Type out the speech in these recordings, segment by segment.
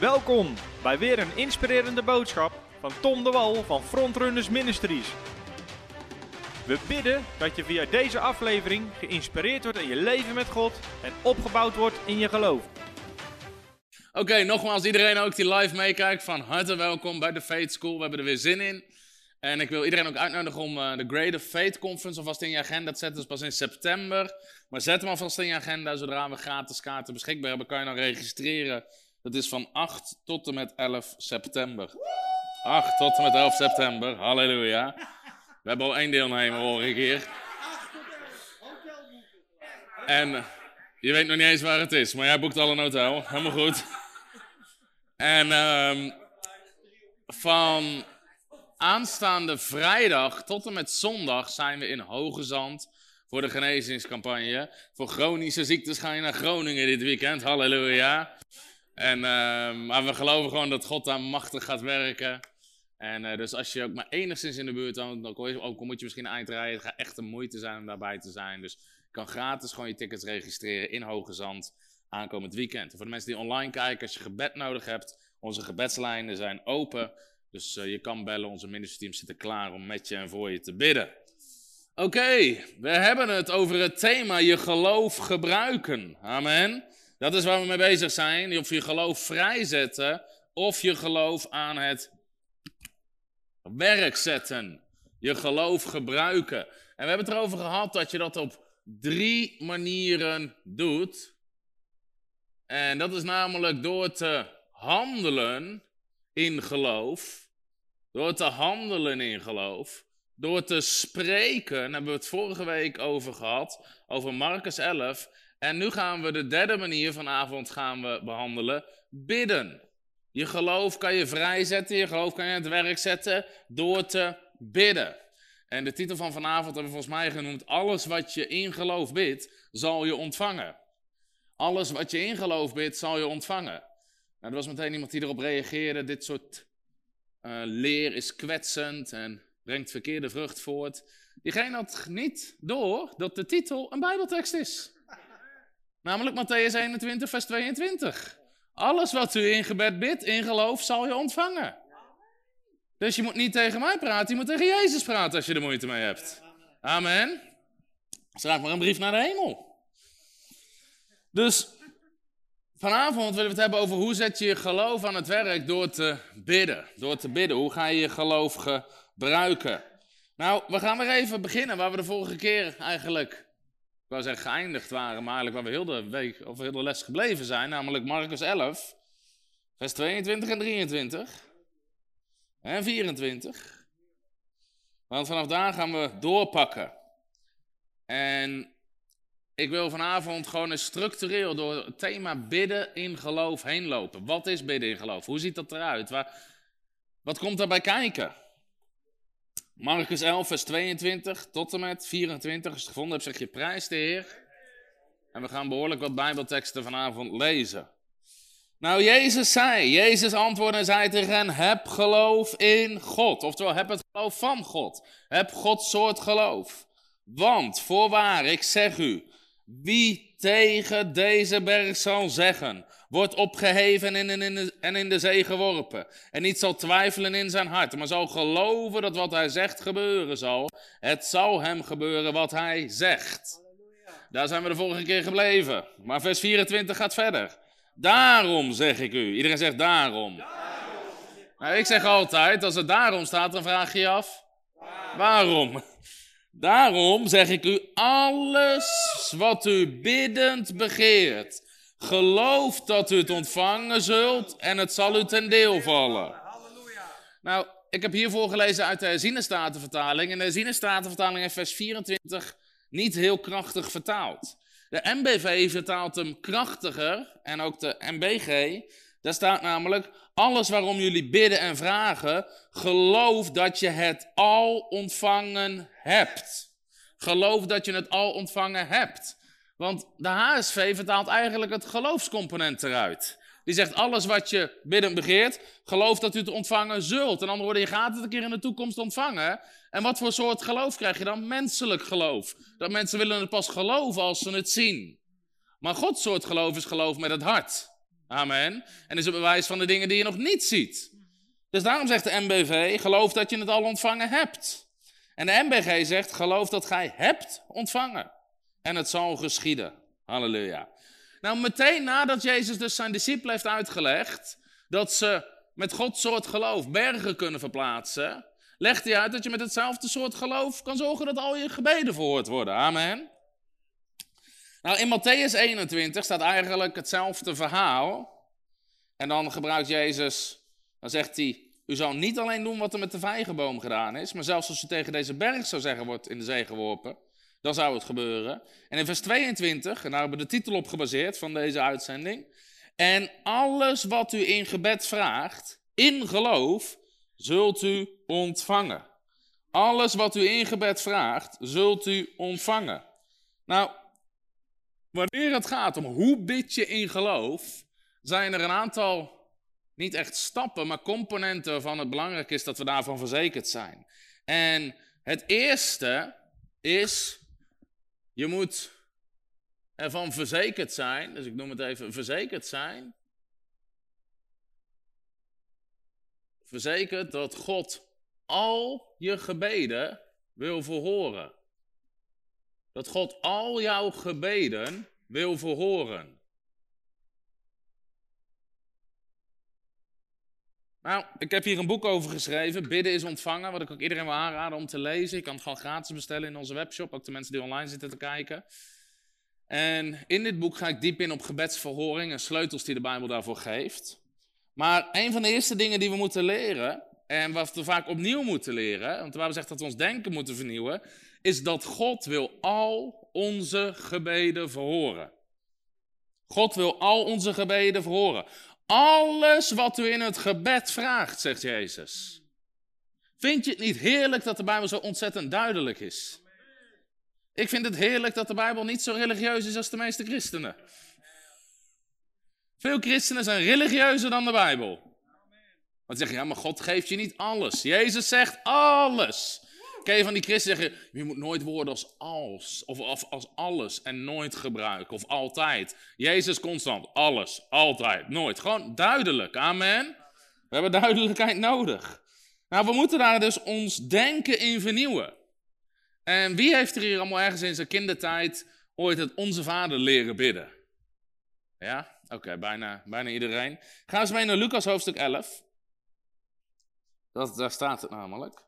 Welkom bij weer een inspirerende boodschap van Tom de Wal van Frontrunners Ministries. We bidden dat je via deze aflevering geïnspireerd wordt in je leven met God en opgebouwd wordt in je geloof. Oké, nogmaals iedereen ook die live meekijkt, van harte welkom bij de Faith School. We hebben er weer zin in. En ik wil iedereen ook uitnodigen om uh, de Greater Faith Conference alvast in je agenda te zetten. Dat is pas in september. Maar zet hem alvast in je agenda. Zodra we gratis kaarten beschikbaar hebben, kan je dan registreren. Dat is van 8 tot en met 11 september. 8 tot en met 11 september. Halleluja. We hebben al één deelnemer, hoor ik hier. En je weet nog niet eens waar het is, maar jij boekt al een hotel. Helemaal goed. En um, van aanstaande vrijdag tot en met zondag zijn we in Hoge Zand voor de genezingscampagne. Voor chronische ziektes ga je naar Groningen dit weekend. Halleluja. En, uh, maar we geloven gewoon dat God daar machtig gaat werken. En uh, dus als je ook maar enigszins in de buurt woont, dan ook, moet je misschien eindrijden. Het gaat echt een moeite zijn om daarbij te zijn. Dus je kan gratis gewoon je tickets registreren in Hoge Zand aankomend weekend. En voor de mensen die online kijken, als je gebed nodig hebt, onze gebedslijnen zijn open. Dus uh, je kan bellen, onze ministerteam zitten klaar om met je en voor je te bidden. Oké, we hebben het over het thema je geloof gebruiken. Amen. Dat is waar we mee bezig zijn. Of je geloof vrijzetten of je geloof aan het werk zetten. Je geloof gebruiken. En we hebben het erover gehad dat je dat op drie manieren doet. En dat is namelijk door te handelen in geloof. Door te handelen in geloof. Door te spreken, hebben we het vorige week over gehad, over Marcus 11. En nu gaan we de derde manier vanavond gaan we behandelen, bidden. Je geloof kan je vrijzetten, je geloof kan je aan het werk zetten door te bidden. En de titel van vanavond hebben we volgens mij genoemd, alles wat je in geloof bidt, zal je ontvangen. Alles wat je in geloof bidt, zal je ontvangen. Nou, er was meteen iemand die erop reageerde, dit soort uh, leer is kwetsend en brengt verkeerde vrucht voort. Diegene had niet door dat de titel een bijbeltekst is. Namelijk Matthäus 21, vers 22. Alles wat u in gebed bidt, in geloof, zal je ontvangen. Dus je moet niet tegen mij praten, je moet tegen Jezus praten als je er moeite mee hebt. Amen. Schrijf maar een brief naar de hemel. Dus vanavond willen we het hebben over hoe zet je je geloof aan het werk door te bidden. Door te bidden. Hoe ga je je geloof gebruiken? Nou, we gaan weer even beginnen waar we de vorige keer eigenlijk wou zeggen geëindigd waren, maar eigenlijk waar we heel de week of heel de les gebleven zijn, namelijk Marcus 11, vers 22 en 23 en 24. Want vanaf daar gaan we doorpakken. En ik wil vanavond gewoon eens structureel door het thema bidden in geloof heen lopen. Wat is bidden in geloof? Hoe ziet dat eruit? Waar, wat komt daarbij kijken? Marcus 11, vers 22 tot en met 24. Als je het gevonden hebt, zeg je prijs de Heer. En we gaan behoorlijk wat Bijbelteksten vanavond lezen. Nou, Jezus zei, Jezus antwoordde en zei tegen hen, heb geloof in God. Oftewel, heb het geloof van God. Heb Gods soort geloof. Want, voorwaar, ik zeg u, wie tegen deze berg zal zeggen, wordt opgeheven en in, de, en in de zee geworpen. En niet zal twijfelen in zijn hart, maar zal geloven dat wat hij zegt gebeuren zal. Het zal hem gebeuren wat hij zegt. Daar zijn we de vorige keer gebleven. Maar vers 24 gaat verder. Daarom zeg ik u. Iedereen zegt daarom. daarom. Nou, ik zeg altijd, als het daarom staat, dan vraag je je af. Waarom? Daarom zeg ik u, alles wat u biddend begeert, Geloof dat u het ontvangen zult en het zal u ten deel vallen. Nou, ik heb hiervoor gelezen uit de Zinnestatenvertaling. En de Zinnestatenvertaling in vers 24 niet heel krachtig vertaald. De MBV vertaalt hem krachtiger en ook de MBG. Daar staat namelijk, alles waarom jullie bidden en vragen, geloof dat je het al ontvangen hebt. Geloof dat je het al ontvangen hebt. Want de HSV vertaalt eigenlijk het geloofscomponent eruit. Die zegt alles wat je bidden begeert, geloof dat u het ontvangen zult. En andere woorden, je gaat het een keer in de toekomst ontvangen. En wat voor soort geloof krijg je dan? Menselijk geloof. Dat mensen willen het pas geloven als ze het zien. Maar Gods soort geloof is geloof met het hart. Amen. En is het bewijs van de dingen die je nog niet ziet. Dus daarom zegt de MBV, geloof dat je het al ontvangen hebt. En de MBG zegt, geloof dat gij hebt ontvangen. En het zal geschieden. Halleluja. Nou, meteen nadat Jezus dus zijn discipelen heeft uitgelegd dat ze met Gods soort geloof bergen kunnen verplaatsen, legt hij uit dat je met hetzelfde soort geloof kan zorgen dat al je gebeden verhoord worden. Amen. Nou, in Matthäus 21 staat eigenlijk hetzelfde verhaal. En dan gebruikt Jezus, dan zegt hij, u zou niet alleen doen wat er met de vijgenboom gedaan is, maar zelfs als u tegen deze berg zou zeggen, wordt in de zee geworpen, dan zou het gebeuren. En in vers 22, en daar hebben we de titel op gebaseerd van deze uitzending, en alles wat u in gebed vraagt, in geloof, zult u ontvangen. Alles wat u in gebed vraagt, zult u ontvangen. Nou, wanneer het gaat om hoe bid je in geloof, zijn er een aantal, niet echt stappen, maar componenten waarvan het belangrijk is dat we daarvan verzekerd zijn. En het eerste is, je moet ervan verzekerd zijn, dus ik noem het even verzekerd zijn, verzekerd dat God al je gebeden wil verhoren. Dat God al jouw gebeden wil verhoren. Nou, ik heb hier een boek over geschreven, Bidden is ontvangen, wat ik ook iedereen wil aanraden om te lezen. Je kan het gewoon gratis bestellen in onze webshop, ook de mensen die online zitten te kijken. En in dit boek ga ik diep in op gebedsverhoring en sleutels die de Bijbel daarvoor geeft. Maar een van de eerste dingen die we moeten leren, en wat we vaak opnieuw moeten leren, want de Bijbel zegt dat we ons denken moeten vernieuwen, is dat God wil al onze gebeden verhoren. God wil al onze gebeden verhoren. Alles wat u in het gebed vraagt, zegt Jezus. Vind je het niet heerlijk dat de Bijbel zo ontzettend duidelijk is? Ik vind het heerlijk dat de Bijbel niet zo religieus is als de meeste christenen. Veel christenen zijn religieuzer dan de Bijbel. Want zeggen, ja, maar God geeft je niet alles. Jezus zegt alles. Ken van die christenen zeggen, je moet nooit woorden als als, of als alles en nooit gebruiken, of altijd. Jezus constant, alles, altijd, nooit. Gewoon duidelijk, amen. We hebben duidelijkheid nodig. Nou, we moeten daar dus ons denken in vernieuwen. En wie heeft er hier allemaal ergens in zijn kindertijd ooit het Onze Vader leren bidden? Ja? Oké, bijna, bijna iedereen. Ga eens mee naar Lucas hoofdstuk 11. Dat, daar staat het namelijk.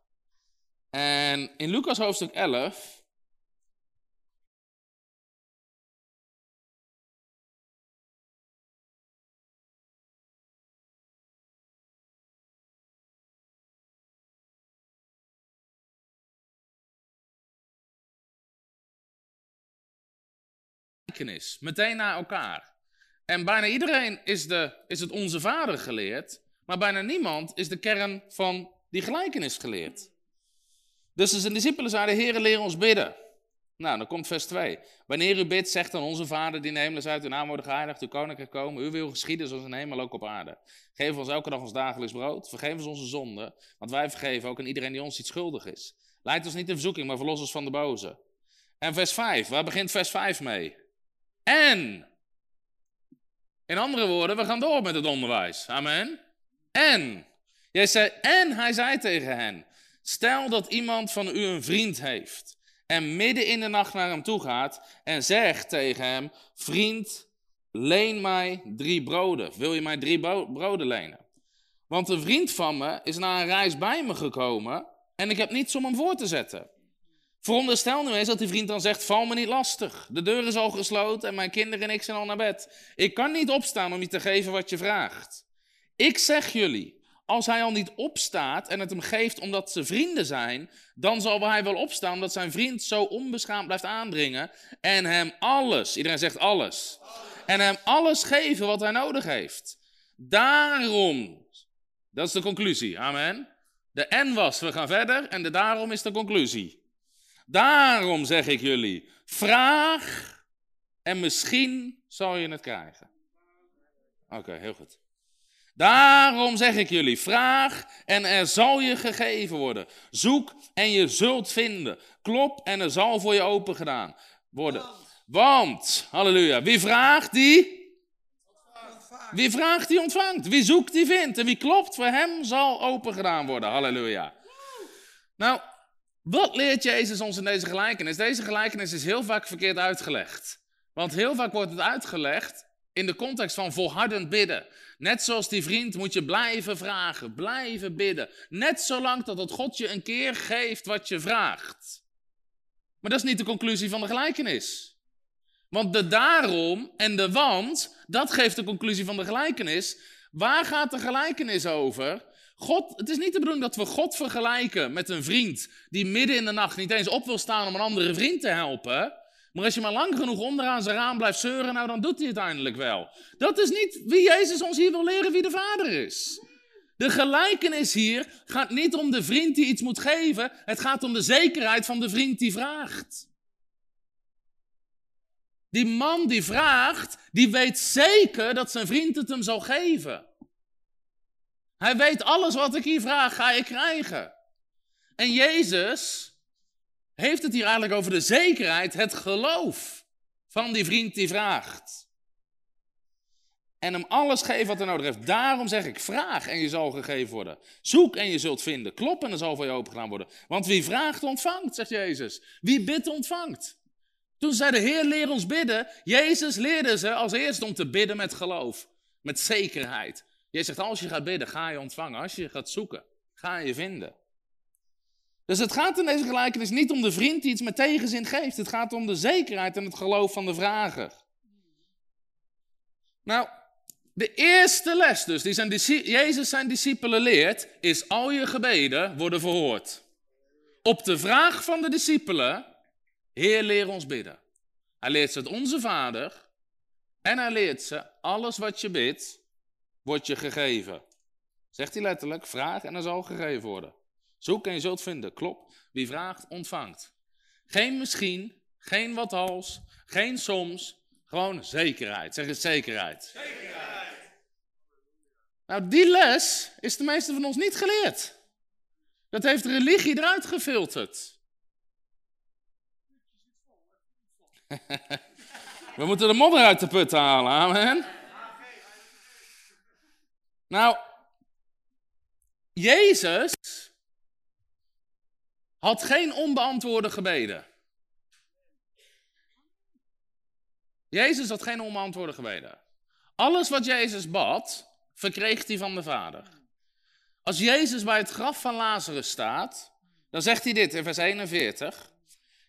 En in Lucas hoofdstuk 11. Meteen na elkaar. En bijna iedereen is, de, is het onze vader geleerd, maar bijna niemand is de kern van die gelijkenis geleerd. Dus de discipelen zeiden, Heer, leer ons bidden. Nou, dan komt vers 2. Wanneer u bidt, zegt dan onze Vader die in de is uit, uw naam worden geheiligd, uw koninkrijk komen, uw wil geschieden zoals in de hemel ook op aarde. Geef ons elke dag ons dagelijks brood, vergeef ons onze zonden, want wij vergeven ook aan iedereen die ons iets schuldig is. Leid ons niet in verzoeking, maar verlos ons van de boze. En vers 5, waar begint vers 5 mee? En. In andere woorden, we gaan door met het onderwijs. Amen. En. Jij zei, en hij zei tegen hen, Stel dat iemand van u een vriend heeft en midden in de nacht naar hem toe gaat en zegt tegen hem: Vriend, leen mij drie broden. Wil je mij drie broden lenen? Want een vriend van me is na een reis bij me gekomen en ik heb niets om hem voor te zetten. Veronderstel nu eens dat die vriend dan zegt: Val me niet lastig. De deur is al gesloten en mijn kinderen en ik zijn al naar bed. Ik kan niet opstaan om je te geven wat je vraagt. Ik zeg jullie als hij al niet opstaat en het hem geeft omdat ze vrienden zijn, dan zal hij wel opstaan omdat zijn vriend zo onbeschaamd blijft aandringen en hem alles, iedereen zegt alles, en hem alles geven wat hij nodig heeft. Daarom, dat is de conclusie, amen. De en was, we gaan verder en de daarom is de conclusie. Daarom zeg ik jullie, vraag en misschien zal je het krijgen. Oké, heel goed. Daarom zeg ik jullie, vraag en er zal je gegeven worden. Zoek en je zult vinden. Klop en er zal voor je open gedaan worden. Want, halleluja, wie vraagt die? Wie vraagt, die ontvangt. Wie zoekt, die vindt. En wie klopt, voor hem zal open gedaan worden. Halleluja. Nou, wat leert Jezus ons in deze gelijkenis? Deze gelijkenis is heel vaak verkeerd uitgelegd. Want heel vaak wordt het uitgelegd in de context van volhardend bidden. Net zoals die vriend moet je blijven vragen, blijven bidden. Net zolang het God je een keer geeft wat je vraagt. Maar dat is niet de conclusie van de gelijkenis. Want de daarom en de want, dat geeft de conclusie van de gelijkenis. Waar gaat de gelijkenis over? God, het is niet de bedoeling dat we God vergelijken met een vriend die midden in de nacht niet eens op wil staan om een andere vriend te helpen. Maar als je maar lang genoeg onderaan zijn raam blijft zeuren, nou dan doet hij het uiteindelijk wel. Dat is niet wie Jezus ons hier wil leren wie de Vader is. De gelijkenis hier gaat niet om de vriend die iets moet geven, het gaat om de zekerheid van de vriend die vraagt. Die man die vraagt, die weet zeker dat zijn vriend het hem zal geven. Hij weet alles wat ik hier vraag, ga ik krijgen. En Jezus heeft het hier eigenlijk over de zekerheid, het geloof van die vriend die vraagt. En hem alles geven wat hij nodig heeft. Daarom zeg ik, vraag en je zal gegeven worden. Zoek en je zult vinden. Klop en er zal voor je opengedaan worden. Want wie vraagt, ontvangt, zegt Jezus. Wie bidt, ontvangt. Toen zei de Heer, leer ons bidden. Jezus leerde ze als eerste om te bidden met geloof. Met zekerheid. Je zegt, als je gaat bidden, ga je ontvangen. Als je gaat zoeken, ga je vinden. Dus het gaat in deze gelijkenis niet om de vriend die iets met tegenzin geeft. Het gaat om de zekerheid en het geloof van de vrager. Nou, de eerste les dus, die zijn Jezus zijn discipelen leert, is al je gebeden worden verhoord. Op de vraag van de discipelen, Heer leer ons bidden. Hij leert ze het onze Vader en hij leert ze, alles wat je bidt, wordt je gegeven. Zegt hij letterlijk, vraag en er zal gegeven worden. Zoek en je zult vinden. Klopt. Wie vraagt, ontvangt. Geen misschien, geen wat als, geen soms. Gewoon zekerheid. Zeg eens zekerheid. Zekerheid. Nou, die les is de meeste van ons niet geleerd. Dat heeft religie eruit gefilterd. We moeten de modder uit de put halen, amen. Nou, Jezus had geen onbeantwoorde gebeden. Jezus had geen onbeantwoorde gebeden. Alles wat Jezus bad, verkreeg hij van de Vader. Als Jezus bij het graf van Lazarus staat, dan zegt hij dit in vers 41.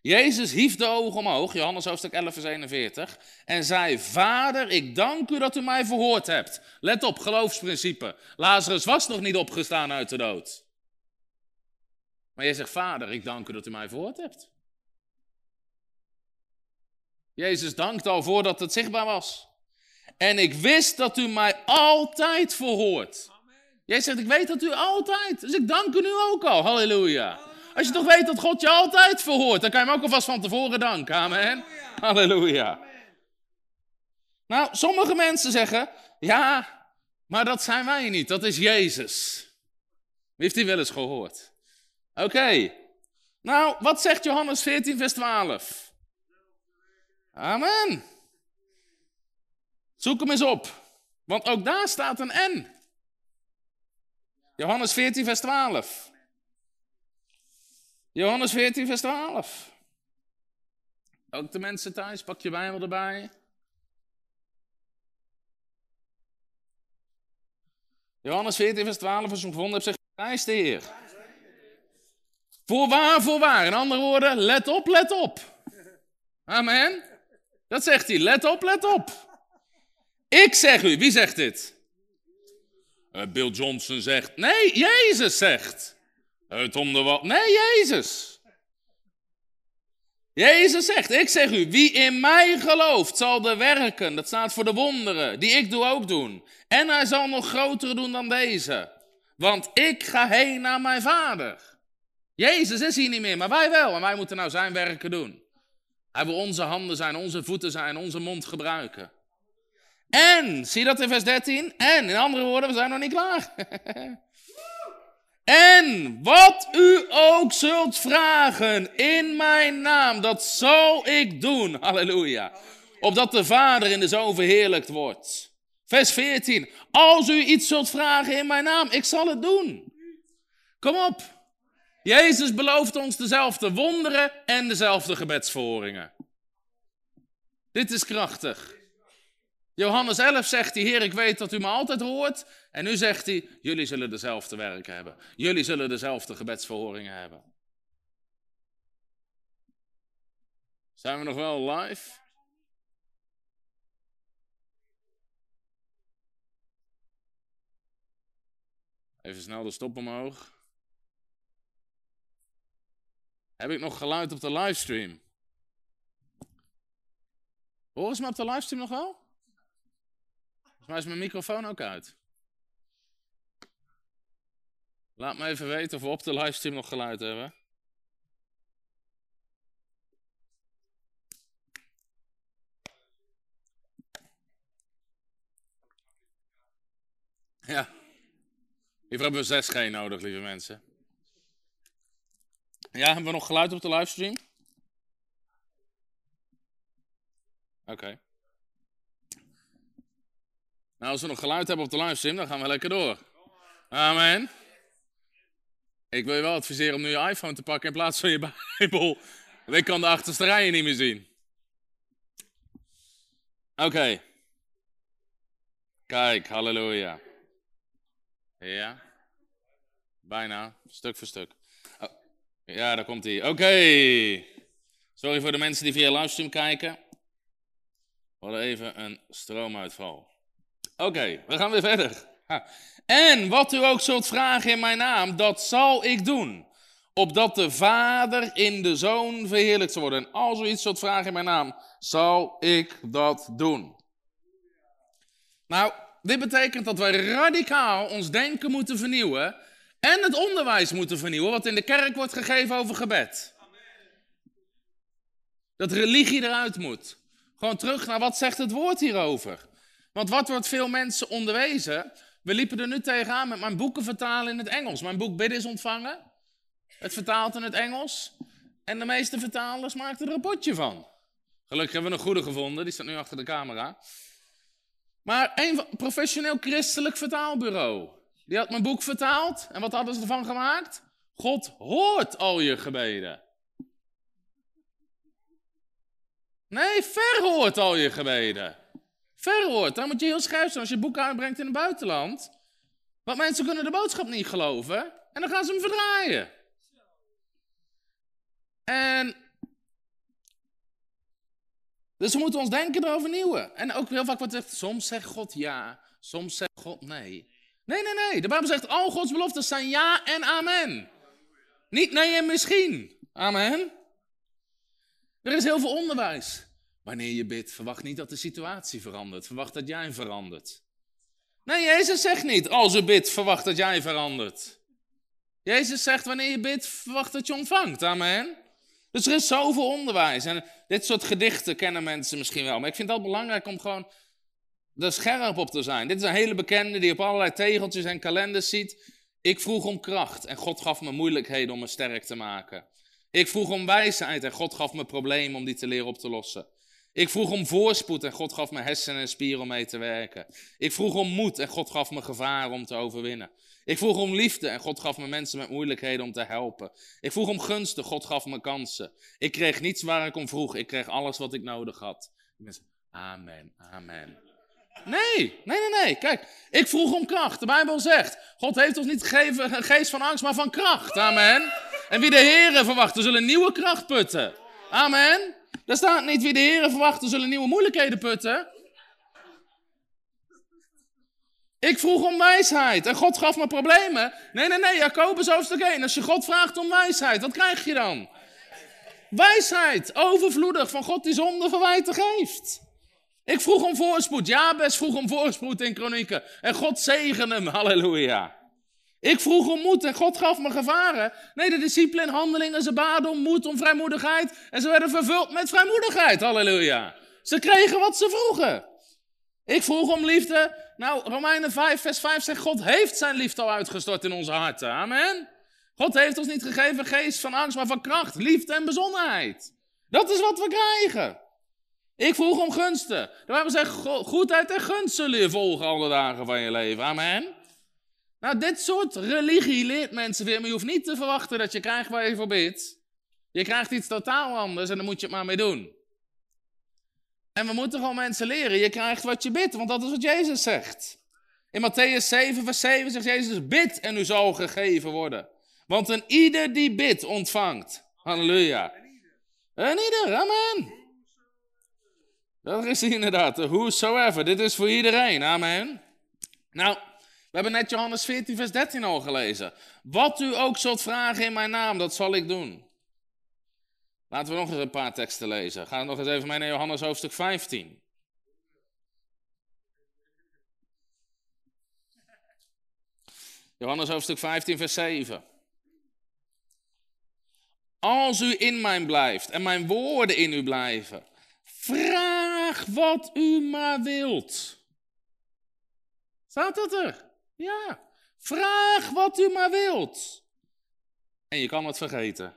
Jezus hief de ogen omhoog, Johannes hoofdstuk 11, vers 41, en zei: Vader, ik dank u dat u mij verhoord hebt. Let op, geloofsprincipe. Lazarus was nog niet opgestaan uit de dood. Maar jij zegt: Vader, ik dank u dat u mij verhoord hebt. Jezus dankt al voordat het zichtbaar was. En ik wist dat u mij altijd verhoort. Jij zegt: Ik weet dat u altijd. Dus ik dank u nu ook al. Halleluja. Als je toch weet dat God je altijd verhoort, dan kan je hem ook alvast van tevoren danken. Amen. Halleluja. Nou, sommige mensen zeggen, ja, maar dat zijn wij niet, dat is Jezus. Wie heeft hij wel eens gehoord? Oké. Nou, wat zegt Johannes 14, vers 12? Amen. Zoek hem eens op, want ook daar staat een N. Johannes 14, vers 12. Johannes 14, vers 12. Ook de mensen thuis, pak je Bijbel erbij. Johannes 14, vers 12, als je hem gevonden hebt, zegt, prijs de Heer. Voorwaar, voorwaar. In andere woorden, let op, let op. Amen. Dat zegt hij, let op, let op. Ik zeg u, wie zegt dit? Uh, Bill Johnson zegt, nee, Jezus zegt. Het om de wat? Nee, Jezus. Jezus zegt, ik zeg u, wie in mij gelooft zal de werken, dat staat voor de wonderen, die ik doe ook doen. En hij zal nog grotere doen dan deze. Want ik ga heen naar mijn vader. Jezus is hier niet meer, maar wij wel. En wij moeten nou zijn werken doen. Hij wil onze handen zijn, onze voeten zijn, onze mond gebruiken. En, zie dat in vers 13? En, in andere woorden, we zijn nog niet klaar. En wat u ook zult vragen in mijn naam, dat zal ik doen. Halleluja. Opdat de Vader in de Zoon verheerlijkt wordt. Vers 14. Als u iets zult vragen in mijn naam, ik zal het doen. Kom op. Jezus belooft ons dezelfde wonderen en dezelfde gebedsverhoringen. Dit is krachtig. Johannes 11 zegt hij, Heer, ik weet dat u me altijd hoort. En nu zegt hij, jullie zullen dezelfde werken hebben. Jullie zullen dezelfde gebedsverhoringen hebben. Zijn we nog wel live? Even snel de stop omhoog. Heb ik nog geluid op de livestream? Horen ze me op de livestream nog wel? Volgens mij is mijn microfoon ook uit. Laat me even weten of we op de livestream nog geluid hebben. Ja. Hiervoor hebben we 6G nodig, lieve mensen. Ja, hebben we nog geluid op de livestream? Oké. Nou, als we nog geluid hebben op de livestream, dan gaan we lekker door. Amen. Ik wil je wel adviseren om nu je iPhone te pakken in plaats van je Bijbel. Want ik kan de achterste rijen niet meer zien. Oké. Kijk, halleluja. Ja. Bijna, stuk voor stuk. Ja, daar komt hij. Oké. Sorry voor de mensen die via livestream kijken. We hadden even een stroomuitval. Oké, we gaan weer verder. En wat u ook zult vragen in mijn naam, dat zal ik doen. Opdat de Vader in de Zoon verheerlijkt zal worden. En als u iets zult vragen in mijn naam, zal ik dat doen. Nou, dit betekent dat wij radicaal ons denken moeten vernieuwen. En het onderwijs moeten vernieuwen, wat in de kerk wordt gegeven over gebed. Dat religie eruit moet. Gewoon terug naar wat zegt het woord hierover. Want wat wordt veel mensen onderwezen? We liepen er nu tegenaan met mijn boeken vertalen in het Engels. Mijn boek Bidden is ontvangen. Het vertaalt in het Engels. En de meeste vertalers maakten er een rapportje van. Gelukkig hebben we een goede gevonden, die staat nu achter de camera. Maar een professioneel christelijk vertaalbureau. Die had mijn boek vertaald. En wat hadden ze ervan gemaakt? God hoort al je gebeden. Nee, verhoort al je gebeden. Verhoord. Dan moet je heel scherp zijn als je boek uitbrengt in het buitenland. Want mensen kunnen de boodschap niet geloven. En dan gaan ze hem verdraaien. En. Dus we moeten ons denken erover nieuwen. En ook heel vaak wordt gezegd: soms zegt God ja, soms zegt God nee. Nee, nee, nee. De Bijbel zegt: al Gods beloftes zijn ja en amen. Niet nee en misschien. Amen. Er is heel veel onderwijs. Wanneer je bidt, verwacht niet dat de situatie verandert. Verwacht dat jij verandert. Nee, Jezus zegt niet, als je bidt, verwacht dat jij verandert. Jezus zegt, wanneer je bidt, verwacht dat je ontvangt. Amen. Dus er is zoveel onderwijs. En dit soort gedichten kennen mensen misschien wel. Maar ik vind het belangrijk om gewoon er scherp op te zijn. Dit is een hele bekende die op allerlei tegeltjes en kalenders ziet. Ik vroeg om kracht en God gaf me moeilijkheden om me sterk te maken. Ik vroeg om wijsheid en God gaf me problemen om die te leren op te lossen. Ik vroeg om voorspoed en God gaf me hersenen en spieren om mee te werken. Ik vroeg om moed en God gaf me gevaar om te overwinnen. Ik vroeg om liefde en God gaf me mensen met moeilijkheden om te helpen. Ik vroeg om gunsten, God gaf me kansen. Ik kreeg niets waar ik om vroeg, ik kreeg alles wat ik nodig had. Amen, amen. Nee, nee, nee, nee. Kijk, ik vroeg om kracht. De Bijbel zegt, God heeft ons niet gegeven een geest van angst, maar van kracht. Amen. En wie de Heeren verwachten, zullen nieuwe kracht putten. Amen. Daar staat niet wie de heren verwachten zullen nieuwe moeilijkheden putten. Ik vroeg om wijsheid en God gaf me problemen. Nee, nee, nee, Jacobus hoofdstuk 1. Als je God vraagt om wijsheid, wat krijg je dan? Wijsheid, overvloedig van God die zonder verwijten geeft. Ik vroeg om voorspoed. Jabes vroeg om voorspoed in kronieken. En God zegene hem, halleluja. Ik vroeg om moed en God gaf me gevaren. Nee, de discipelen in handelingen, ze baden om moed, om vrijmoedigheid. En ze werden vervuld met vrijmoedigheid, halleluja. Ze kregen wat ze vroegen. Ik vroeg om liefde. Nou, Romeinen 5, vers 5 zegt, God heeft zijn liefde al uitgestort in onze harten. Amen. God heeft ons niet gegeven geest van angst, maar van kracht, liefde en bezonnenheid. Dat is wat we krijgen. Ik vroeg om gunsten. De Bijbel zegt, goedheid en gunst zullen je volgen alle dagen van je leven. Amen. Nou, dit soort religie leert mensen weer, maar je hoeft niet te verwachten dat je krijgt waar je voor bidt. Je krijgt iets totaal anders en daar moet je het maar mee doen. En we moeten gewoon mensen leren, je krijgt wat je bidt, want dat is wat Jezus zegt. In Matthäus 7, vers 7 zegt Jezus, bid en u zal gegeven worden. Want een ieder die bidt, ontvangt. Halleluja. En ieder, amen. Dat is inderdaad, whosoever. Dit is voor iedereen, amen. Nou, we hebben net Johannes 14, vers 13 al gelezen. Wat u ook zult vragen in mijn naam, dat zal ik doen. Laten we nog eens een paar teksten lezen. Ga nog eens even mee naar Johannes hoofdstuk 15. Johannes hoofdstuk 15, vers 7. Als u in mij blijft en mijn woorden in u blijven, vraag wat u maar wilt. Staat dat er? Ja. Vraag wat u maar wilt. En je kan het vergeten.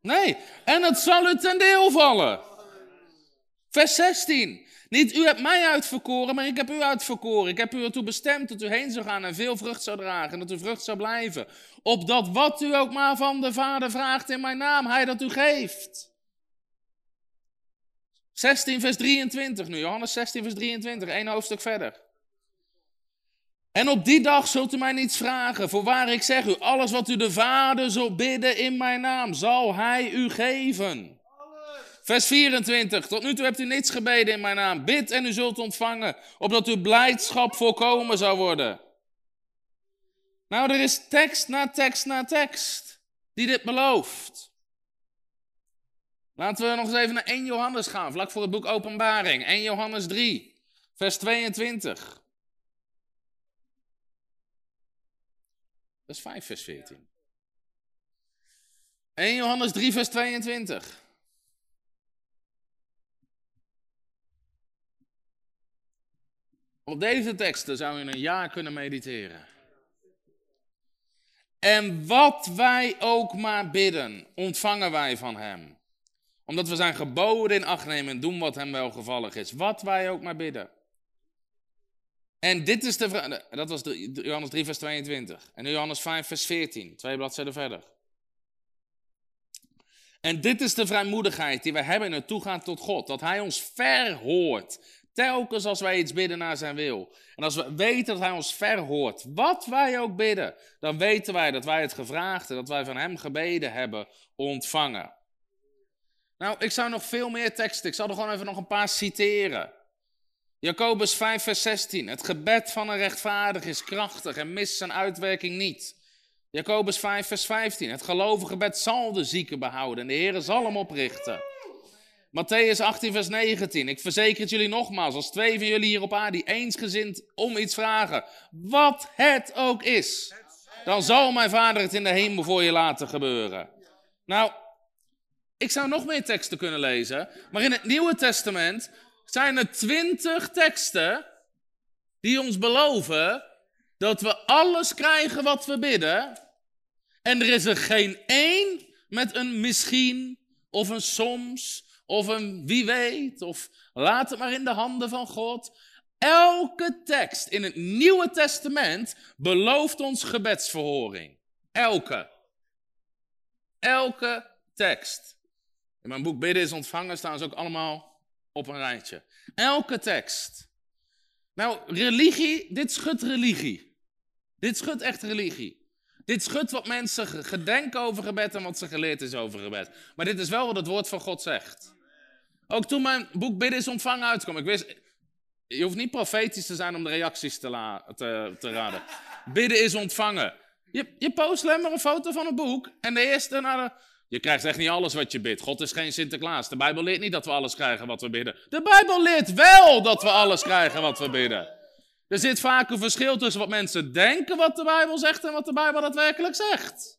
Nee, en het zal u ten deel vallen. Vers 16. Niet u hebt mij uitverkoren, maar ik heb u uitverkoren. Ik heb u ertoe bestemd dat u heen zou gaan en veel vrucht zou dragen en dat u vrucht zou blijven. Opdat wat u ook maar van de Vader vraagt in mijn naam, hij dat u geeft. 16 vers 23 nu, Johannes 16 vers 23, één hoofdstuk verder. En op die dag zult u mij niets vragen. Voorwaar ik zeg u, alles wat u de Vader zult bidden in mijn naam, zal hij u geven. Vers 24. Tot nu toe hebt u niets gebeden in mijn naam. Bid en u zult ontvangen, opdat uw blijdschap voorkomen zou worden. Nou, er is tekst na tekst na tekst die dit belooft. Laten we nog eens even naar 1 Johannes gaan, vlak voor het boek Openbaring. 1 Johannes 3, vers 22. Dat is 5 vers 14. 1 Johannes 3 vers 22. Op deze teksten zou je een jaar kunnen mediteren. En wat wij ook maar bidden, ontvangen wij van Hem. Omdat we zijn geboden in acht nemen en doen wat Hem welgevallig is. Wat wij ook maar bidden. En dit is de dat was Johannes 3 vers 22. En nu Johannes 5 vers 14, twee bladzijden verder. En dit is de vrijmoedigheid die wij hebben in het toegaan tot God. Dat Hij ons verhoort. Telkens als wij iets bidden naar zijn wil. En als we weten dat hij ons verhoort, wat wij ook bidden, dan weten wij dat wij het gevraagde, dat wij van hem gebeden hebben, ontvangen. Nou, ik zou nog veel meer teksten, ik zal er gewoon even nog een paar citeren. Jacobus 5, vers 16. Het gebed van een rechtvaardig is krachtig en mist zijn uitwerking niet. Jacobus 5, vers 15. Het gelovige gebed zal de zieke behouden en de Heer zal hem oprichten. Matthäus 18, vers 19. Ik verzeker het jullie nogmaals, als twee van jullie hier op aarde eensgezind om iets vragen, wat het ook is, dan zal mijn vader het in de hemel voor je laten gebeuren. Nou, ik zou nog meer teksten kunnen lezen, maar in het Nieuwe Testament zijn er twintig teksten die ons beloven dat we alles krijgen wat we bidden. En er is er geen één met een misschien of een soms of een wie weet, of laat het maar in de handen van God. Elke tekst in het Nieuwe Testament belooft ons gebedsverhoring. Elke. Elke tekst. In mijn boek Bidden is ontvangen staan ze ook allemaal op een rijtje. Elke tekst. Nou, religie, dit schudt religie. Dit schudt echt religie. Dit schudt wat mensen gedenken over gebed en wat ze geleerd is over gebed. Maar dit is wel wat het woord van God zegt. Ook toen mijn boek Bidden is ontvangen uitkwam, ik wist, je hoeft niet profetisch te zijn om de reacties te, te, te raden. Bidden is ontvangen. Je, je post alleen maar een foto van het boek en de eerste naar de... Je krijgt echt niet alles wat je bidt. God is geen Sinterklaas. De Bijbel leert niet dat we alles krijgen wat we bidden. De Bijbel leert wel dat we alles krijgen wat we bidden. Er zit vaak een verschil tussen wat mensen denken wat de Bijbel zegt en wat de Bijbel daadwerkelijk zegt.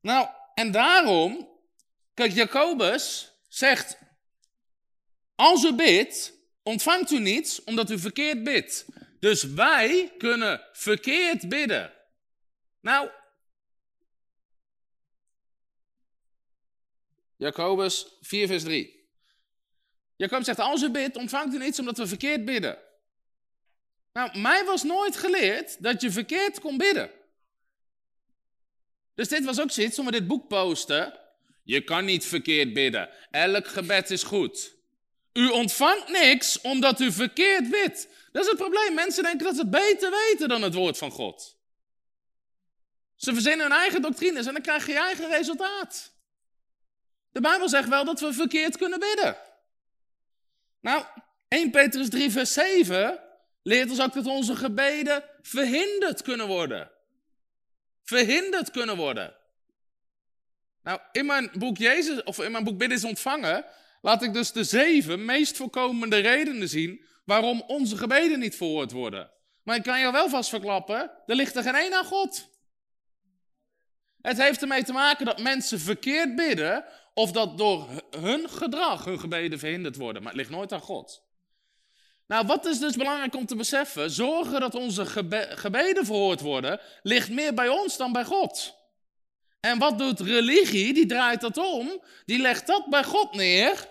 Nou, en daarom Kijk, Jacobus zegt, als u bidt, ontvangt u niets omdat u verkeerd bidt. Dus wij kunnen verkeerd bidden. Nou, Jacobus 4, vers 3. Jacobus zegt, als u bidt, ontvangt u niets omdat we verkeerd bidden. Nou, mij was nooit geleerd dat je verkeerd kon bidden. Dus dit was ook zoiets, toen we dit boek posten. Je kan niet verkeerd bidden. Elk gebed is goed. U ontvangt niks omdat u verkeerd bidt. Dat is het probleem. Mensen denken dat ze het beter weten dan het woord van God. Ze verzinnen hun eigen doctrines en dan krijg je je eigen resultaat. De Bijbel zegt wel dat we verkeerd kunnen bidden. Nou, 1 Petrus 3, vers 7 leert ons ook dat onze gebeden verhinderd kunnen worden. Verhinderd kunnen worden. Nou, in mijn boek Jezus, of in mijn boek Bidden is ontvangen, laat ik dus de zeven meest voorkomende redenen zien waarom onze gebeden niet verhoord worden. Maar ik kan je wel vast verklappen, er ligt er geen één aan God. Het heeft ermee te maken dat mensen verkeerd bidden of dat door hun gedrag hun gebeden verhinderd worden. Maar het ligt nooit aan God. Nou, wat is dus belangrijk om te beseffen? Zorgen dat onze gebeden verhoord worden, ligt meer bij ons dan bij God. En wat doet religie? Die draait dat om. Die legt dat bij God neer.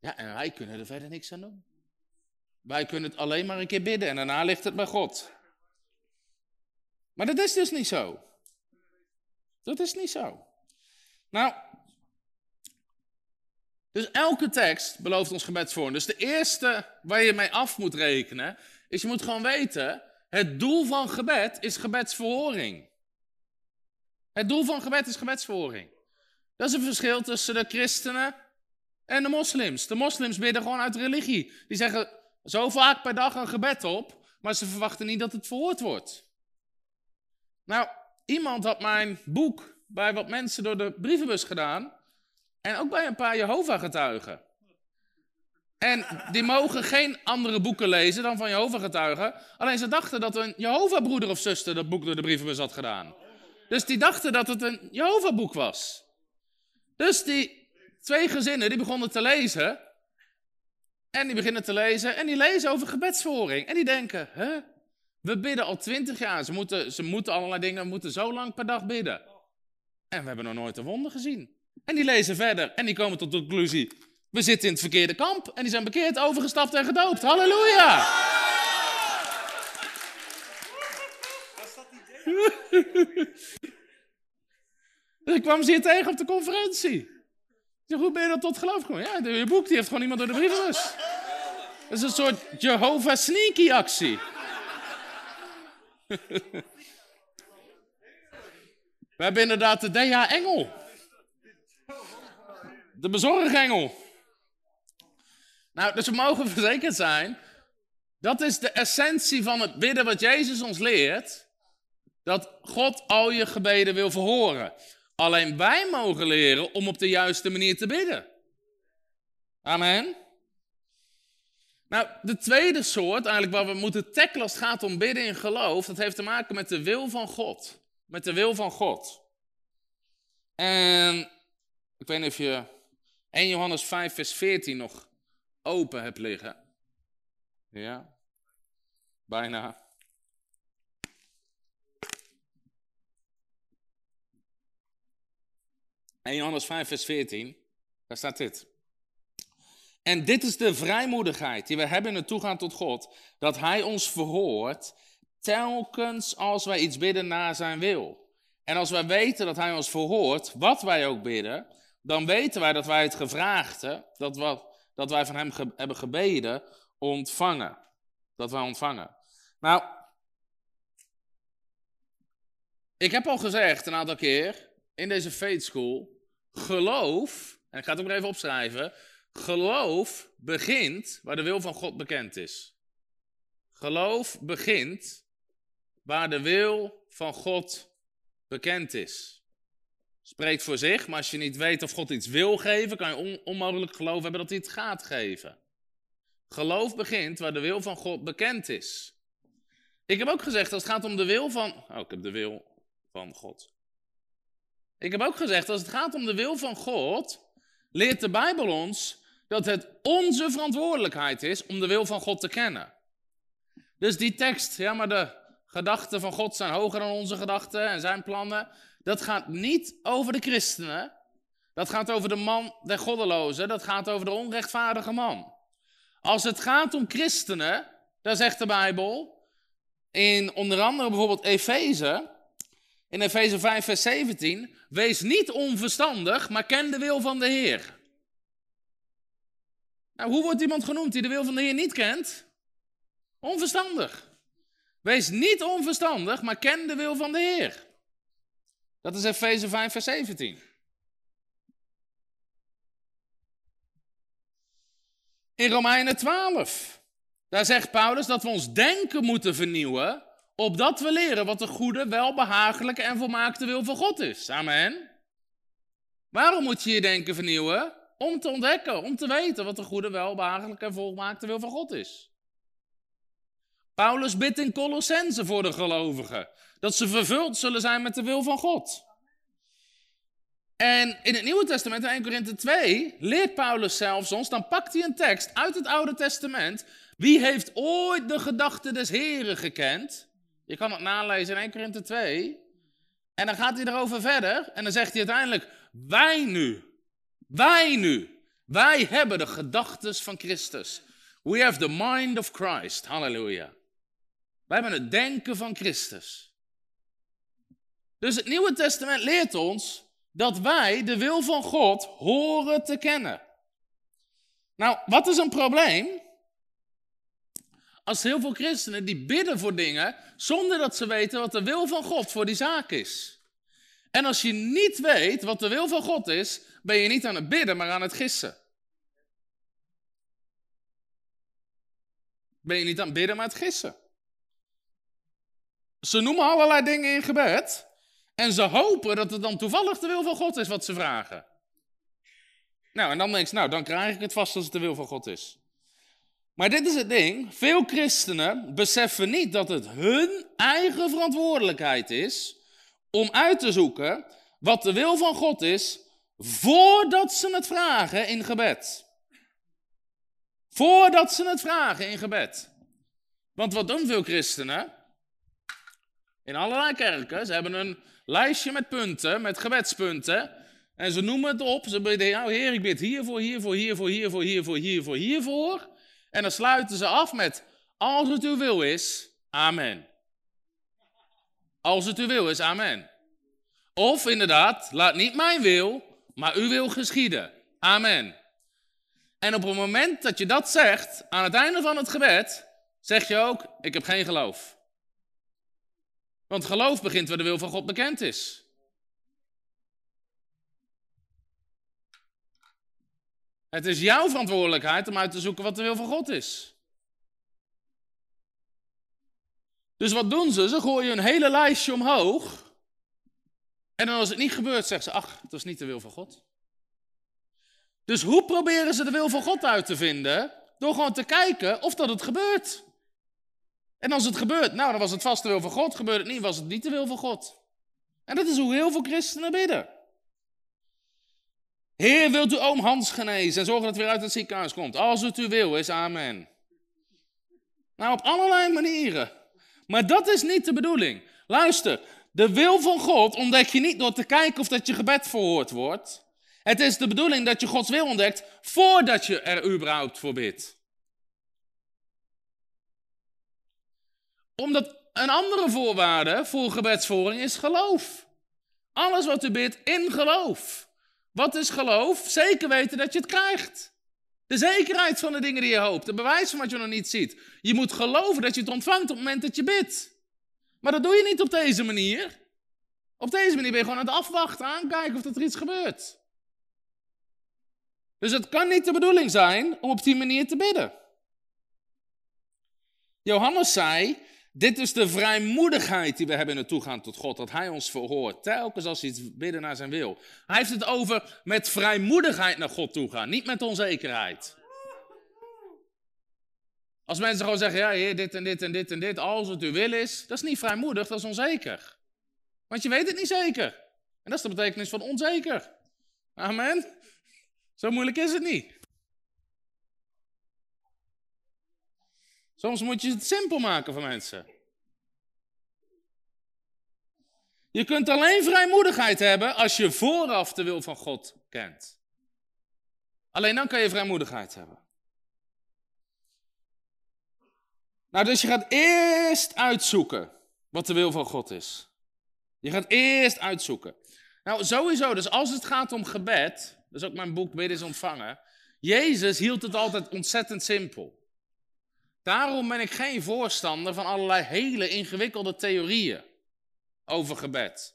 Ja, en wij kunnen er verder niks aan doen. Wij kunnen het alleen maar een keer bidden en daarna ligt het bij God. Maar dat is dus niet zo. Dat is niet zo. Nou, dus elke tekst belooft ons gebedsvorm. Dus de eerste waar je mee af moet rekenen, is je moet gewoon weten, het doel van gebed is gebedsverhoring. Het doel van gebed is gebedsverhoring. Dat is een verschil tussen de christenen en de moslims. De moslims bidden gewoon uit religie. Die zeggen zo vaak per dag een gebed op, maar ze verwachten niet dat het verhoord wordt. Nou, iemand had mijn boek bij wat mensen door de brievenbus gedaan. En ook bij een paar Jehovah-getuigen. En die mogen geen andere boeken lezen dan van Jehovah-getuigen. Alleen ze dachten dat een Jehovah-broeder of zuster dat boek door de brievenbus had gedaan. Dus die dachten dat het een Jehovah-boek was. Dus die twee gezinnen die begonnen te lezen. En die beginnen te lezen en die lezen over gebedsvoering. En die denken, hè? We bidden al twintig jaar. Ze moeten, ze moeten allerlei dingen, moeten zo lang per dag bidden. En we hebben nog nooit een wonder gezien. En die lezen verder en die komen tot de conclusie: we zitten in het verkeerde kamp. En die zijn bekeerd, overgestapt en gedoopt. Halleluja! dus ik kwam ze hier tegen op de conferentie. Ik hoe ben je dat tot geloof gekomen? Ja, je boek die heeft gewoon iemand door de brievenbus. Dat is een soort Jehovah Sneaky actie. We hebben inderdaad de DH Engel. De bezorgengel. Nou, dus we mogen verzekerd zijn. Dat is de essentie van het bidden wat Jezus ons leert. Dat God al je gebeden wil verhoren. Alleen wij mogen leren om op de juiste manier te bidden. Amen. Nou, de tweede soort, eigenlijk waar we moeten tackelen als het gaat om bidden in geloof, dat heeft te maken met de wil van God. Met de wil van God. En ik weet niet of je 1 Johannes 5, vers 14 nog open hebt liggen. Ja, bijna. En Johannes 5, vers 14, daar staat dit. En dit is de vrijmoedigheid die we hebben in het toegaan tot God, dat Hij ons verhoort telkens als wij iets bidden naar Zijn wil. En als wij weten dat Hij ons verhoort, wat wij ook bidden, dan weten wij dat wij het gevraagde, dat, wat, dat wij van Hem hebben gebeden, ontvangen. Dat wij ontvangen. Nou, ik heb al gezegd een aantal keer in deze faith school, geloof, en ik ga het ook even opschrijven, geloof begint waar de wil van God bekend is. Geloof begint waar de wil van God bekend is. Spreekt voor zich, maar als je niet weet of God iets wil geven, kan je onmogelijk geloof hebben dat hij het gaat geven. Geloof begint waar de wil van God bekend is. Ik heb ook gezegd, als het gaat om de wil van. Oh, ik heb de wil van God. Ik heb ook gezegd, als het gaat om de wil van God, leert de Bijbel ons dat het onze verantwoordelijkheid is om de wil van God te kennen. Dus die tekst, ja, maar de gedachten van God zijn hoger dan onze gedachten en zijn plannen. Dat gaat niet over de christenen. Dat gaat over de man der goddeloze, dat gaat over de onrechtvaardige man. Als het gaat om christenen, daar zegt de Bijbel, in onder andere bijvoorbeeld Efeze, in Efeze 5, vers 17, wees niet onverstandig, maar ken de wil van de Heer. Nou, hoe wordt iemand genoemd die de wil van de Heer niet kent? Onverstandig. Wees niet onverstandig, maar ken de wil van de Heer. Dat is Efeze 5, vers 17. In Romeinen 12, daar zegt Paulus dat we ons denken moeten vernieuwen, opdat we leren wat de goede, welbehagelijke en volmaakte wil van God is. Amen. Waarom moet je je denken vernieuwen? Om te ontdekken, om te weten wat de goede, welbehagelijke en volmaakte wil van God is. Paulus bidt in Colossense voor de gelovigen dat ze vervuld zullen zijn met de wil van God. En in het Nieuwe Testament, in 1 Korinthe 2, leert Paulus zelfs ons, dan pakt hij een tekst uit het Oude Testament. Wie heeft ooit de gedachten des Heren gekend? Je kan het nalezen in 1 Korinthe 2. En dan gaat hij erover verder en dan zegt hij uiteindelijk, wij nu, wij nu, wij hebben de gedachten van Christus. We have the mind of Christ. Halleluja. Wij hebben het denken van Christus. Dus het Nieuwe Testament leert ons dat wij de wil van God horen te kennen. Nou, wat is een probleem? Als heel veel christenen die bidden voor dingen zonder dat ze weten wat de wil van God voor die zaak is. En als je niet weet wat de wil van God is, ben je niet aan het bidden, maar aan het gissen. Ben je niet aan het bidden, maar aan het gissen. Ze noemen allerlei dingen in gebed. En ze hopen dat het dan toevallig de wil van God is wat ze vragen. Nou, en dan denk je, nou, dan krijg ik het vast als het de wil van God is. Maar dit is het ding. Veel christenen beseffen niet dat het hun eigen verantwoordelijkheid is om uit te zoeken wat de wil van God is voordat ze het vragen in gebed. Voordat ze het vragen in gebed. Want wat doen veel christenen? In allerlei kerken, ze hebben een lijstje met punten, met gebedspunten. En ze noemen het op. Ze bidden, nou heer, ik bid hiervoor, hiervoor, hiervoor, hiervoor, hiervoor, hiervoor, hiervoor. En dan sluiten ze af met, als het uw wil is, amen. Als het uw wil is, amen. Of inderdaad, laat niet mijn wil, maar uw wil geschieden. Amen. En op het moment dat je dat zegt, aan het einde van het gebed, zeg je ook, ik heb geen geloof. Want geloof begint waar de wil van God bekend is. Het is jouw verantwoordelijkheid om uit te zoeken wat de wil van God is. Dus wat doen ze? Ze gooien een hele lijstje omhoog. En dan als het niet gebeurt, zeggen ze, ach, het was niet de wil van God. Dus hoe proberen ze de wil van God uit te vinden? Door gewoon te kijken of dat het gebeurt. En als het gebeurt, nou, dan was het vast de wil van God. Gebeurt het niet, was het niet de wil van God. En dat is hoe heel veel christenen bidden. Heer, wilt u oom Hans genezen en zorgen dat hij weer uit het ziekenhuis komt? Als het u wil is, amen. Nou, op allerlei manieren. Maar dat is niet de bedoeling. Luister, de wil van God ontdek je niet door te kijken of dat je gebed verhoord wordt. Het is de bedoeling dat je Gods wil ontdekt voordat je er überhaupt voor bidt. Omdat een andere voorwaarde voor gebedsvoering is geloof. Alles wat u bidt in geloof. Wat is geloof? Zeker weten dat je het krijgt. De zekerheid van de dingen die je hoopt. De bewijs van wat je nog niet ziet. Je moet geloven dat je het ontvangt op het moment dat je bidt. Maar dat doe je niet op deze manier. Op deze manier ben je gewoon aan het afwachten, aankijken of er iets gebeurt. Dus het kan niet de bedoeling zijn om op die manier te bidden. Johannes zei, dit is de vrijmoedigheid die we hebben in het toegaan tot God, dat Hij ons verhoort, telkens als we iets bidden naar zijn wil. Hij heeft het over met vrijmoedigheid naar God toe gaan, niet met onzekerheid. Als mensen gewoon zeggen, ja heer, dit en dit en dit en dit, als het uw wil is, dat is niet vrijmoedig, dat is onzeker. Want je weet het niet zeker. En dat is de betekenis van onzeker. Amen. Zo moeilijk is het niet. Soms moet je het simpel maken voor mensen. Je kunt alleen vrijmoedigheid hebben als je vooraf de wil van God kent. Alleen dan kan je vrijmoedigheid hebben. Nou, dus je gaat eerst uitzoeken wat de wil van God is. Je gaat eerst uitzoeken. Nou, sowieso, dus als het gaat om gebed, dat is ook mijn boek Bidden is ontvangen. Jezus hield het altijd ontzettend simpel. Daarom ben ik geen voorstander van allerlei hele ingewikkelde theorieën over gebed.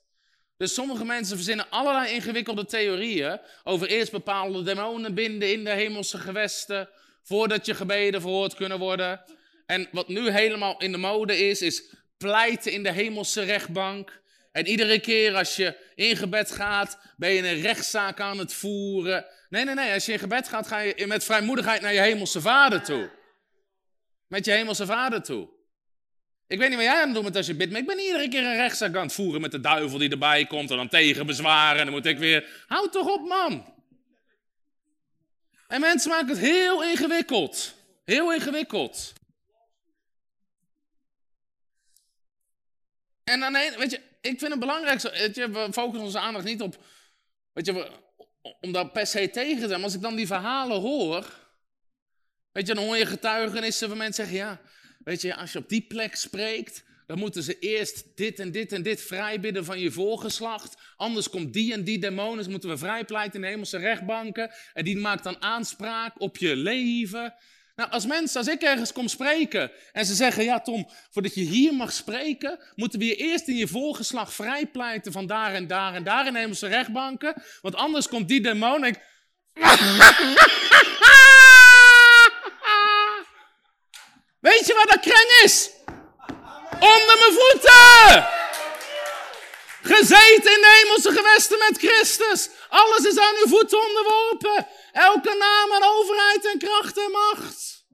Dus sommige mensen verzinnen allerlei ingewikkelde theorieën over eerst bepaalde demonen binden in de hemelse gewesten, voordat je gebeden verhoord kunnen worden. En wat nu helemaal in de mode is, is pleiten in de hemelse rechtbank. En iedere keer als je in gebed gaat, ben je een rechtszaak aan het voeren. Nee, nee, nee. Als je in gebed gaat, ga je met vrijmoedigheid naar je hemelse vader toe. Met je hemelse vader toe. Ik weet niet wat jij aan het doen bent als je bidt, maar ik ben iedere keer een rechtszaak aan het voeren met de duivel die erbij komt en dan tegenbezwaren. En dan moet ik weer, houd toch op man. En mensen maken het heel ingewikkeld. Heel ingewikkeld. En dan, weet je, ik vind het belangrijk, je, we focussen onze aandacht niet op, weet je, om daar per se tegen te zijn. Maar als ik dan die verhalen hoor, weet je, dan hoor je getuigenissen van mensen zeggen, ja, weet je, als je op die plek spreekt, dan moeten ze eerst dit en dit en dit vrijbidden van je voorgeslacht. Anders komt die en die demonen, dus moeten we vrijpleiten in de hemelse rechtbanken. En die maakt dan aanspraak op je leven. Nou, als mensen, als ik ergens kom spreken en ze zeggen, ja Tom, voordat je hier mag spreken, moeten we je eerst in je voorgeslag vrijpleiten van daar en daar en daar in hemelse rechtbanken. Want anders komt die demon en ik... Weet je wat dat kreng is? Onder mijn voeten! Gezeten in de hemelse gewesten met Christus. Alles is aan uw voeten onderworpen. Elke naam en overheid en kracht en macht.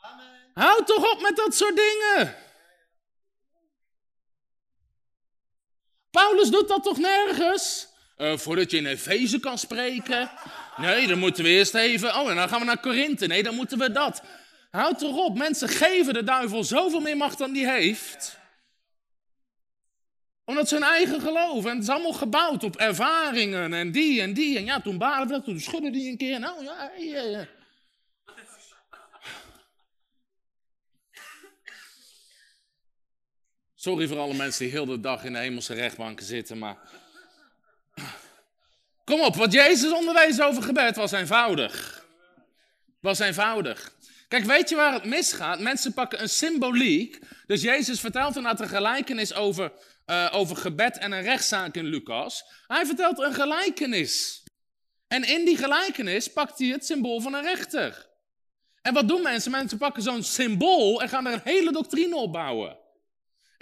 Amen. Houd toch op met dat soort dingen. Paulus doet dat toch nergens? Uh, voordat je in Efeze kan spreken. Nee, dan moeten we eerst even. Oh, en dan gaan we naar Korinthe. Nee, dan moeten we dat. Houd toch op. Mensen geven de duivel zoveel meer macht dan die heeft omdat ze hun eigen geloof. En het is allemaal gebouwd op ervaringen en die en die. En ja, toen baden we dat, toen schudden die een keer. Nou ja, ja, ja. Sorry voor alle mensen die heel de dag in de hemelse rechtbanken zitten, maar... Kom op, wat Jezus onderwees over gebed was eenvoudig. Was eenvoudig. Kijk, weet je waar het misgaat? Mensen pakken een symboliek. Dus Jezus vertelt inderdaad een gelijkenis over uh, over gebed en een rechtszaak in Lucas. Hij vertelt een gelijkenis. En in die gelijkenis pakt hij het symbool van een rechter. En wat doen mensen? Mensen pakken zo'n symbool en gaan er een hele doctrine op bouwen.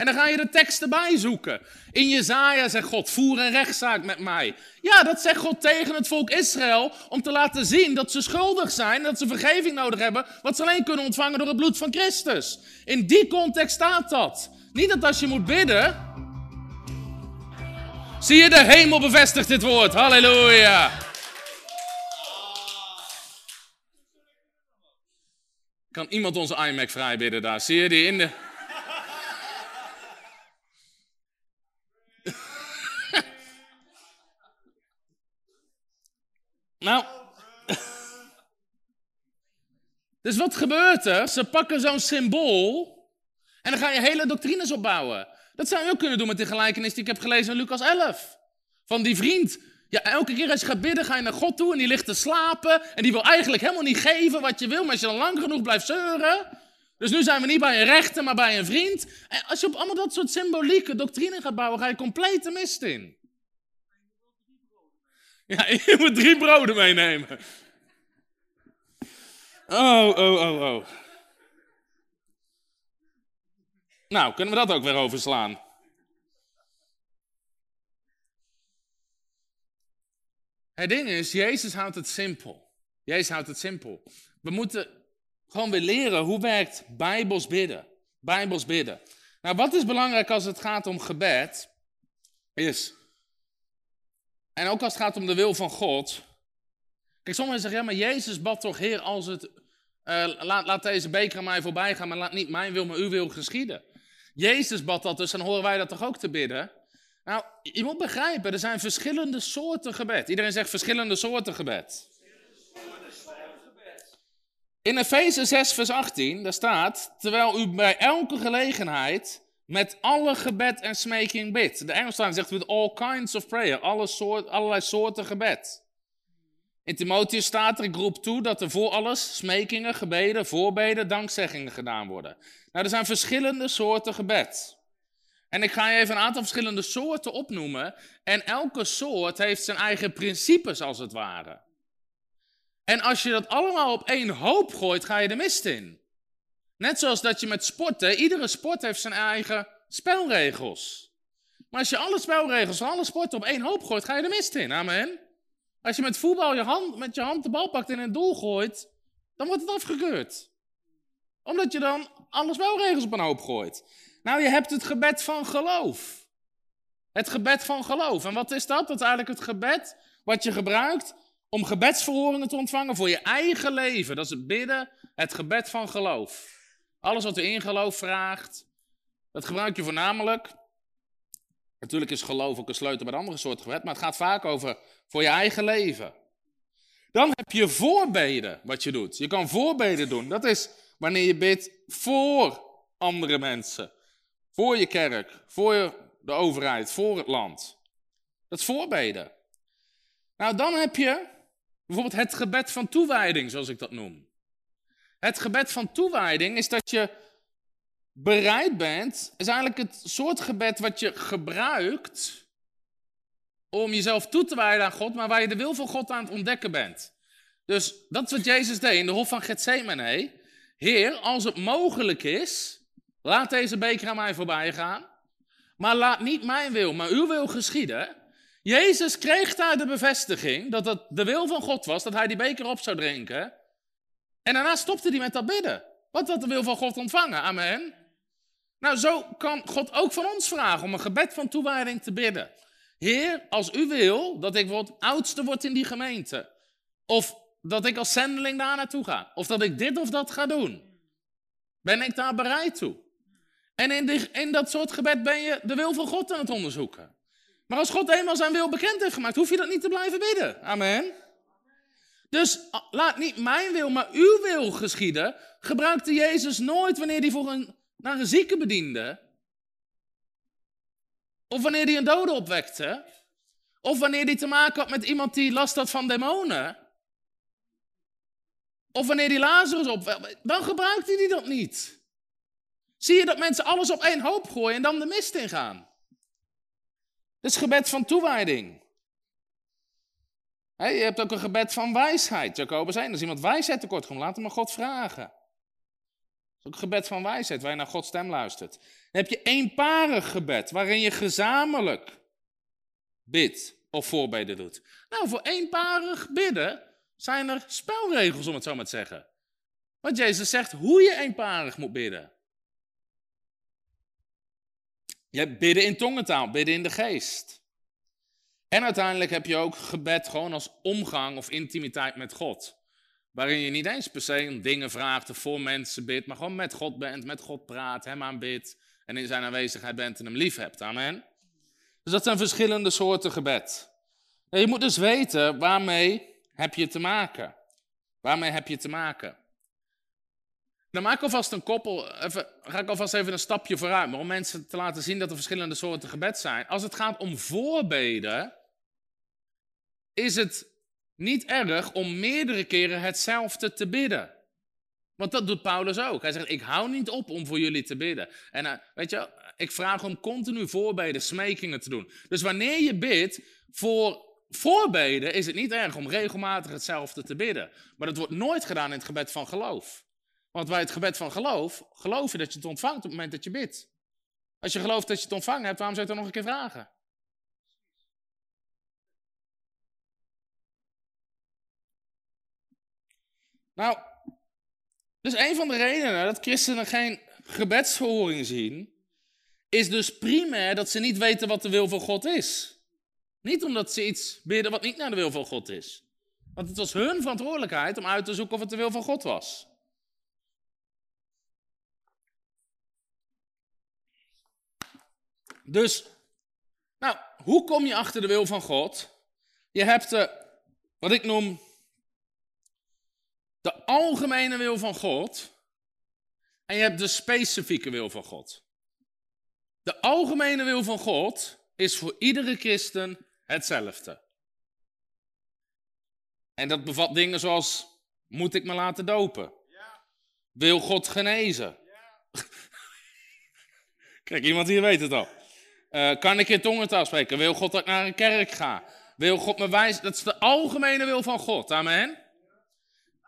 En dan ga je de teksten bij zoeken. In Jezaja zegt God, voer een rechtszaak met mij. Ja, dat zegt God tegen het volk Israël om te laten zien dat ze schuldig zijn, dat ze vergeving nodig hebben, wat ze alleen kunnen ontvangen door het bloed van Christus. In die context staat dat. Niet dat als je moet bidden, Zie je, de hemel bevestigt dit woord. Halleluja. Kan iemand onze iMac vrijbidden daar? Zie je die in de... nou... dus wat gebeurt er? Ze pakken zo'n symbool en dan ga je hele doctrines opbouwen. Dat zou je ook kunnen doen met de gelijkenis die ik heb gelezen in Lucas 11. Van die vriend. Ja, elke keer als je gaat bidden, ga je naar God toe en die ligt te slapen. En die wil eigenlijk helemaal niet geven wat je wil, maar als je dan lang genoeg blijft zeuren. Dus nu zijn we niet bij een rechter, maar bij een vriend. En als je op allemaal dat soort symbolieke doctrine gaat bouwen, ga je compleet de mist in. Ja, je moet drie broden meenemen. Oh, oh, oh, oh. Nou, kunnen we dat ook weer overslaan? Het ding is, Jezus houdt het simpel. Jezus houdt het simpel. We moeten gewoon weer leren hoe werkt Bijbels bidden. Bijbels bidden. Nou, wat is belangrijk als het gaat om gebed? Is, en ook als het gaat om de wil van God. Kijk, sommigen zeggen, ja, maar Jezus bad toch, Heer, als het, uh, laat, laat deze beker aan mij voorbij gaan, maar laat niet mijn wil, maar uw wil geschieden. Jezus bad dat, dus dan horen wij dat toch ook te bidden? Nou, je moet begrijpen, er zijn verschillende soorten gebed. Iedereen zegt verschillende soorten gebed. In Efeze 6, vers 18, daar staat, terwijl u bij elke gelegenheid met alle gebed en smeking bidt. De Engelstaan zegt with all kinds of prayer, allerlei soorten gebed. In Timotheus staat er, ik roep toe dat er voor alles smekingen, gebeden, voorbeden, dankzeggingen gedaan worden. Nou, er zijn verschillende soorten gebed. En ik ga je even een aantal verschillende soorten opnoemen. En elke soort heeft zijn eigen principes, als het ware. En als je dat allemaal op één hoop gooit, ga je de mist in. Net zoals dat je met sporten, iedere sport heeft zijn eigen spelregels. Maar als je alle spelregels van alle sporten op één hoop gooit, ga je de mist in. Amen. Als je met voetbal je hand, met je hand de bal pakt en in het doel gooit, dan wordt het afgekeurd. Omdat je dan alle spelregels op een hoop gooit. Nou, je hebt het gebed van geloof. Het gebed van geloof. En wat is dat? Dat is eigenlijk het gebed wat je gebruikt om gebedsverhoringen te ontvangen voor je eigen leven. Dat is het bidden, het gebed van geloof. Alles wat u in geloof vraagt, dat gebruik je voornamelijk. Natuurlijk is geloof ook een sleutel bij de andere soort gebed, maar het gaat vaak over voor je eigen leven. Dan heb je voorbeden wat je doet. Je kan voorbeden doen. Dat is wanneer je bidt voor andere mensen. Voor je kerk, voor de overheid, voor het land. Dat is voorbeden. Nou, dan heb je bijvoorbeeld het gebed van toewijding, zoals ik dat noem. Het gebed van toewijding is dat je bereid bent, is eigenlijk het soort gebed wat je gebruikt om jezelf toe te wijden aan God, maar waar je de wil van God aan het ontdekken bent. Dus dat is wat Jezus deed in de hof van Gethsemane. Heer, als het mogelijk is, laat deze beker aan mij voorbij gaan. Maar laat niet mijn wil, maar uw wil geschieden. Jezus kreeg daar de bevestiging dat het de wil van God was, dat hij die beker op zou drinken. En daarna stopte hij met dat bidden. Wat had de wil van God ontvangen? Amen. Nou, zo kan God ook van ons vragen om een gebed van toewijding te bidden. Heer, als u wil dat ik wat oudste word in die gemeente. Of dat ik als zendeling daar naartoe ga. Of dat ik dit of dat ga doen. Ben ik daar bereid toe? En in, in dat soort gebed ben je de wil van God aan het onderzoeken. Maar als God eenmaal zijn wil bekend heeft gemaakt, hoef je dat niet te blijven bidden. Amen. Dus laat niet mijn wil, maar uw wil geschieden. Gebruikte Jezus nooit wanneer hij voor een, naar een zieke bediende. Of wanneer hij een dode opwekte. Of wanneer hij te maken had met iemand die last had van demonen. Of wanneer hij Lazarus opwekte. Dan gebruikte hij dat niet. Zie je dat mensen alles op één hoop gooien en dan de mist ingaan? Dat is gebed van toewijding. Je hebt ook een gebed van wijsheid. Jacobus 1, als iemand wijsheid tekort komt, laat hem aan God vragen. Dat is ook een gebed van wijsheid, waar je naar Gods stem luistert. Dan heb je eenparig gebed, waarin je gezamenlijk bidt of voorbeden doet. Nou, voor eenparig bidden zijn er spelregels, om het zo maar te zeggen. Want Jezus zegt hoe je eenparig moet bidden. Je hebt bidden in tongentaal, bidden in de geest. En uiteindelijk heb je ook gebed gewoon als omgang of intimiteit met God. Waarin je niet eens per se om dingen vraagt of voor mensen bidt, maar gewoon met God bent, met God praat, hem aanbidt en in zijn aanwezigheid bent en hem lief hebt. Amen. Dus dat zijn verschillende soorten gebed. Je moet dus weten waarmee heb je te maken. Waarmee heb je te maken? Dan maak ik alvast een koppel, even, ga ik alvast even een stapje vooruit, maar om mensen te laten zien dat er verschillende soorten gebed zijn. Als het gaat om voorbeden, is het niet erg om meerdere keren hetzelfde te bidden. Want dat doet Paulus ook. Hij zegt, ik hou niet op om voor jullie te bidden. En uh, weet je, ik vraag om continu voorbeden, smekingen te doen. Dus wanneer je bidt voor voorbeden, is het niet erg om regelmatig hetzelfde te bidden. Maar dat wordt nooit gedaan in het gebed van geloof. Want bij het gebed van geloof, geloof je dat je het ontvangt op het moment dat je bidt. Als je gelooft dat je het ontvangen hebt, waarom zou je het dan nog een keer vragen? Nou, dus een van de redenen dat christenen geen gebedsverhoring zien, is dus primair dat ze niet weten wat de wil van God is. Niet omdat ze iets bidden wat niet naar de wil van God is. Want het was hun verantwoordelijkheid om uit te zoeken of het de wil van God was. Dus Nou, hoe kom je achter de wil van God? Je hebt de, wat ik noem, de algemene wil van God. En je hebt de specifieke wil van God. De algemene wil van God is voor iedere christen hetzelfde. En dat bevat dingen zoals, moet ik me laten dopen? Wil God genezen? Kijk, iemand hier weet het al. Uh, kan ik in tongentaal spreken? Wil God dat ik naar een kerk ga? Wil God me wijzen? Dat is de algemene wil van God. Amen.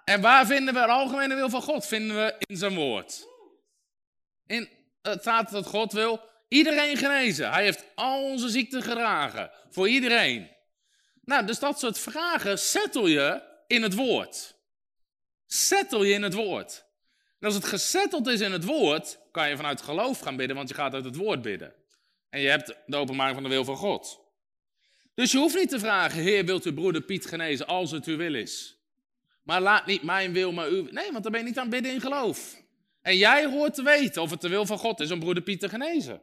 En waar vinden we de algemene wil van God? Vinden we in zijn woord. In, het staat dat God wil iedereen genezen. Hij heeft al onze ziekten gedragen. Voor iedereen. Nou, dus dat soort vragen settle je in het woord. Settle je in het woord. En als het gesetteld is in het woord, kan je vanuit geloof gaan bidden, want je gaat uit het woord bidden. En je hebt de openbaring van de wil van God. Dus je hoeft niet te vragen, Heer, wilt u broeder Piet genezen als het uw wil is? Maar laat niet mijn wil, maar uw. Nee, want dan ben je niet aan bidden in geloof. En jij hoort te weten of het de wil van God is om broeder Piet te genezen.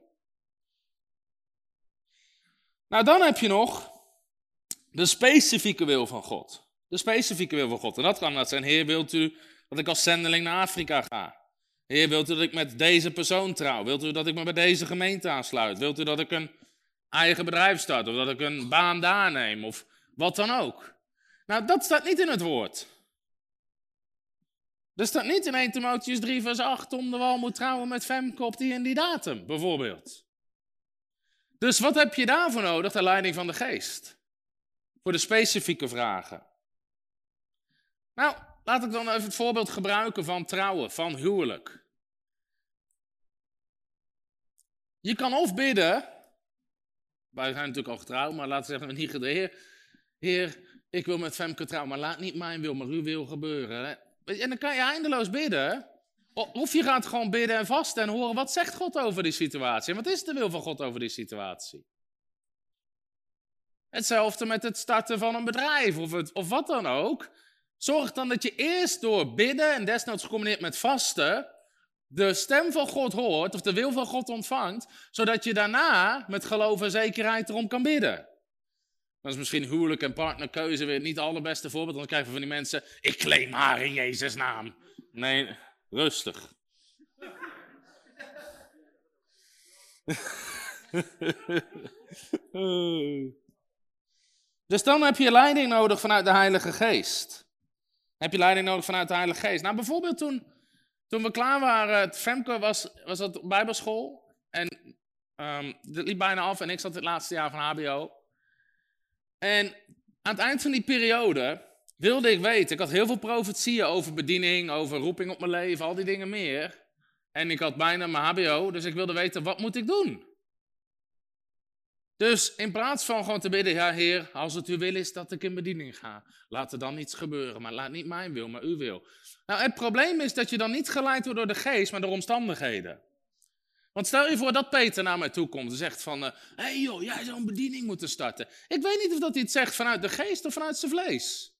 Nou, dan heb je nog de specifieke wil van God. De specifieke wil van God. En dat kan dat zijn, Heer, wilt u dat ik als zendeling naar Afrika ga? Heer, wilt u dat ik met deze persoon trouw? Wilt u dat ik me bij deze gemeente aansluit? Wilt u dat ik een eigen bedrijf start? Of dat ik een baan daar neem? Of wat dan ook? Nou, dat staat niet in het woord. Er staat niet in 1 Timotheus 3 vers 8 om de wal moet trouwen met Femke op die en die datum, bijvoorbeeld. Dus wat heb je daarvoor nodig? De leiding van de geest. Voor de specifieke vragen. Nou, laat ik dan even het voorbeeld gebruiken van trouwen, van huwelijk. Je kan of bidden, wij zijn natuurlijk al getrouwd, maar laten we zeggen, niet. Heer, heer, ik wil met Femke trouwen, maar laat niet mijn wil, maar uw wil gebeuren. En dan kan je eindeloos bidden. Of je gaat gewoon bidden en vasten en horen wat zegt God over die situatie. En wat is de wil van God over die situatie? Hetzelfde met het starten van een bedrijf of, het, of wat dan ook. Zorg dan dat je eerst door bidden en desnoods gecombineerd met vasten de stem van God hoort of de wil van God ontvangt, zodat je daarna met geloof en zekerheid erom kan bidden. Dat is misschien huwelijk en partnerkeuze weer niet het allerbeste voorbeeld, dan krijgen we van die mensen, ik claim haar in Jezus' naam. Nee, rustig. dus dan heb je leiding nodig vanuit de Heilige Geest. Heb je leiding nodig vanuit de Heilige Geest. Nou, bijvoorbeeld toen, toen we klaar waren, het Femke was, was dat bijbelschool. En um, dat liep bijna af en ik zat het laatste jaar van HBO. En aan het eind van die periode wilde ik weten, ik had heel veel profetieën over bediening, over roeping op mijn leven, al die dingen meer. En ik had bijna mijn HBO, dus ik wilde weten, wat moet ik doen? Dus in plaats van gewoon te bidden, ja Heer, als het uw wil is dat ik in bediening ga, laat er dan niets gebeuren, maar laat niet mijn wil, maar uw wil. Nou, het probleem is dat je dan niet geleid wordt door de geest, maar door omstandigheden. Want stel je voor dat Peter naar mij toe komt en zegt van, hé uh, hey joh, jij zou een bediening moeten starten. Ik weet niet of dat hij het zegt vanuit de geest of vanuit zijn vlees.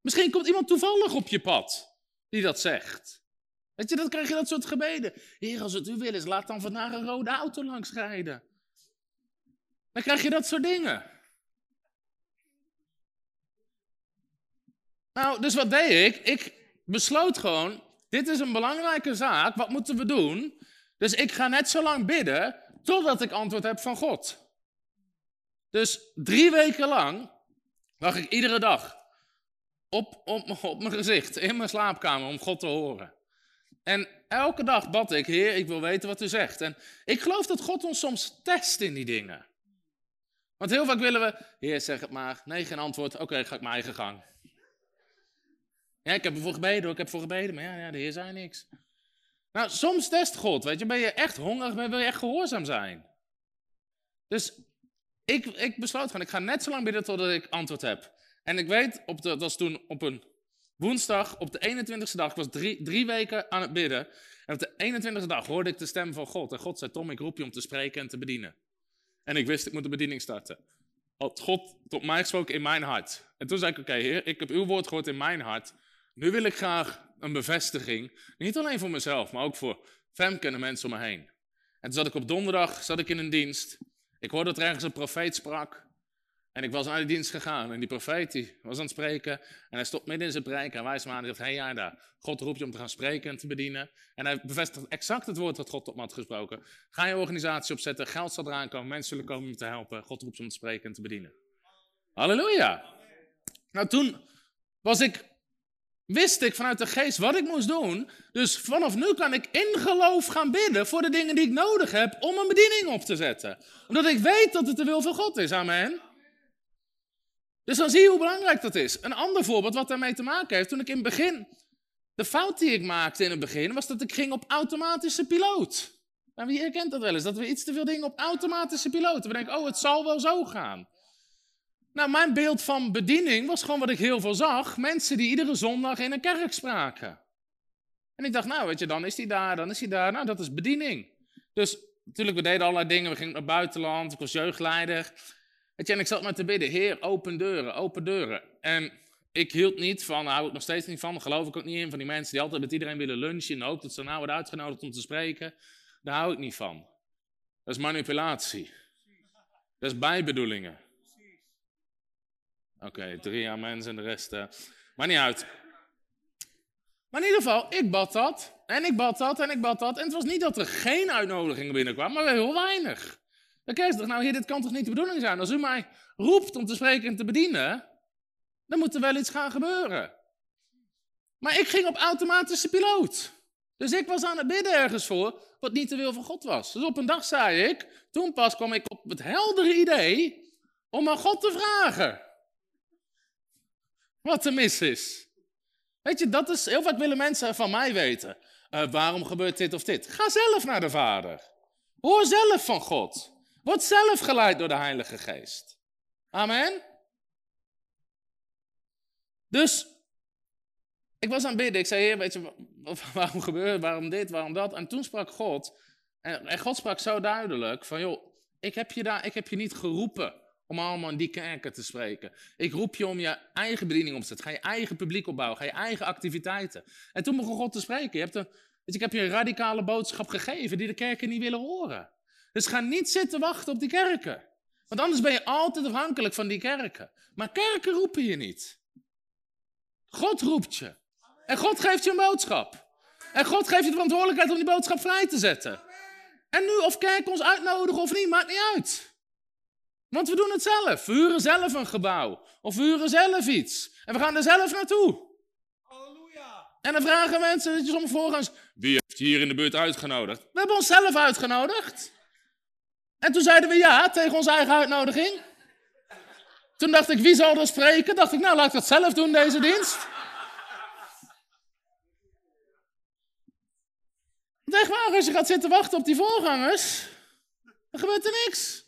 Misschien komt iemand toevallig op je pad die dat zegt. Weet je, dan krijg je dat soort gebeden. Heer, als het u wil is, laat dan vandaag een rode auto langs rijden. Dan krijg je dat soort dingen. Nou, dus wat deed ik? Ik besloot gewoon, dit is een belangrijke zaak, wat moeten we doen? Dus ik ga net zo lang bidden totdat ik antwoord heb van God. Dus drie weken lang lag ik iedere dag op, op, op mijn gezicht in mijn slaapkamer om God te horen. En elke dag bad ik, Heer, ik wil weten wat u zegt. En ik geloof dat God ons soms test in die dingen. Want heel vaak willen we, Heer, zeg het maar. Nee, geen antwoord. Oké, ga ik mijn eigen gang. Ja, ik heb ervoor gebeden, ik heb ervoor gebeden, maar ja, ja de Heer zei niks. Nou, soms test God, weet je, ben je echt hongerig, wil je echt gehoorzaam zijn. Dus ik, ik besloot van, ik ga net zo lang bidden totdat ik antwoord heb. En ik weet, op dat was toen op een woensdag, op de 21ste dag, ik was drie, drie weken aan het bidden. En op de 21ste dag hoorde ik de stem van God. En God zei, Tom, ik roep je om te spreken en te bedienen. En ik wist, ik moet de bediening starten. Had God tot mij gesproken in mijn hart. En toen zei ik, oké heer, ik heb uw woord gehoord in mijn hart. Nu wil ik graag een bevestiging. Niet alleen voor mezelf, maar ook voor Femke en de mensen om me heen. En toen zat ik op donderdag zat ik in een dienst. Ik hoorde dat er ergens een profeet sprak. En ik was naar de dienst gegaan. En die profeet die was aan het spreken. En hij stopt midden in zijn preek. En wijst me aan en zegt: jij daar. God roept je om te gaan spreken en te bedienen. En hij bevestigt exact het woord dat God tot me had gesproken. Ga je organisatie opzetten. Geld zal eraan komen. Mensen zullen komen om te helpen. God roept je om te spreken en te bedienen. Halleluja. Nou, toen was ik wist ik vanuit de geest wat ik moest doen. Dus vanaf nu kan ik in geloof gaan bidden voor de dingen die ik nodig heb om een bediening op te zetten. Omdat ik weet dat het de wil van God is. Amen. Dus dan zie je hoe belangrijk dat is. Een ander voorbeeld wat daarmee te maken heeft. Toen ik in het begin, de fout die ik maakte in het begin, was dat ik ging op automatische piloot. En wie herkent dat wel eens? Dat we iets te veel dingen op automatische piloot. We denken, oh, het zal wel zo gaan. Nou, mijn beeld van bediening was gewoon wat ik heel veel zag. Mensen die iedere zondag in een kerk spraken. En ik dacht, nou, weet je, dan is hij daar, dan is hij daar. Nou, dat is bediening. Dus natuurlijk, we deden allerlei dingen. We gingen naar buitenland. Ik was jeugdleider. Weet je, en ik zat maar te bidden, Heer, open deuren, open deuren. En ik hield niet van, daar hou ik nog steeds niet van, geloof ik ook niet in, van die mensen die altijd met iedereen willen lunchen en ook dat ze nou worden uitgenodigd om te spreken. Daar hou ik niet van. Dat is manipulatie. Dat is bijbedoelingen. Oké, drie aan mensen en de rest. Uh, maar niet uit. Maar in ieder geval, ik bad dat. En ik bad dat en ik bad dat. En het was niet dat er geen uitnodigingen binnenkwamen, maar heel weinig. Dan kijk je nou heer, dit kan toch niet de bedoeling zijn? Als u mij roept om te spreken en te bedienen, dan moet er wel iets gaan gebeuren. Maar ik ging op automatische piloot. Dus ik was aan het bidden ergens voor, wat niet de wil van God was. Dus op een dag zei ik, toen pas kwam ik op het heldere idee om aan God te vragen wat er mis is. Weet je, dat is, heel vaak willen mensen van mij weten. Uh, waarom gebeurt dit of dit? Ga zelf naar de Vader. Hoor zelf van God. Word zelf geleid door de Heilige Geest. Amen. Dus, ik was aan het bidden. Ik zei, heer, weet je, waarom gebeurt waarom dit, waarom dat? En toen sprak God. En, God sprak zo duidelijk van, joh, ik heb je, daar, ik heb je niet geroepen om allemaal in die kerken te spreken. Ik roep je om je eigen bediening op te zetten. Ga je eigen publiek opbouwen. Ga je eigen activiteiten. En toen begon God te spreken. Je hebt een, ik heb je een radicale boodschap gegeven die de kerken niet willen horen. Dus ga niet zitten wachten op die kerken. Want anders ben je altijd afhankelijk van die kerken. Maar kerken roepen je niet. God roept je. En God geeft je een boodschap. En God geeft je de verantwoordelijkheid om die boodschap vrij te zetten. En nu of kerk ons uitnodigen of niet, maakt niet uit. Want we doen het zelf. We huren zelf een gebouw. Of we huren zelf iets. En we gaan er zelf naartoe. Halleluja. En dan vragen mensen dat je soms voorgaans... Wie heeft hier in de buurt uitgenodigd? We hebben onszelf uitgenodigd. En toen zeiden we ja tegen onze eigen uitnodiging. Toen dacht ik, wie zal er spreken? Dacht ik, nou laat ik dat zelf doen, deze dienst. Echt waar, als je gaat zitten wachten op die voorgangers, dan gebeurt er niks.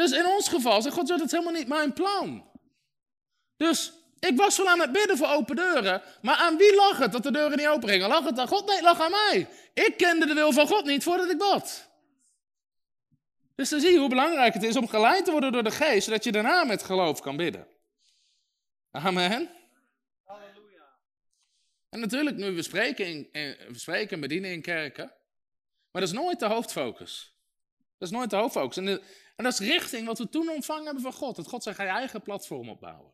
Dus in ons geval zegt God, dat is helemaal niet mijn plan. Dus ik was wel aan het bidden voor open deuren, maar aan wie lag het dat de deuren niet open gingen? Lag het aan God? Nee, het lag aan mij. Ik kende de wil van God niet voordat ik bad. Dus dan zie je hoe belangrijk het is om geleid te worden door de geest, zodat je daarna met geloof kan bidden. Amen. Halleluja. En natuurlijk, nu we spreken, in, we spreken en bedienen in kerken, maar dat is nooit de hoofdfocus. Dat is nooit de hoofdfocus. En, en dat is richting wat we toen ontvangen hebben van God. Dat God zei, ga je eigen platform opbouwen.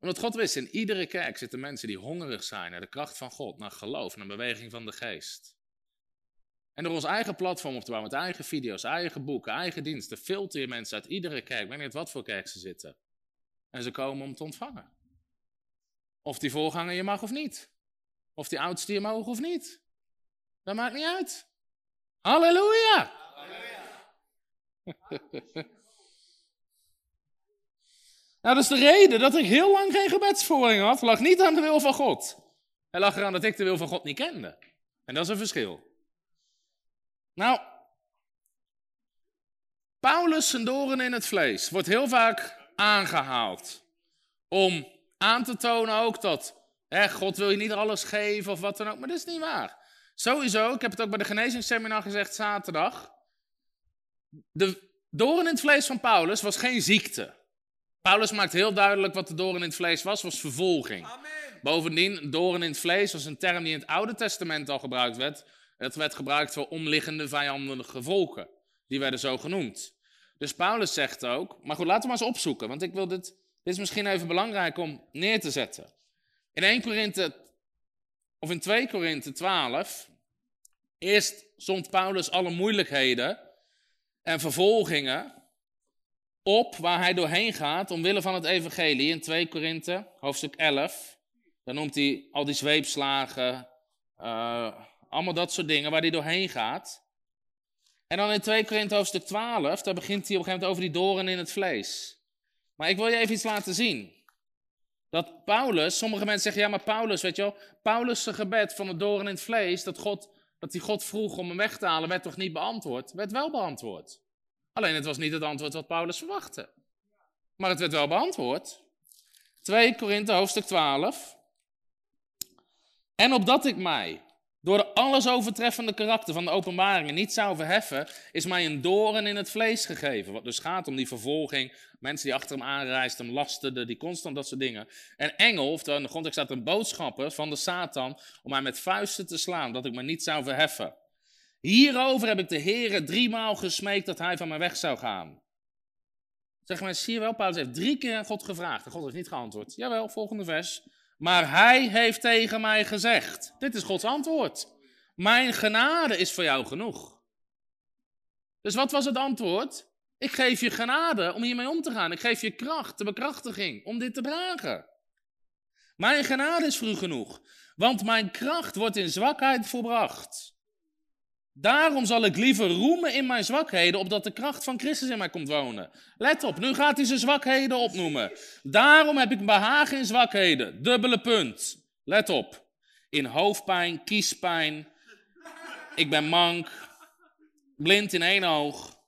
Omdat God wist, in iedere kerk zitten mensen die hongerig zijn naar de kracht van God, naar geloof, naar beweging van de geest. En door ons eigen platform op te bouwen, met eigen video's, eigen boeken, eigen diensten, filter je mensen uit iedere kerk, weet niet wat voor kerk ze zitten. En ze komen om te ontvangen. Of die voorganger je mag of niet. Of die oudste je mogen of niet. Dat maakt niet uit. Halleluja! nou, is de reden dat ik heel lang geen gebedsvoering had. lag niet aan de wil van God. Het lag eraan dat ik de wil van God niet kende. En dat is een verschil. Nou, Paulus zijn in het vlees wordt heel vaak aangehaald. Om aan te tonen ook dat hè, God wil je niet alles geven of wat dan ook. Maar dat is niet waar. Sowieso, ik heb het ook bij de genezingsseminar gezegd zaterdag. De doorn in het vlees van Paulus was geen ziekte. Paulus maakt heel duidelijk wat de doorn in het vlees was, was vervolging. Amen. Bovendien, doorn in het vlees was een term die in het Oude Testament al gebruikt werd. Dat werd gebruikt voor omliggende vijandige volken. Die werden zo genoemd. Dus Paulus zegt ook, maar goed, laten we maar eens opzoeken, want ik wil dit, dit is misschien even belangrijk om neer te zetten. In 1 Korinthe, of in 2 Korinthe 12, eerst zond Paulus alle moeilijkheden en vervolgingen op waar hij doorheen gaat omwille van het evangelie. In 2 Korinthe, hoofdstuk 11, dan noemt hij al die zweepslagen, uh, allemaal dat soort dingen waar hij doorheen gaat. En dan in 2 Korinthe hoofdstuk 12, daar begint hij op een gegeven moment over die doren in het vlees. Maar ik wil je even iets laten zien. Dat Paulus, sommige mensen zeggen, ja maar Paulus, weet je wel, Paulus' gebed van de doren in het vlees, dat, God, dat hij God vroeg om hem weg te halen, werd toch niet beantwoord? Werd wel beantwoord. Alleen het was niet het antwoord wat Paulus verwachtte. Maar het werd wel beantwoord. 2 Korinthe hoofdstuk 12. En opdat ik mij door de alles overtreffende karakter van de openbaringen niet zou verheffen, is mij een doren in het vlees gegeven. Wat dus gaat om die vervolging, mensen die achter hem aanreisden, hem lasterden, die constant dat soort dingen. En engel, of in de grondtekst staat een boodschapper van de Satan, om mij met vuisten te slaan, dat ik me niet zou verheffen. Hierover heb ik de Heere driemaal gesmeekt dat hij van mij weg zou gaan. Zeg maar, zie je wel, Paulus heeft drie keer aan God gevraagd en God heeft niet geantwoord. Jawel, volgende vers. Maar hij heeft tegen mij gezegd. Dit is Gods antwoord. Mijn genade is voor jou genoeg. Dus wat was het antwoord? Ik geef je genade om hiermee om te gaan. Ik geef je kracht, de bekrachtiging om dit te dragen. Mijn genade is u genoeg. Want mijn kracht wordt in zwakheid volbracht. Daarom zal ik liever roemen in mijn zwakheden, opdat de kracht van Christus in mij komt wonen. Let op, nu gaat hij zijn zwakheden opnoemen. Daarom heb ik behagen in zwakheden. Dubbele punt. Let op. In hoofdpijn, kiespijn. Ik ben mank. Blind in één oog.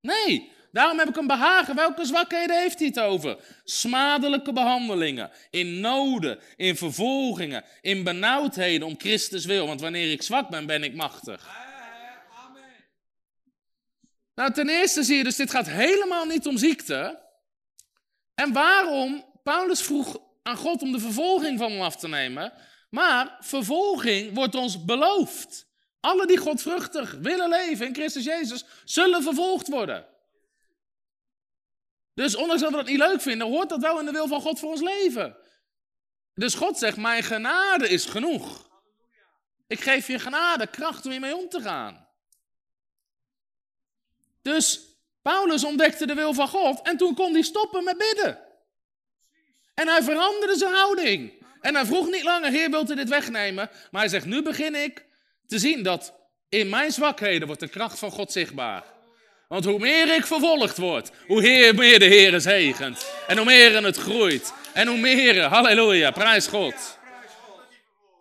Nee, daarom heb ik een behagen. Welke zwakheden heeft hij het over? Smadelijke behandelingen, in noden, in vervolgingen, in benauwdheden om Christus wil. Want wanneer ik zwak ben, ben ik machtig. Nou, ten eerste zie je dus, dit gaat helemaal niet om ziekte. En waarom? Paulus vroeg aan God om de vervolging van hem af te nemen. Maar vervolging wordt ons beloofd. Alle die godvruchtig willen leven in Christus Jezus, zullen vervolgd worden. Dus ondanks dat we dat niet leuk vinden, hoort dat wel in de wil van God voor ons leven. Dus God zegt, mijn genade is genoeg. Ik geef je genade, kracht om hiermee om te gaan. Dus Paulus ontdekte de wil van God en toen kon hij stoppen met bidden. En hij veranderde zijn houding. En hij vroeg niet langer, Heer, wilt u dit wegnemen? Maar hij zegt, nu begin ik te zien dat in mijn zwakheden wordt de kracht van God zichtbaar. Want hoe meer ik vervolgd word, hoe meer de Heer zegent. En hoe meer het groeit. En hoe meer, halleluja, prijs God.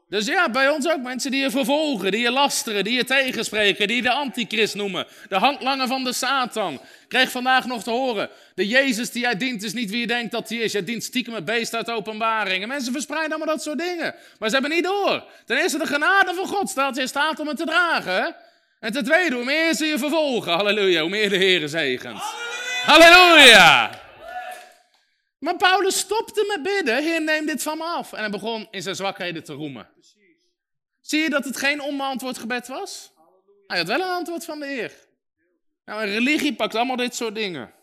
Dus ja, bij ons ook mensen die je vervolgen, die je lasteren, die je tegenspreken, die de antichrist noemen. De handlanger van de Satan. Ik kreeg vandaag nog te horen, de Jezus die jij dient is niet wie je denkt dat hij is. Jij dient stiekem het beest uit openbaringen. Mensen verspreiden allemaal dat soort dingen. Maar ze hebben niet door. Ten eerste de genade van God staat je staat om het te dragen. En ten tweede, hoe meer ze je vervolgen, halleluja, hoe meer de Heer zegent. Halleluja! Maar Paulus stopte met bidden, Heer neem dit van me af. En hij begon in zijn zwakheden te roemen. Zie je dat het geen onbeantwoord gebed was? Hij had wel een antwoord van de Heer. Nou, een religie pakt allemaal dit soort dingen.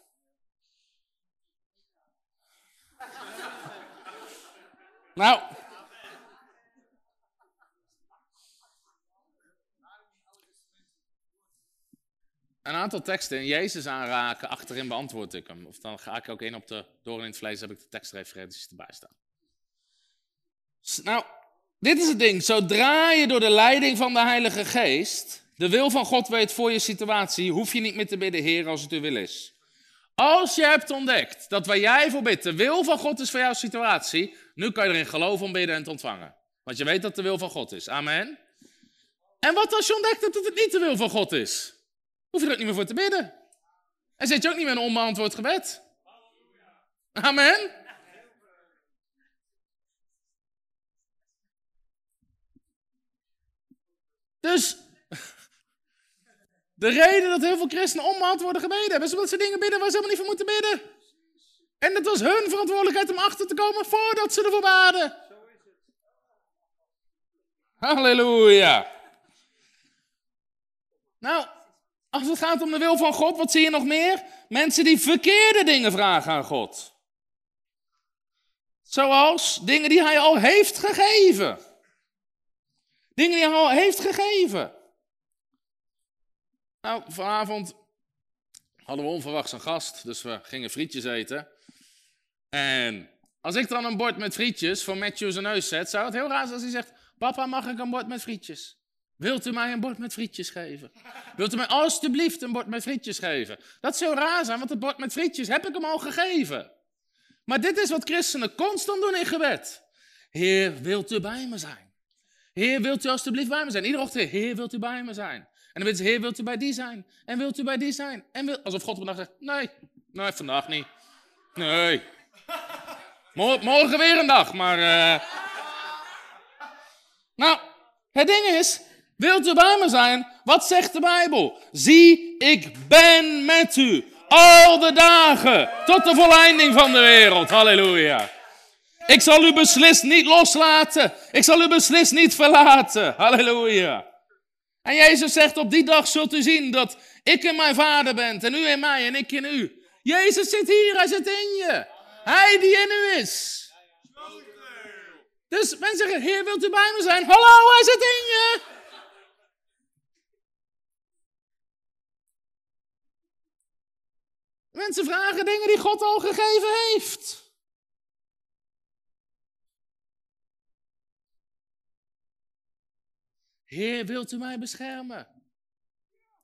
nou, een aantal teksten in Jezus aanraken, achterin beantwoord ik hem. Of dan ga ik ook in op de door in het vlees, heb ik de tekstreferenties erbij staan. Nou, dit is het ding. Zodra je door de leiding van de Heilige Geest de wil van God weet voor je situatie, hoef je niet meer te bidden, Heer, als het uw wil is. Als je hebt ontdekt dat waar jij voor bidt de wil van God is voor jouw situatie, nu kan je erin geloven om bidden en te ontvangen. Want je weet dat de wil van God is. Amen. En wat als je ontdekt dat het niet de wil van God is? Hoef je er ook niet meer voor te bidden. En zit je ook niet meer een onbeantwoord gebed. Amen. Dus de reden dat heel veel christenen onbeantwoorde gebeden hebben, is omdat ze dingen bidden waar ze helemaal niet voor moeten bidden. En het was hun verantwoordelijkheid om achter te komen voordat ze ervoor baden. Halleluja. Nou, als het gaat om de wil van God, wat zie je nog meer? Mensen die verkeerde dingen vragen aan God. Zoals dingen die hij al heeft gegeven. Dingen die hij al heeft gegeven. Nou, vanavond hadden we onverwachts een gast, dus we gingen frietjes eten. En als ik dan een bord met frietjes voor Matthew zijn neus zet, zou het heel raar zijn als hij zegt: Papa, mag ik een bord met frietjes? Wilt u mij een bord met frietjes geven? Wilt u mij alstublieft een bord met frietjes geven? Dat zou raar zijn, want het bord met frietjes heb ik hem al gegeven. Maar dit is wat christenen constant doen in gebed. Heer, wilt u bij me zijn? Heer, wilt u alstublieft bij me zijn? Iedere ochtend, Heer, wilt u bij me zijn? En dan weet Heer, wilt u bij die zijn? En wilt u bij die zijn? En wil... Alsof God op een dag zegt, nee, nee, vandaag niet. Nee. Morgen weer een dag, maar... Uh... Nou, het ding is, wilt u bij me zijn? Wat zegt de Bijbel? Zie, ik ben met u al de dagen tot de volleinding van de wereld. Halleluja. Ik zal u beslist niet loslaten. Ik zal u beslist niet verlaten. Halleluja. En Jezus zegt, op die dag zult u zien dat ik in mijn vader ben en u in mij en ik in u. Jezus zit hier, hij zit in je. Hij die in u is. Dus mensen zeggen, Heer, wilt u bij me zijn? Hallo, hij zit in je. Mensen vragen dingen die God al gegeven heeft. Heer, wilt u mij beschermen?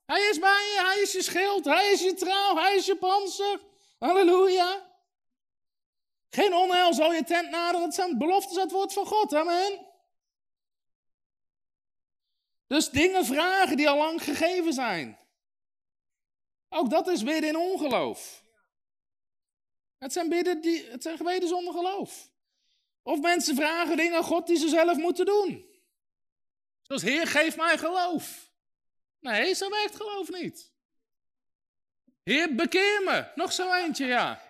Hij is bij je, hij is je schild, hij is je trouw, hij is je panzer. Halleluja. Geen onheil zal je tent naderen, het zijn beloftes het woord van God. Amen. Dus dingen vragen die al lang gegeven zijn. Ook dat is bidden in ongeloof. Het zijn, bidden die, het zijn gebeden zonder geloof. Of mensen vragen dingen aan God die ze zelf moeten doen. Zoals Heer, geef mij geloof. Nee, zo werkt geloof niet. Heer, bekeer me. Nog zo eentje, ja.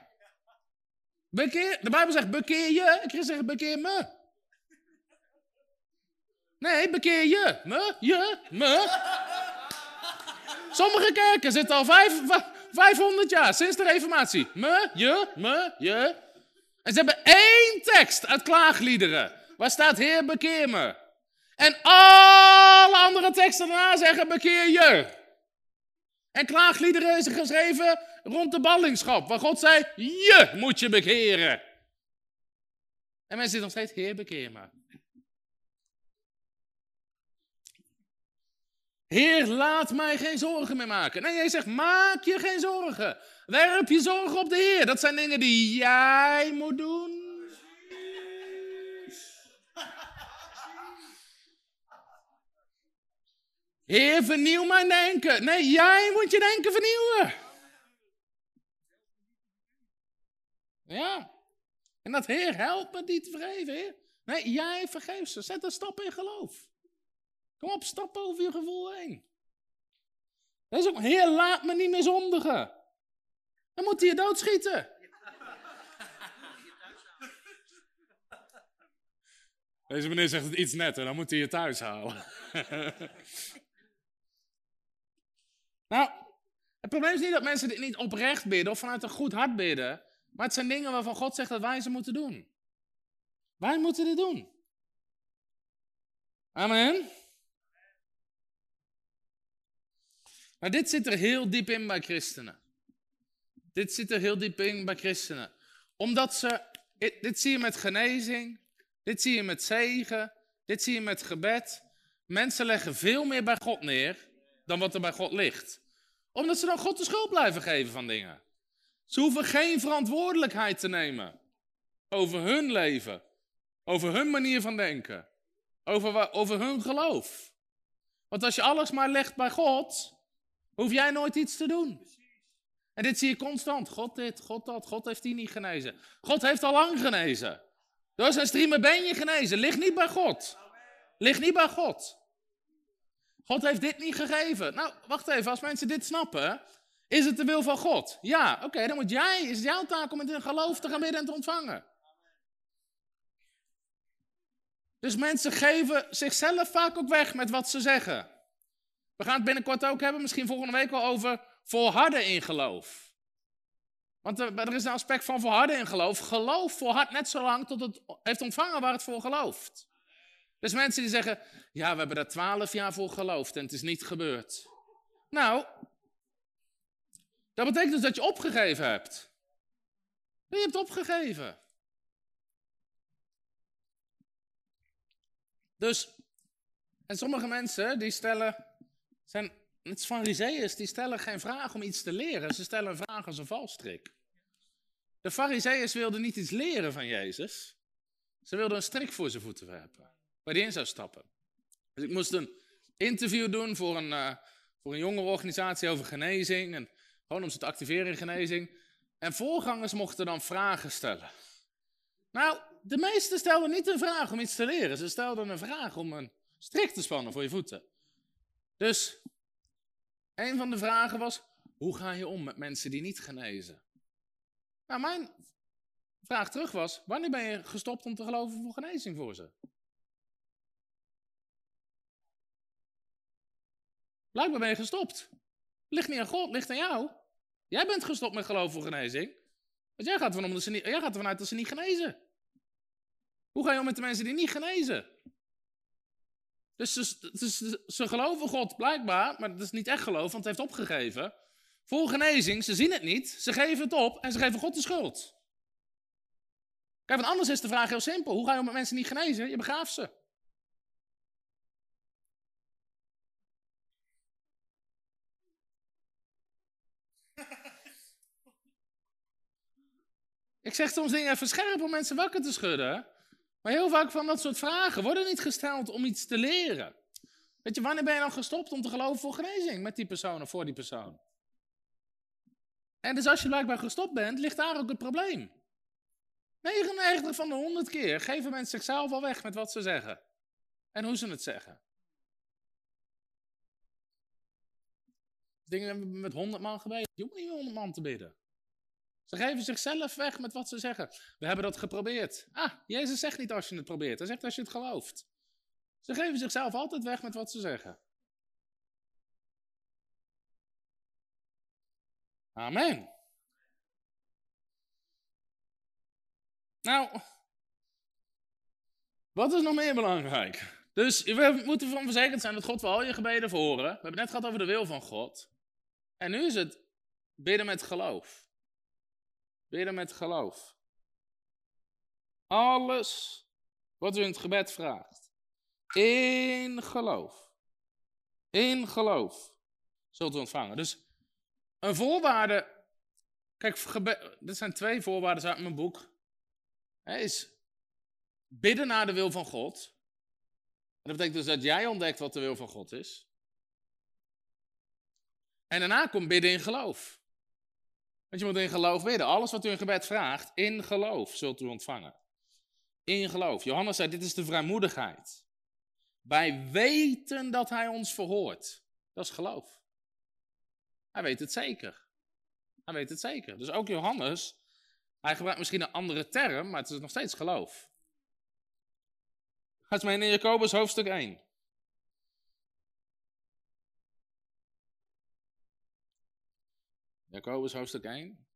Bekeer, de Bijbel zegt bekeer je. Ik zeggen bekeer me. Nee, bekeer je. Me, je, me. Sommige kerken zitten al vijf, 500 jaar, sinds de reformatie. Me, je, me, je. En ze hebben één tekst uit klaagliederen. Waar staat Heer bekeer me. En alle andere teksten daarna zeggen bekeer je. En klaagliederen is geschreven rond de ballingschap. Waar God zei, je moet je bekeren. En mensen zitten nog steeds, Heer bekeer me. Heer, laat mij geen zorgen meer maken. Nee, jij zegt, maak je geen zorgen. Werp je zorgen op de Heer. Dat zijn dingen die jij moet doen. Heer, vernieuw mijn denken. Nee, jij moet je denken vernieuwen. Ja. En dat Heer, help me die te vergeven, Heer. Nee, jij vergeef ze. Zet een stap in geloof. Kom op, stap over je gevoel heen. Dat is ook, Heer, laat me niet meer zondigen. Dan moet hij je doodschieten. Deze meneer zegt het iets netter, dan moet hij je thuis halen. nou, het probleem is niet dat mensen dit niet oprecht bidden of vanuit een goed hart bidden. Maar het zijn dingen waarvan God zegt dat wij ze moeten doen. Wij moeten dit doen. Amen. Maar dit zit er heel diep in bij christenen. Dit zit er heel diep in bij christenen. Omdat ze, dit zie je met genezing, dit zie je met zegen, dit zie je met gebed. Mensen leggen veel meer bij God neer dan wat er bij God ligt. Omdat ze dan God de schuld blijven geven van dingen. Ze hoeven geen verantwoordelijkheid te nemen over hun leven, over hun manier van denken, over, over hun geloof. Want als je alles maar legt bij God, Hoef jij nooit iets te doen. En dit zie je constant. God dit, God dat, God heeft die niet genezen. God heeft al lang genezen. Door zijn streamen ben je genezen. Lig niet bij God. Lig niet bij God. God heeft dit niet gegeven. Nou, wacht even, als mensen dit snappen, is het de wil van God? Ja, oké, dan moet jij, is het jouw taak om het in geloof te gaan bidden en te ontvangen. Dus mensen geven zichzelf vaak ook weg met wat ze zeggen. We gaan het binnenkort ook hebben, misschien volgende week al, over volharden in geloof. Want er is een aspect van volharden in geloof. Geloof volhardt net zo lang tot het heeft ontvangen waar het voor gelooft. Dus mensen die zeggen, ja, we hebben daar twaalf jaar voor geloofd en het is niet gebeurd. Nou, dat betekent dus dat je opgegeven hebt. Je hebt opgegeven. Dus, en sommige mensen die stellen, zijn, het is fariseeërs, die stellen geen vraag om iets te leren. Ze stellen een vraag als een valstrik. De fariseeërs wilden niet iets leren van Jezus. Ze wilden een strik voor zijn voeten werpen, waar hij in zou stappen. Dus ik moest een interview doen voor een, uh, voor een jonge organisatie over genezing. En gewoon om ze te activeren in genezing. En voorgangers mochten dan vragen stellen. Nou, de meesten stelden niet een vraag om iets te leren. Ze stelden een vraag om een strik te spannen voor je voeten. Dus een van de vragen was: hoe ga je om met mensen die niet genezen? Nou, mijn vraag terug was: wanneer ben je gestopt om te geloven voor genezing voor ze? Blijkbaar ben je gestopt. Ligt niet aan God, ligt aan jou. Jij bent gestopt met geloven voor genezing. Want jij gaat, ervan niet, jij gaat ervan uit dat ze niet genezen. Hoe ga je om met de mensen die niet genezen? Dus ze, ze, geloven God blijkbaar, maar dat is niet echt geloof, want het heeft opgegeven. Voor genezing, ze zien het niet, ze geven het op en ze geven God de schuld. Kijk, want anders is de vraag heel simpel. Hoe ga je om met mensen niet genezen? Je begraaft ze. Ik zeg soms dingen even scherp om mensen wakker te schudden. Maar heel vaak van dat soort vragen worden niet gesteld om iets te leren. Weet je, wanneer ben je dan gestopt om te geloven voor genezing met die persoon of voor die persoon? En dus als je blijkbaar gestopt bent, ligt daar ook het probleem. 99 van de 100 keer geven mensen zichzelf al weg met wat ze zeggen. En hoe ze het zeggen. Dingen met 100 man gebeden. Je hoeft niet 100 man te bidden. Ze geven zichzelf weg met wat ze zeggen. We hebben dat geprobeerd. Ah, Jezus zegt niet als je het probeert. Hij zegt als je het gelooft. Ze geven zichzelf altijd weg met wat ze zeggen. Amen. Nou, wat is nog meer belangrijk? Dus we moeten van verzekerd zijn dat God wel al je gebeden verhoren. We hebben het net gehad over de wil van God. En nu is het bidden met geloof. Bidden met geloof. Alles wat u in het gebed vraagt. In geloof. In geloof. Zult u ontvangen. Dus een voorwaarde. Kijk, dit zijn twee voorwaarden uit mijn boek. Is bidden naar de wil van God. En dat betekent dus dat jij ontdekt wat de wil van God is. En daarna komt bidden in geloof. Want je moet in geloof bidden. Alles wat u in gebed vraagt, in geloof zult u ontvangen. In geloof. Johannes zei, dit is de vrijmoedigheid. Wij weten dat hij ons verhoort. Dat is geloof. Hij weet het zeker. Hij weet het zeker. Dus ook Johannes, hij gebruikt misschien een andere term, maar het is nog steeds geloof. Ga eens mee in Jacobus hoofdstuk 1. Jacobus hoofdstuk 1,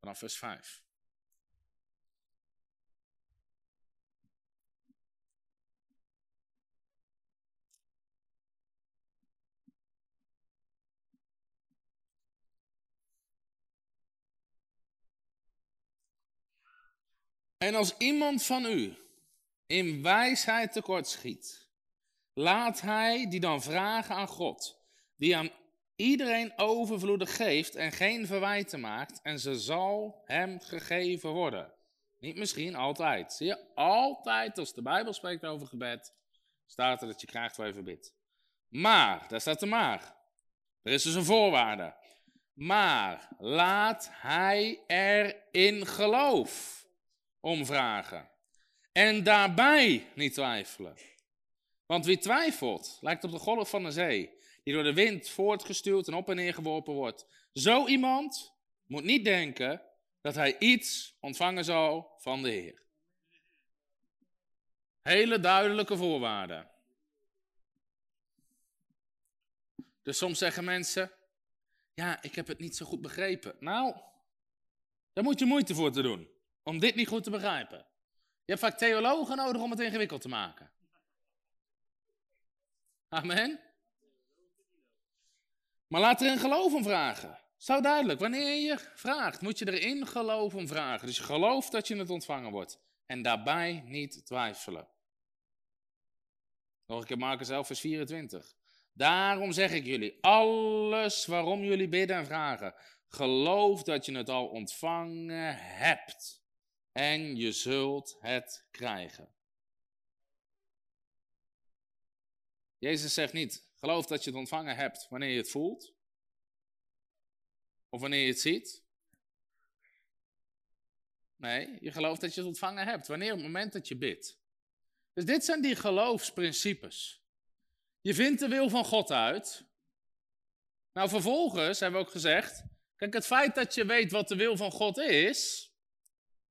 vanaf vers 5. En als iemand van u in wijsheid tekortschiet, laat hij die dan vragen aan God, die aan iedereen overvloedig geeft en geen verwijten maakt, en ze zal hem gegeven worden. Niet misschien, altijd. Zie je, altijd als de Bijbel spreekt over gebed, staat er dat je krijgt waar je voor. Maar, daar staat de maar. Er is dus een voorwaarde. Maar laat hij er in geloof om vragen. En daarbij niet twijfelen. Want wie twijfelt, lijkt op de golf van de zee die door de wind voortgestuurd en op en neer geworpen wordt. Zo iemand moet niet denken dat hij iets ontvangen zal van de Heer. Hele duidelijke voorwaarden. Dus soms zeggen mensen, ja, ik heb het niet zo goed begrepen. Nou, daar moet je moeite voor te doen, om dit niet goed te begrijpen. Je hebt vaak theologen nodig om het ingewikkeld te maken. Amen. Maar laat er in geloof om vragen. Zo duidelijk. Wanneer je vraagt, moet je erin geloof om vragen. Dus je gelooft dat je het ontvangen wordt. En daarbij niet twijfelen. Nog een keer Marcus 11, vers 24. Daarom zeg ik jullie, alles waarom jullie bidden en vragen, geloof dat je het al ontvangen hebt. En je zult het krijgen. Jezus zegt niet, geloof dat je het ontvangen hebt wanneer je het voelt. Of wanneer je het ziet. Nee, je gelooft dat je het ontvangen hebt. Wanneer? Op het moment dat je bidt. Dus dit zijn die geloofsprincipes. Je vindt de wil van God uit. Nou, vervolgens hebben we ook gezegd. Kijk, het feit dat je weet wat de wil van God is.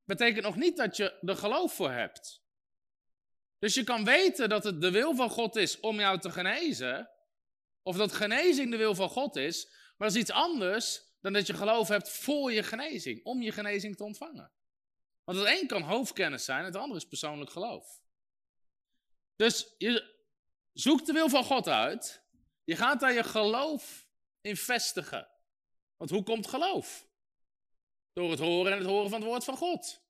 betekent nog niet dat je er geloof voor hebt. Dus je kan weten dat het de wil van God is om jou te genezen. Of dat genezing de wil van God is. Maar dat is iets anders dan dat je geloof hebt voor je genezing. Om je genezing te ontvangen. Want het een kan hoofdkennis zijn, het andere is persoonlijk geloof. Dus je zoekt de wil van God uit. Je gaat daar je geloof in vestigen. Want hoe komt geloof? Door het horen en het horen van het woord van God.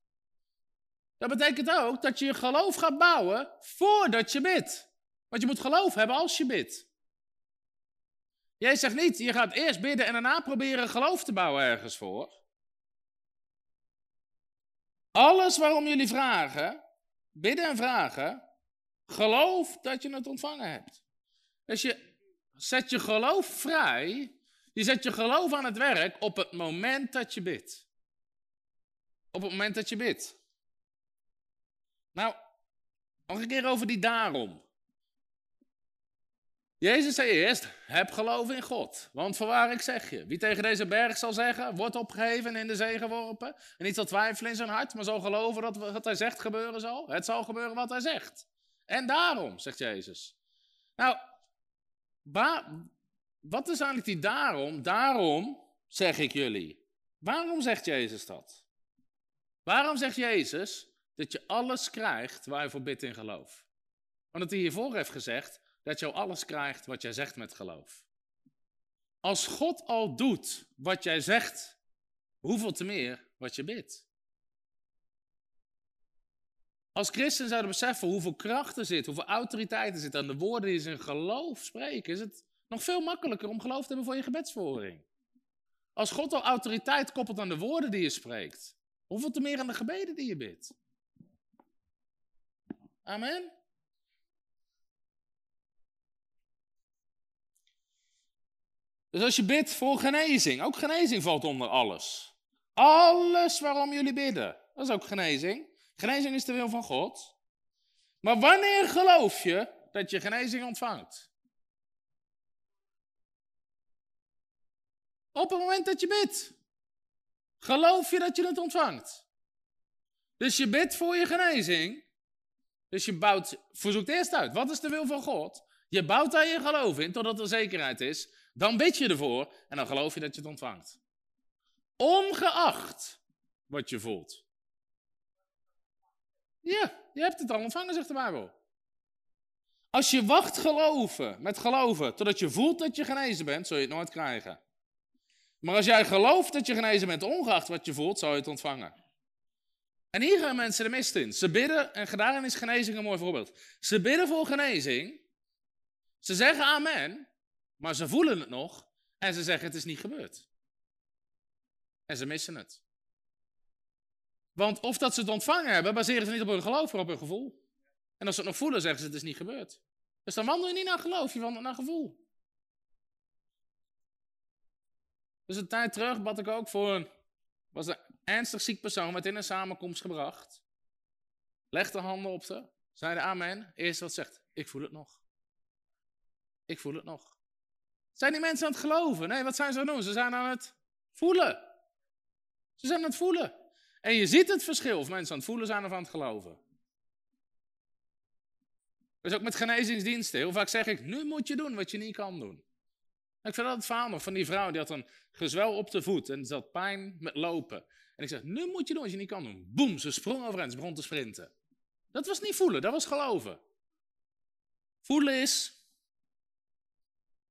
Dat betekent ook dat je je geloof gaat bouwen voordat je bidt. Want je moet geloof hebben als je bidt. Jij zegt niet, je gaat eerst bidden en daarna proberen geloof te bouwen ergens voor. Alles waarom jullie vragen, bidden en vragen, geloof dat je het ontvangen hebt. Dus je zet je geloof vrij, je zet je geloof aan het werk op het moment dat je bidt. Op het moment dat je bidt. Nou, nog een keer over die daarom. Jezus zei eerst, heb geloof in God. Want voorwaar ik zeg je, wie tegen deze berg zal zeggen, wordt opgeheven en in de zee geworpen. En niet zal twijfelen in zijn hart, maar zal geloven dat wat hij zegt gebeuren zal. Het zal gebeuren wat hij zegt. En daarom, zegt Jezus. Nou, wat is eigenlijk die daarom? Daarom zeg ik jullie. Waarom zegt Jezus dat? Waarom zegt Jezus dat je alles krijgt waar je voor bidt in geloof? Want hij hiervoor heeft gezegd, dat je alles krijgt wat jij zegt met geloof. Als God al doet wat jij zegt, hoeveel te meer wat je bidt. Als christen zouden beseffen hoeveel kracht er zit, hoeveel autoriteit er zit aan de woorden die ze in geloof spreken, is het nog veel makkelijker om geloof te hebben voor je gebedsvoering. Als God al autoriteit koppelt aan de woorden die je spreekt, hoeveel te meer aan de gebeden die je bidt. Amen. Dus als je bidt voor genezing, ook genezing valt onder alles. Alles waarom jullie bidden, dat is ook genezing. Genezing is de wil van God. Maar wanneer geloof je dat je genezing ontvangt? Op het moment dat je bidt. Geloof je dat je het ontvangt? Dus je bidt voor je genezing. Dus je bouwt, verzoekt eerst uit. Wat is de wil van God? Je bouwt daar je geloof in, totdat er zekerheid is. Dan bid je ervoor en dan geloof je dat je het ontvangt. Ongeacht wat je voelt. Ja, je hebt het al ontvangen, zegt de Bijbel. Als je wacht geloven, met geloven, totdat je voelt dat je genezen bent, zul je het nooit krijgen. Maar als jij gelooft dat je genezen bent, ongeacht wat je voelt, zal je het ontvangen. En hier gaan mensen de mist in. Ze bidden, en daarin is genezing een mooi voorbeeld. Ze bidden voor genezing. Ze zeggen amen, maar ze voelen het nog en ze zeggen het is niet gebeurd. En ze missen het. Want of dat ze het ontvangen hebben, baseren ze niet op hun geloof, maar op hun gevoel. En als ze het nog voelen, zeggen ze het is niet gebeurd. Dus dan wandel je niet naar geloof, je wandelt naar gevoel. Dus een tijd terug bad ik ook voor een, was een ernstig ziek persoon, werd in een samenkomst gebracht. Legde handen op ze, zeiden amen. Eerst wat zegt, ik voel het nog. Ik voel het nog. Zijn die mensen aan het geloven? Nee, wat zijn ze aan het doen? Ze zijn aan het voelen. Ze zijn aan het voelen. En je ziet het verschil of mensen aan het voelen zijn of aan het geloven. Dus ook met genezingsdiensten. Heel vaak zeg ik, nu moet je doen wat je niet kan doen. Ik vind dat het verhaal nog van die vrouw, die had een gezwel op de voet en had pijn met lopen. En ik zeg, nu moet je doen als je niet kan doen. Boem, ze sprong overeind, ze begon te sprinten. Dat was niet voelen, dat was geloven. Voelen is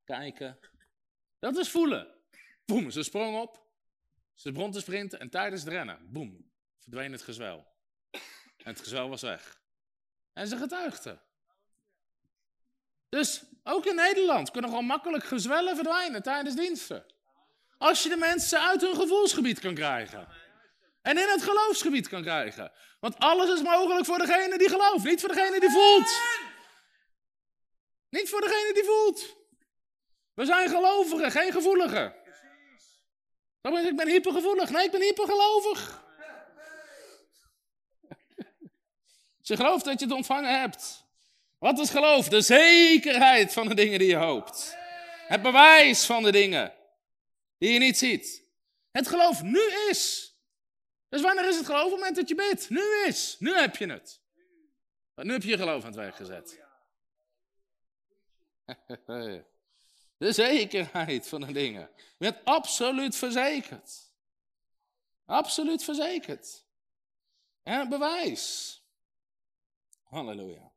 kijken. Dat is voelen. Boem, ze sprong op, ze begon te sprinten en tijdens het rennen, boem, verdween het gezwel. En het gezwel was weg. En ze getuigde. Dus ook in Nederland kunnen gewoon makkelijk gezwellen verdwijnen tijdens diensten. Als je de mensen uit hun gevoelsgebied kan krijgen. En in het geloofsgebied kan krijgen. Want alles is mogelijk voor degene die gelooft, niet voor degene die voelt. Niet voor degene die voelt. We zijn gelovigen, geen gevoeligen. Ik ben hypergevoelig. Nee, ik ben hypergelovig. Je gelooft dat je het ontvangen hebt. Wat is geloof? De zekerheid van de dingen die je hoopt. Het bewijs van de dingen die je niet ziet. Het geloof nu is. Dus wanneer is het geloof? Op het moment dat je bidt. Nu is. Nu heb je het. nu heb je je geloof aan het werk gezet. De zekerheid van de dingen. Je bent absoluut verzekerd. Absoluut verzekerd. En bewijs. Halleluja.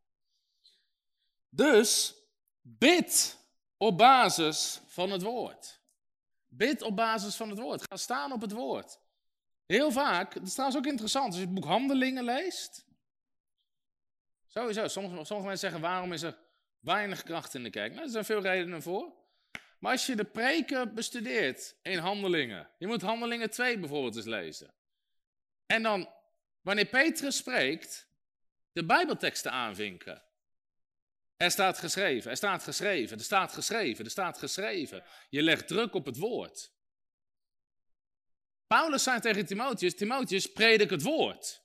Dus bid op basis van het woord. Bid op basis van het woord. Ga staan op het woord. Heel vaak, dat is trouwens ook interessant, als je het boek Handelingen leest. Sowieso, sommige, sommige mensen zeggen, waarom is er weinig kracht in de kerk? Nou, er zijn veel redenen voor. Maar als je de preken bestudeert in Handelingen, je moet Handelingen 2 bijvoorbeeld eens lezen. En dan, wanneer Petrus spreekt, de Bijbelteksten aanvinken. Er staat geschreven, er staat geschreven, er staat geschreven, er staat geschreven. Je legt druk op het woord. Paulus zei tegen Timotheus, Timotheus, predik het woord.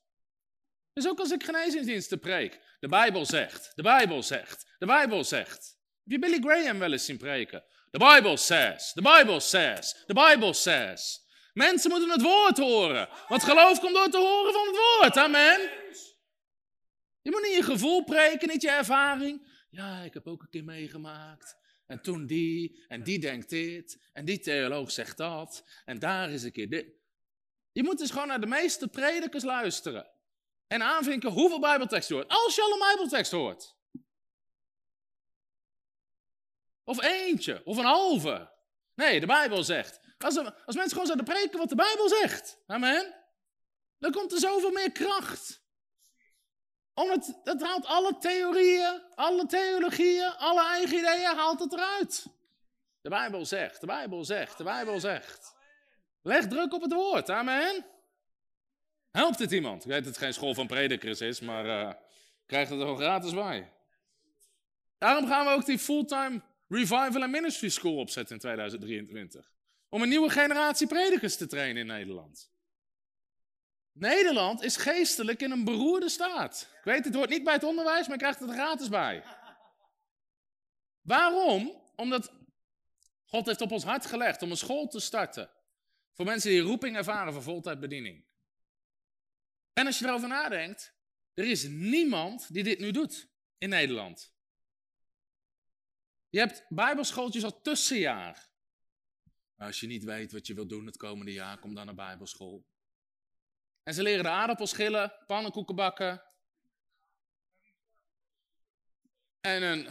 Dus ook als ik genezingsdiensten preek, de Bijbel zegt, de Bijbel zegt, de Bijbel zegt. Heb je Billy Graham wel eens zien preken? The Bible says, the Bible says, the Bible says. Mensen moeten het woord horen, want geloof komt door te horen van het woord, amen. Je moet niet je gevoel preken, niet je ervaring. Ja, ik heb ook een keer meegemaakt. En toen die, en die denkt dit, en die theoloog zegt dat, en daar is een keer dit. Je moet dus gewoon naar de meeste predikers luisteren. En aanvinken hoeveel bijbeltekst je hoort. Als je al een bijbeltekst hoort. Of eentje, of een halve. Nee, de Bijbel zegt. Als, als mensen gewoon zouden preken wat de Bijbel zegt. Amen. Dan komt er zoveel meer kracht. Omdat het haalt alle theorieën, alle theologieën, alle eigen ideeën, haalt het eruit. De Bijbel zegt, de Bijbel zegt, de Bijbel zegt. Leg druk op het woord, amen. Helpt het iemand? Ik weet dat het geen school van predikers is, maar uh, krijgt het er gewoon gratis bij. Daarom gaan we ook die fulltime revival en ministry school opzetten in 2023. Om een nieuwe generatie predikers te trainen in Nederland. Nederland is geestelijk in een beroerde staat. Ik weet, het hoort niet bij het onderwijs, maar je krijgt het er gratis bij. Waarom? Omdat God heeft op ons hart gelegd om een school te starten. Voor mensen die roeping ervaren voor voltijdbediening. En als je erover nadenkt, er is niemand die dit nu doet in Nederland. Je hebt bijbelschooltjes al tussenjaar. Als je niet weet wat je wilt doen het komende jaar, kom dan naar bijbelschool. En ze leren de aardappels schillen, pannenkoeken bakken. En een...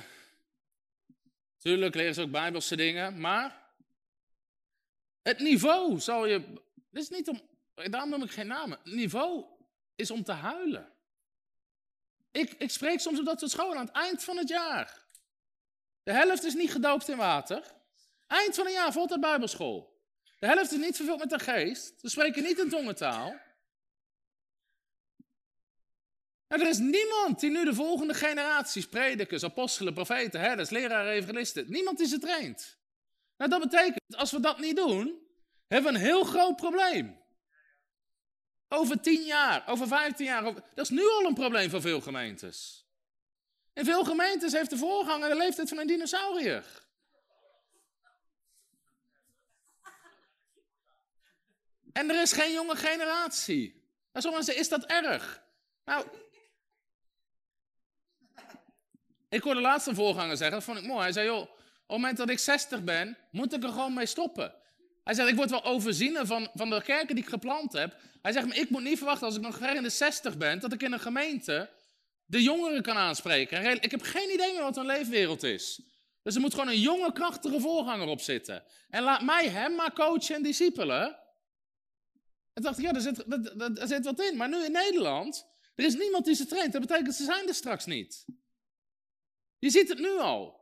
Tuurlijk leren ze ook bijbelse dingen, maar... Het niveau zal je... Dit is niet om... Daarom noem ik geen namen. Het niveau is om te huilen. Ik, ik spreek soms op dat soort scholen aan het eind van het jaar. De helft is niet gedoopt in water. Eind van een jaar volgt de bijbelschool. De helft is niet vervuld met de geest. Ze spreken niet in tongentaal. En er is niemand die nu de volgende generaties, predikers, apostelen, profeten, herders, leraren, evangelisten, niemand die ze traint. Nou, dat betekent, als we dat niet doen, hebben we een heel groot probleem. Over tien jaar, over vijftien jaar, dat is nu al een probleem voor veel gemeentes. In veel gemeentes heeft de voorganger de leeftijd van een dinosaurier. En er is geen jonge generatie. En sommigen zeggen, is dat erg? Nou, ik hoorde laatst een voorganger zeggen, dat vond ik mooi. Hij zei, joh, op het moment dat ik 60 ben, moet ik er gewoon mee stoppen. Hij zegt, ik word wel overzien van, van de kerken die ik geplant heb. Hij zegt, maar ik moet niet verwachten als ik nog ver in de 60 ben, dat ik in een gemeente de jongeren kan aanspreken. Ik heb geen idee meer wat een leefwereld is. Dus er moet gewoon een jonge, krachtige voorganger op zitten. En laat mij hem maar coachen en discipelen. En dacht ik, ja, daar zit, daar zit wat in. Maar nu in Nederland, er is niemand die ze traint. Dat betekent, ze zijn er straks niet. Je ziet het nu al.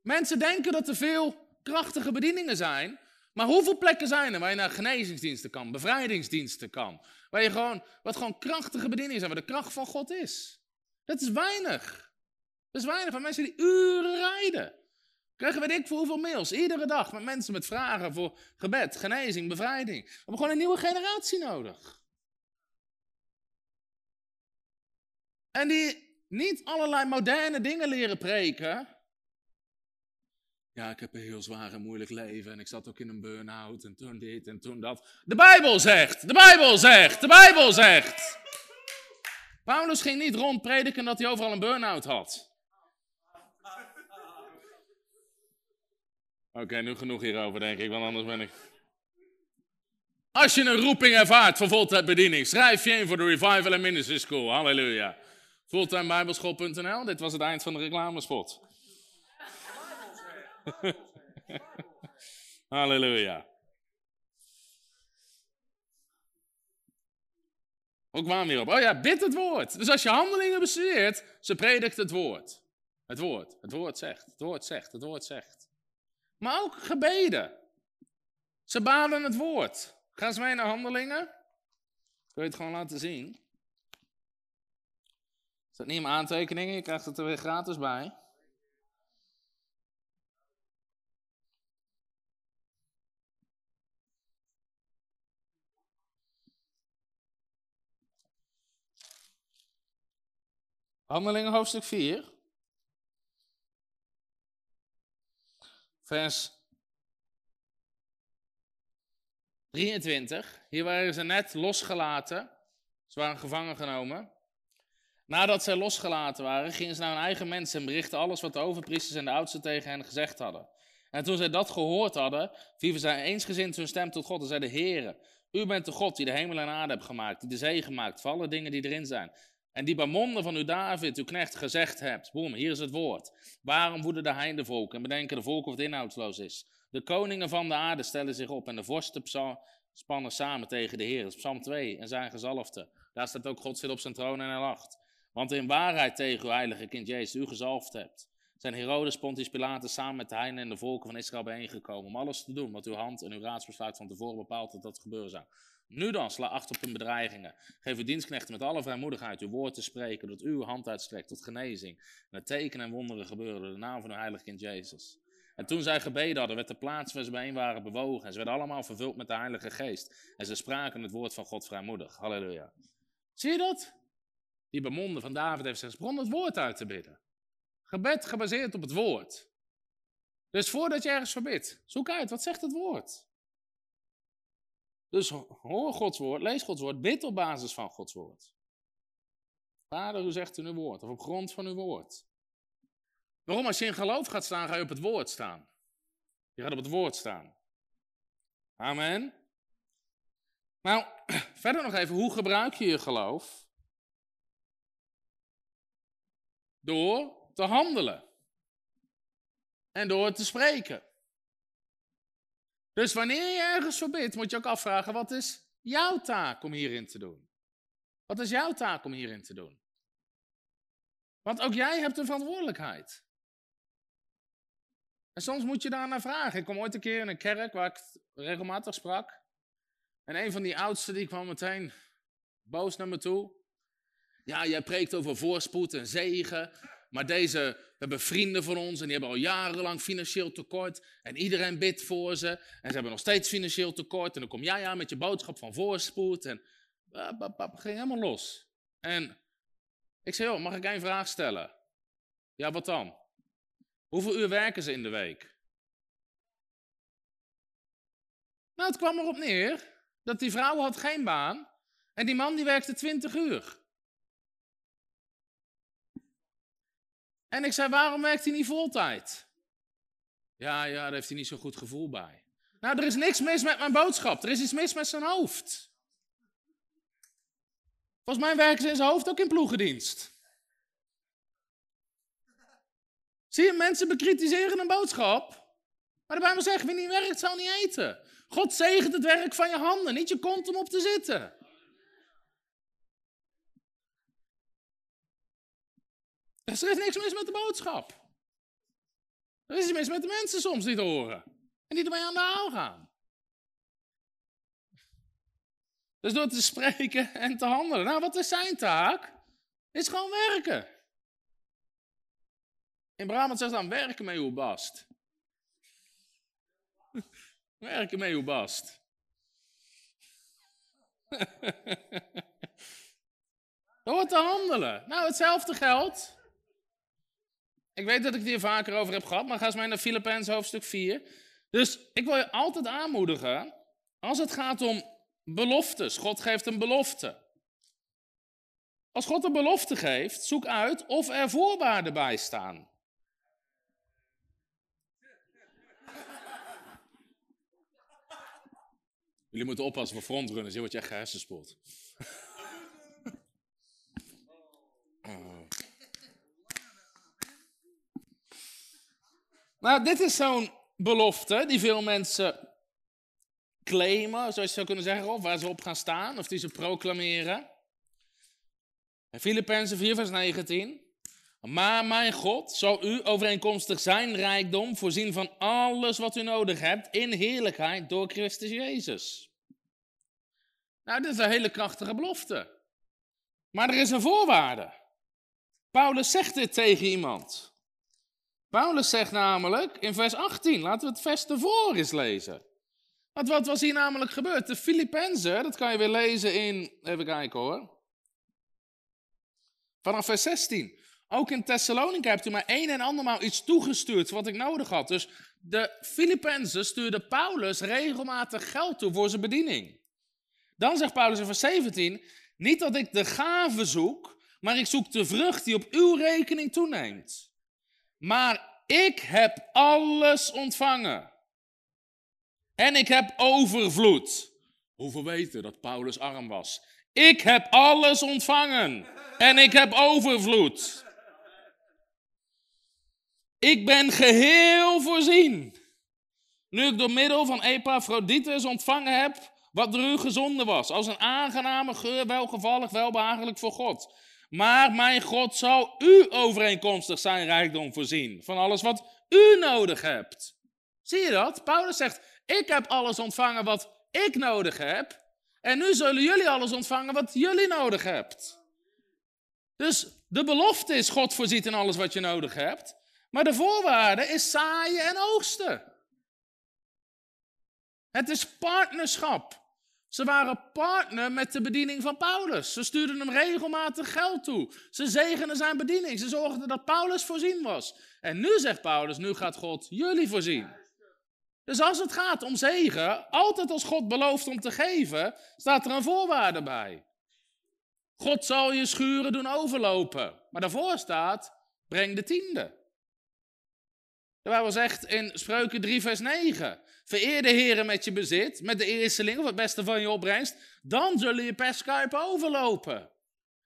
Mensen denken dat er veel krachtige bedieningen zijn. Maar hoeveel plekken zijn er waar je naar genezingsdiensten kan, bevrijdingsdiensten kan? Waar je gewoon, wat gewoon krachtige bedieningen zijn, waar de kracht van God is. Dat is weinig. Dat is weinig van mensen die uren rijden. Krijgen we ik voor hoeveel mails? Iedere dag met mensen met vragen voor gebed, genezing, bevrijding. We hebben gewoon een nieuwe generatie nodig. En die niet allerlei moderne dingen leren preken. Ja, ik heb een heel zwaar en moeilijk leven en ik zat ook in een burn-out en toen dit en toen dat. De Bijbel zegt, de Bijbel zegt, de Bijbel zegt. Paulus ging niet rond prediken dat hij overal een burn-out had. Oké, nu genoeg hierover, denk ik, want anders ben ik. Als je een roeping ervaart voor Fulltime Bediening, schrijf je in voor de Revival and Ministry School. Halleluja. Fulltimebijbelschool.nl, dit was het eind van de reclamespot. Halleluja. Ook kwamen weer op. Oh ja, bid het woord. Dus als je handelingen bestudeert, ze predikt het woord. Het woord. Het woord zegt. Het woord zegt. Het woord zegt. Maar ook gebeden. Ze baden het woord. Ga eens mee naar handelingen. Ik wil je het gewoon laten zien. Staat niet in aantekeningen, je krijgt het er weer gratis bij. Handelingen hoofdstuk 4. Vers 23. Hier waren ze net losgelaten. Ze waren gevangen genomen. Nadat zij losgelaten waren, gingen ze naar hun eigen mensen en berichtten alles wat de overpriesters en de oudsten tegen hen gezegd hadden. En toen zij dat gehoord hadden, vieven zij eensgezind hun stem tot God en zeiden, Heere, u bent de God die de hemel en aarde hebt gemaakt, die de zee gemaakt, voor alle dingen die erin zijn. En die bij monden van uw David, uw knecht, gezegd hebt. Boom, hier is het woord. Waarom woeden de heidenvolken en bedenken de volken of het inhoudsloos is? De koningen van de aarde stellen zich op en de vorsten spannen samen tegen de Heer. Dat is Psalm 2 en zijn gezalfde. Daar staat ook God zit op zijn troon en hij lacht. Want in waarheid tegen uw heilige kind Jezus, u gezalfd hebt, zijn Herodes, Pontius Pilatus samen met de heiden en de volken van Israël bijeengekomen om alles te doen wat uw hand en uw raadsbesluit van tevoren bepaald dat dat gebeuren zou. Nu dan, sla acht op hun bedreigingen. Geef uw dienstknechten met alle vrijmoedigheid uw woord te spreken, dat uw hand uitstrekt tot genezing. En het tekenen en wonderen gebeuren door de naam van uw heilige kind Jezus. En toen zij gebeden hadden, werd de plaats waar ze bijeen waren bewogen. En ze werden allemaal vervuld met de Heilige Geest. En ze spraken het woord van God vrijmoedig. Halleluja. Zie je dat? Die bemonden van David heeft zich begonnen het woord uit te bidden. Gebed gebaseerd op het woord. Dus voordat je ergens verbidt, zoek uit, wat zegt het woord? Dus hoor Gods woord, lees Gods woord, bid op basis van Gods woord. Vader, u zegt in uw woord, of op grond van uw woord. Waarom? Als je in geloof gaat staan, ga je op het woord staan. Je gaat op het woord staan. Amen. Nou, verder nog even, hoe gebruik je je geloof? Door te handelen. En door te spreken. Dus wanneer je ergens voor moet je ook afvragen, wat is jouw taak om hierin te doen? Wat is jouw taak om hierin te doen? Want ook jij hebt een verantwoordelijkheid. En soms moet je daar naar vragen. Ik kwam ooit een keer in een kerk waar ik regelmatig sprak. En een van die oudsten die kwam meteen boos naar me toe. Ja, jij preekt over voorspoed en zegen. Maar deze, hebben vrienden van ons en die hebben al jarenlang financieel tekort. En iedereen bidt voor ze. En ze hebben nog steeds financieel tekort. En dan kom jij aan met je boodschap van voorspoed. En ging helemaal los. En ik zei, joh, mag ik één vraag stellen? Ja, wat dan? Hoeveel uur werken ze in de week? Nou, het kwam erop neer dat die vrouw had geen baan. En die man die werkte 20 uur. En ik zei, waarom werkt hij niet voltijd? Ja, ja, daar heeft hij niet zo'n goed gevoel bij. Nou, er is niks mis met mijn boodschap. Er is iets mis met zijn hoofd. Volgens mij werken ze in zijn hoofd ook in ploegendienst. Zie je, mensen bekritiseren een boodschap. Maar de Bijbel zegt, wie niet werkt, zal niet eten. God zegent het werk van je handen, niet je kont om op te zitten. Er is niks mis met de boodschap. Er is iets mis met de mensen soms die het horen. En die ermee aan de haal gaan. Dus door te spreken en te handelen. Nou, wat is zijn taak? Is gewoon werken. In Brabant zegt dan werken met uw bast. werken met uw bast. Door te handelen. Nou, hetzelfde geldt. Ik weet dat ik het hier vaker over heb gehad, maar ga eens maar naar Filippenzen hoofdstuk 4. Dus ik wil je altijd aanmoedigen, als het gaat om beloftes. God geeft een belofte. Als God een belofte geeft, zoek uit of er voorwaarden bij staan. Jullie moeten oppassen voor frontrunners, je wordt je echt gehersenspoeld. Nou, dit is zo'n belofte die veel mensen claimen, zoals je zou kunnen zeggen, of waar ze op gaan staan, of die ze proclameren. Filippenzen 4, vers 19. Maar mijn God zal u overeenkomstig zijn rijkdom voorzien van alles wat u nodig hebt in heerlijkheid door Christus Jezus. Nou, dit is een hele krachtige belofte. Maar er is een voorwaarde. Paulus zegt dit tegen iemand. Paulus zegt namelijk in vers 18, laten we het vers ervoor eens lezen. Want wat was hier namelijk gebeurd? De Filippenzen, dat kan je weer lezen in, even kijken hoor. Vanaf vers 16. Ook in Thessalonica hebt u mij een en andermaal iets toegestuurd wat ik nodig had. Dus de Filippenzen stuurden Paulus regelmatig geld toe voor zijn bediening. Dan zegt Paulus in vers 17, niet dat ik de gave zoek, maar ik zoek de vrucht die op uw rekening toeneemt. Maar ik heb alles ontvangen. En ik heb overvloed. Hoeveel weten dat Paulus arm was? Ik heb alles ontvangen. En ik heb overvloed. Ik ben geheel voorzien. Nu ik door middel van Epaphroditus ontvangen heb wat door u gezonden was. Als een aangename geur, welgevallig, welbehagelijk voor God. Maar mijn God zal u overeenkomstig zijn rijkdom voorzien. Van alles wat u nodig hebt. Zie je dat? Paulus zegt, ik heb alles ontvangen wat ik nodig heb. En nu zullen jullie alles ontvangen wat jullie nodig hebt. Dus de belofte is God voorziet in alles wat je nodig hebt. Maar de voorwaarde is zaaien en oogsten. Het is partnerschap. Ze waren partner met de bediening van Paulus. Ze stuurden hem regelmatig geld toe. Ze zegenen zijn bediening. Ze zorgden dat Paulus voorzien was. En nu zegt Paulus, nu gaat God jullie voorzien. Dus als het gaat om zegen, altijd als God belooft om te geven, staat er een voorwaarde bij. God zal je schuren doen overlopen. Maar daarvoor staat, breng de tiende. De Bijbel zegt in Spreuken 3 vers 9, vereer de heren met je bezit, met de eersteling of het beste van je opbrengst, dan zullen je pestkuipen overlopen.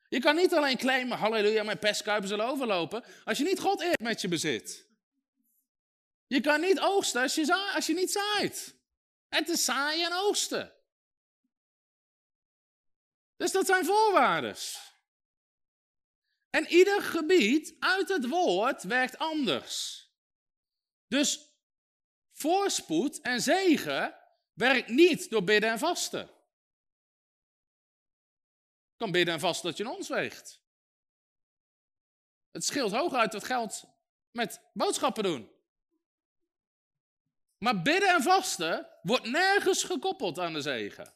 Je kan niet alleen claimen, halleluja, mijn pestkuipen zullen overlopen, als je niet God eert met je bezit. Je kan niet oogsten als je, als je niet zaait. Het is zaaien en oogsten. Dus dat zijn voorwaarden. En ieder gebied uit het woord werkt anders. Dus voorspoed en zegen werkt niet door bidden en vasten. Je kan bidden en vasten dat je een ons weegt. Het scheelt hooguit het geld met boodschappen doen. Maar bidden en vasten wordt nergens gekoppeld aan de zegen.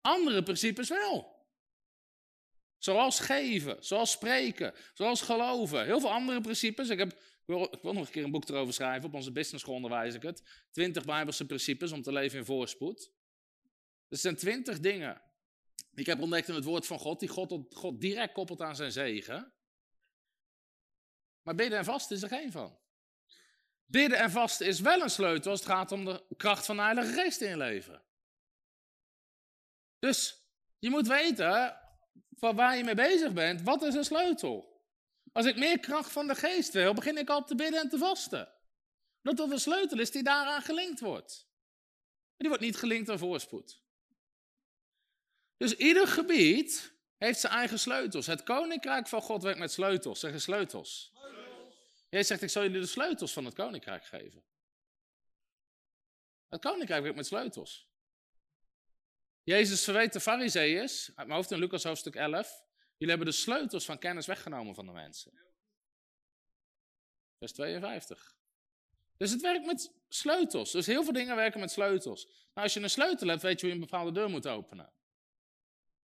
Andere principes wel. Zoals geven, zoals spreken, zoals geloven. Heel veel andere principes. Ik, heb, ik wil nog een keer een boek erover schrijven. Op onze business school onderwijs ik het. Twintig Bijbelse principes om te leven in voorspoed. Er zijn twintig dingen die ik heb ontdekt in het woord van God, die God, God direct koppelt aan zijn zegen. Maar bidden en vasten is er geen van. Bidden en vasten is wel een sleutel als het gaat om de kracht van de Heilige Geest in leven. Dus je moet weten van waar je mee bezig bent, wat is een sleutel? Als ik meer kracht van de geest wil, begin ik al te bidden en te vasten. Dat dat een sleutel is die daaraan gelinkt wordt. Die wordt niet gelinkt aan voorspoed. Dus ieder gebied heeft zijn eigen sleutels. Het koninkrijk van God werkt met sleutels. Zeg sleutels. Jij zegt, ik zal jullie de sleutels van het koninkrijk geven. Het koninkrijk werkt met sleutels. Jezus verweet de fariseeërs, uit mijn hoofd in Lucas hoofdstuk 11, jullie hebben de sleutels van kennis weggenomen van de mensen. Vers 52. Dus het werkt met sleutels. Dus heel veel dingen werken met sleutels. Nou, als je een sleutel hebt, weet je hoe je een bepaalde deur moet openen.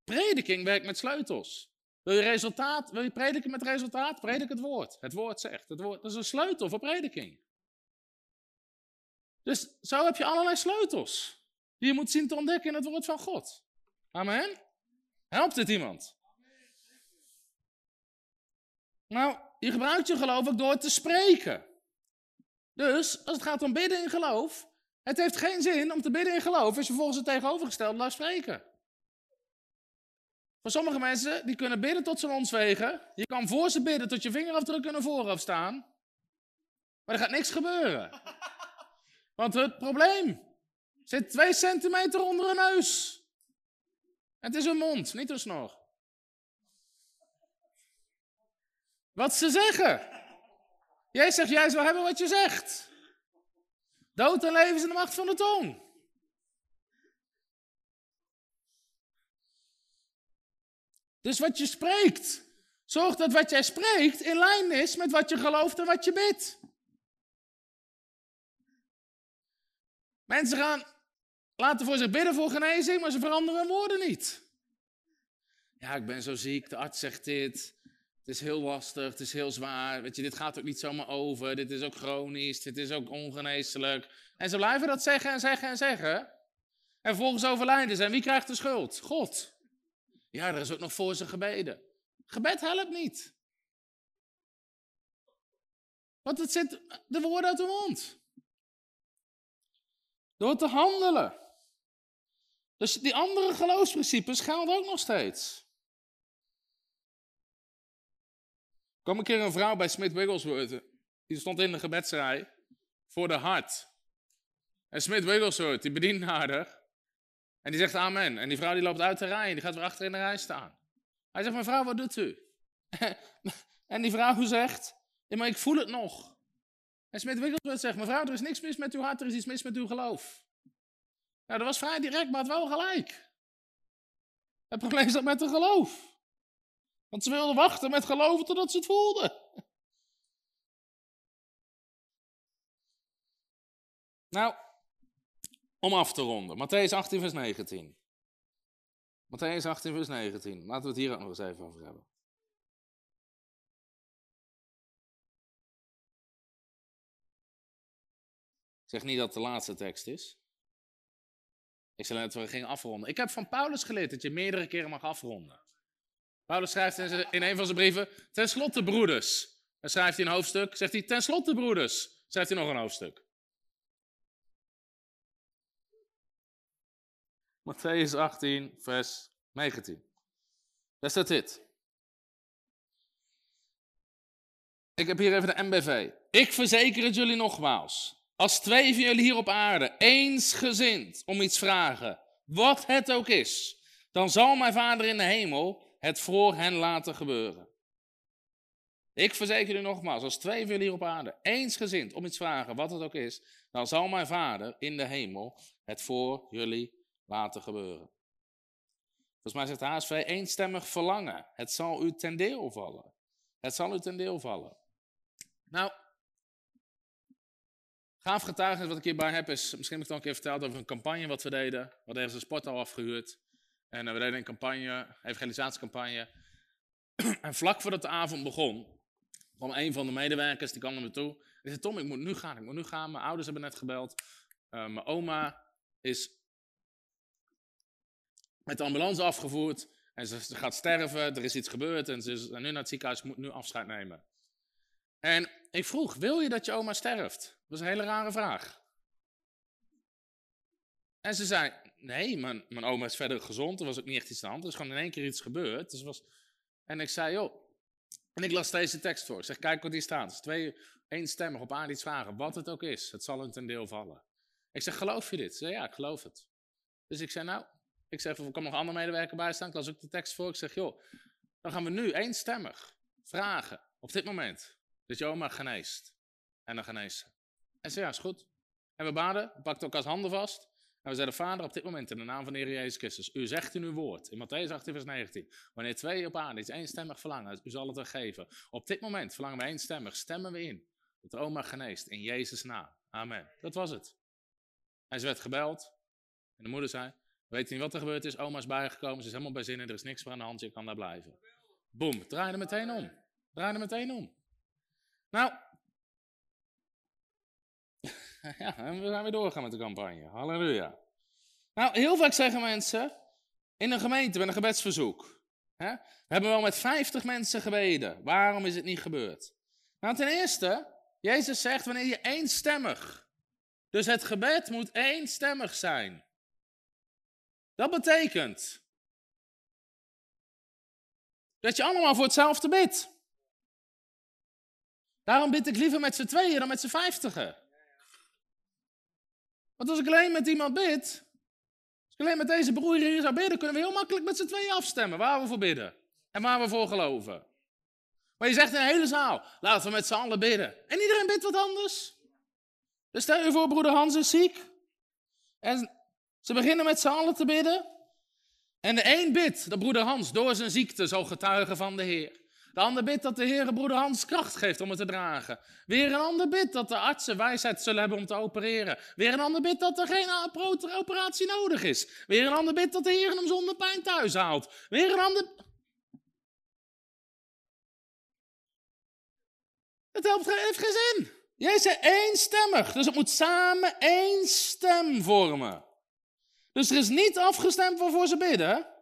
Prediking werkt met sleutels. Wil je resultaat? Wil je prediken met resultaat? Predik het woord. Het woord zegt. Het woord, dat is een sleutel voor prediking. Dus zo heb je allerlei sleutels. Die je moet zien te ontdekken in het woord van God. Amen. Helpt het iemand? Nou, je gebruikt je geloof ook door te spreken. Dus als het gaat om bidden in geloof, het heeft geen zin om te bidden in geloof als je volgens het tegenovergestelde laat spreken. Voor sommige mensen, die kunnen bidden tot ze ontzwegen. Je kan voor ze bidden tot je vingerafdrukken naar voren staan. Maar er gaat niks gebeuren. Want het probleem zit twee centimeter onder hun neus. Het is hun mond, niet hun snor. Wat ze zeggen. Jij zegt, jij zal hebben wat je zegt. Dood en leven is in de macht van de tong. Dus wat je spreekt, zorg dat wat jij spreekt in lijn is met wat je gelooft en wat je bidt. Mensen gaan laten voor zich bidden voor genezing, maar ze veranderen hun woorden niet. Ja, ik ben zo ziek, de arts zegt dit. Het is heel lastig, het is heel zwaar. Weet je, dit gaat ook niet zomaar over. Dit is ook chronisch, dit is ook ongeneeslijk. En ze blijven dat zeggen en zeggen en zeggen. En volgens overlijden ze. En wie krijgt de schuld? God. Ja, er is ook nog voor ze gebeden. Gebed helpt niet. Want het zit de woorden uit de mond. Door te handelen. Dus die andere geloofsprincipes gelden ook nog steeds. Kwam een keer een vrouw bij Smith Wigglesworth. Die stond in de gebedsrij voor de hart. En Smith Wigglesworth, die bedient haar. En die zegt amen. En die vrouw die loopt uit de rij en die gaat weer achter in de rij staan. Hij zegt, mevrouw, wat doet u? en die vrouw zegt, maar ik voel het nog. En Smith Wigglesworth zegt, mevrouw, er is niks mis met uw hart, er is iets mis met uw geloof. Nou, dat was vrij direct, maar het wel gelijk. Het probleem dat met het geloof. Want ze wilden wachten met geloven totdat ze het voelden. Nou, om af te ronden. Matthäus 18, vers 19. Matthäus 18, vers 19. Laten we het hier ook nog eens even over hebben. Zeg niet dat het de laatste tekst is. Ik zei net we gingen afronden. Ik heb van Paulus geleerd dat je meerdere keren mag afronden. Paulus schrijft in een van zijn brieven, ten slotte broeders. Dan schrijft hij een hoofdstuk, zegt hij, ten slotte broeders. Schrijft hij nog een hoofdstuk. Matthäus 18, vers 19. Daar staat dit. Ik heb hier even de MBV. Ik verzeker het jullie nogmaals. Als twee van jullie hier op aarde eensgezind om iets vragen, wat het ook is, dan zal mijn Vader in de hemel het voor hen laten gebeuren. Ik verzeker u nogmaals, als twee van jullie op aarde eensgezind om iets vragen, wat het ook is, dan zal mijn Vader in de hemel het voor jullie laten gebeuren. Volgens mij zegt de HSV eenstemmig verlangen. Het zal u ten deel vallen. Het zal u ten deel vallen. Nou, gaaf getuigenis wat ik hierbij heb is, misschien heb ik het al een keer verteld over een campagne wat we deden. We hadden ergens een sporthal afgehuurd. En eh, we deden een campagne, evangelisatiecampagne. en vlak voordat de avond begon, kwam een van de medewerkers, die kwam naar me toe. Die zei, Tom, ik moet nu gaan, ik moet nu gaan. Mijn ouders hebben net gebeld. Uh, mijn oma is met de ambulance afgevoerd. En ze, gaat sterven, er is iets gebeurd en ze is nu naar het ziekenhuis, moet nu afscheid nemen. En ik vroeg, wil je dat je oma sterft? Dat was een hele rare vraag. En ze zei, nee, mijn, oma is verder gezond. Er was ook niet echt iets aan de hand. Er is gewoon in één keer iets gebeurd. Dus was... En ik zei, joh. En ik las deze tekst voor. Ik zeg, kijk wat hier staat. Is twee, eenstemmig op aarde iets vragen. Wat het ook is, het zal hun ten deel vallen. Ik zeg, geloof je dit? Ze zei, ja, ik geloof het. Dus ik zei, nou, ik zeg, er kan nog andere medewerker bij staan. Ik las ook de tekst voor. Ik zeg, joh, dan gaan we nu eenstemmig vragen. Op dit moment. Dat je oma geneest. En dan geneest ze. En ze ja, is goed. En we baden, ook als handen vast. En we zeiden, Vader, op dit moment in de naam van de Heer Jezus Christus, u zegt in uw woord, in Matthäus 18, vers 19, wanneer twee op aarde iets eenstemmig verlangen, u zal het er geven. Op dit moment verlangen we eenstemmig, stemmen we in, dat oma geneest, in Jezus' naam. Amen. Dat was het. En ze werd gebeld, en de moeder zei, weet je niet wat er gebeurd is, oma is bijgekomen, ze is helemaal bij zin en er is niks voor aan de hand, je kan daar blijven. Boom, draaide meteen om. Draaide meteen om. Nou, ja, en we zijn weer doorgaan met de campagne. Halleluja. Nou, heel vaak zeggen mensen in een gemeente met een gebedsverzoek. Hè, we hebben wel met 50 mensen gebeden. Waarom is het niet gebeurd? Nou, ten eerste, Jezus zegt wanneer je eenstemmig. Dus het gebed moet eenstemmig zijn. Dat betekent dat je allemaal voor hetzelfde bidt. Daarom bid ik liever met z'n tweeën dan met z'n vijftigen. Want als ik alleen met iemand bid, als ik alleen met deze broer hier zou bidden, kunnen we heel makkelijk met z'n tweeën afstemmen waar we voor bidden. En waar we voor geloven. Maar je zegt in een hele zaal, laten we met z'n allen bidden. En iedereen bidt wat anders. Dus stel je voor, broeder Hans is ziek. En ze beginnen met z'n allen te bidden. En de een bidt dat broeder Hans door zijn ziekte zal getuigen van de Heer. De ander bidt dat de Heer broeder Hans kracht geeft om het te dragen. Weer een ander bidt dat de artsen wijsheid zullen hebben om te opereren. Weer een ander bidt dat er geen operatie nodig is. Weer een ander bidt dat de Heer hem zonder pijn thuis haalt. Weer een ander... Het helpt, heeft geen zin. Jij zei eenstemmig, dus het moet samen één stem vormen. Dus er is niet afgestemd waarvoor ze bidden.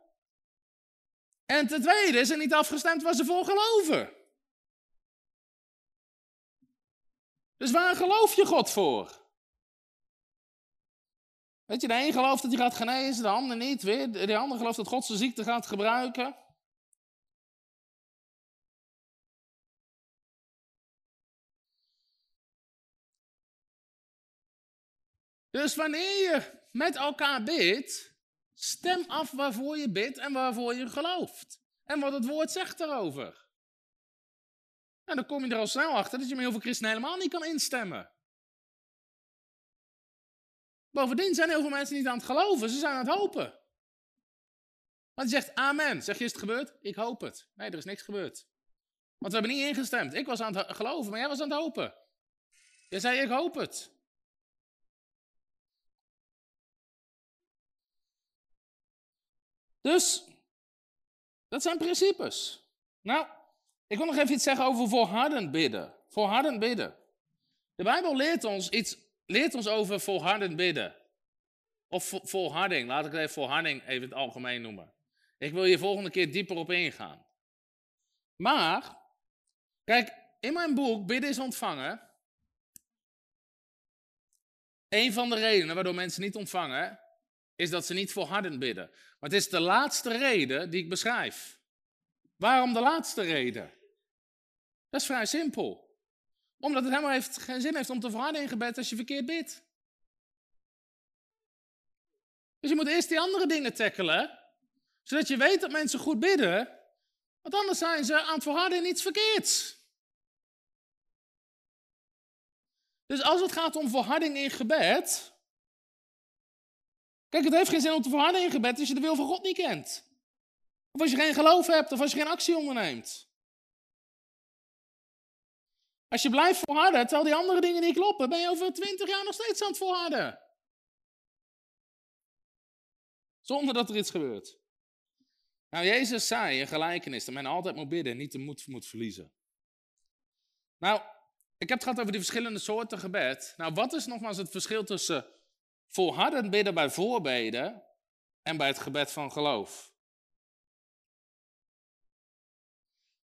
En ten tweede is er niet afgestemd waar ze voor geloven. Dus waar geloof je God voor? Weet je, de een gelooft dat hij gaat genezen, de ander niet. Weer. De ander gelooft dat God zijn ziekte gaat gebruiken. Dus wanneer je met elkaar bidt, Stem af waarvoor je bidt en waarvoor je gelooft. En wat het woord zegt daarover. En dan kom je er al snel achter dat je met heel veel christenen helemaal niet kan instemmen. Bovendien zijn heel veel mensen niet aan het geloven, ze zijn aan het hopen. Want je zegt amen. Zeg je, is het gebeurd? Ik hoop het. Nee, er is niks gebeurd. Want we hebben niet ingestemd. Ik was aan het geloven, maar jij was aan het hopen. Je zei, ik hoop het. Dus, dat zijn principes. Nou, ik wil nog even iets zeggen over volhardend bidden. Volhardend bidden. De Bijbel leert ons iets, leert ons over volhardend bidden. Of volharding, laat ik het even volharding even het algemeen noemen. Ik wil hier volgende keer dieper op ingaan. Maar, kijk, in mijn boek Bidden is ontvangen. Een van de redenen waardoor mensen niet ontvangen, is dat ze niet volhardend bidden. Maar het is de laatste reden die ik beschrijf. Waarom de laatste reden? Dat is vrij simpel. Omdat het helemaal heeft, geen zin heeft om te volharden in gebed als je verkeerd bidt. Dus je moet eerst die andere dingen tackelen, zodat je weet dat mensen goed bidden, want anders zijn ze aan het volharden in iets verkeerds. Dus als het gaat om volharding in gebed, Kijk, het heeft geen zin om te volharden in gebed als je de wil van God niet kent. Of als je geen geloof hebt, of als je geen actie onderneemt. Als je blijft volharden, terwijl die andere dingen niet kloppen, ben je over twintig jaar nog steeds aan het volharden. Zonder dat er iets gebeurt. Nou, Jezus zei in gelijkenis dat men altijd moet bidden en niet de moed moet verliezen. Nou, ik heb het gehad over die verschillende soorten gebed. Nou, wat is nogmaals het verschil tussen volhardend bidden bij voorbeden en bij het gebed van geloof.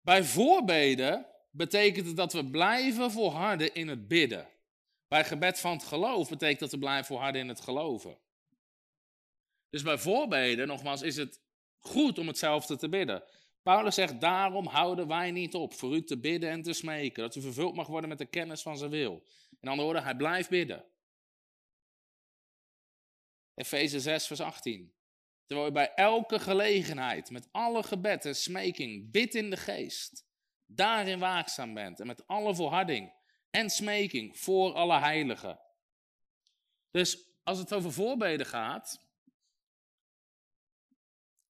Bij voorbeden betekent het dat we blijven volharden in het bidden. Bij gebed van het geloof betekent dat we blijven volharden in het geloven. Dus bij voorbeden, nogmaals, is het goed om hetzelfde te bidden. Paulus zegt, daarom houden wij niet op voor u te bidden en te smeken, dat u vervuld mag worden met de kennis van zijn wil. In andere woorden, hij blijft bidden. Efeze 6, vers 18. Terwijl je bij elke gelegenheid, met alle gebed en smeking, bid in de geest, daarin waakzaam bent en met alle volharding en smeking voor alle heiligen. Dus als het over voorbeden gaat,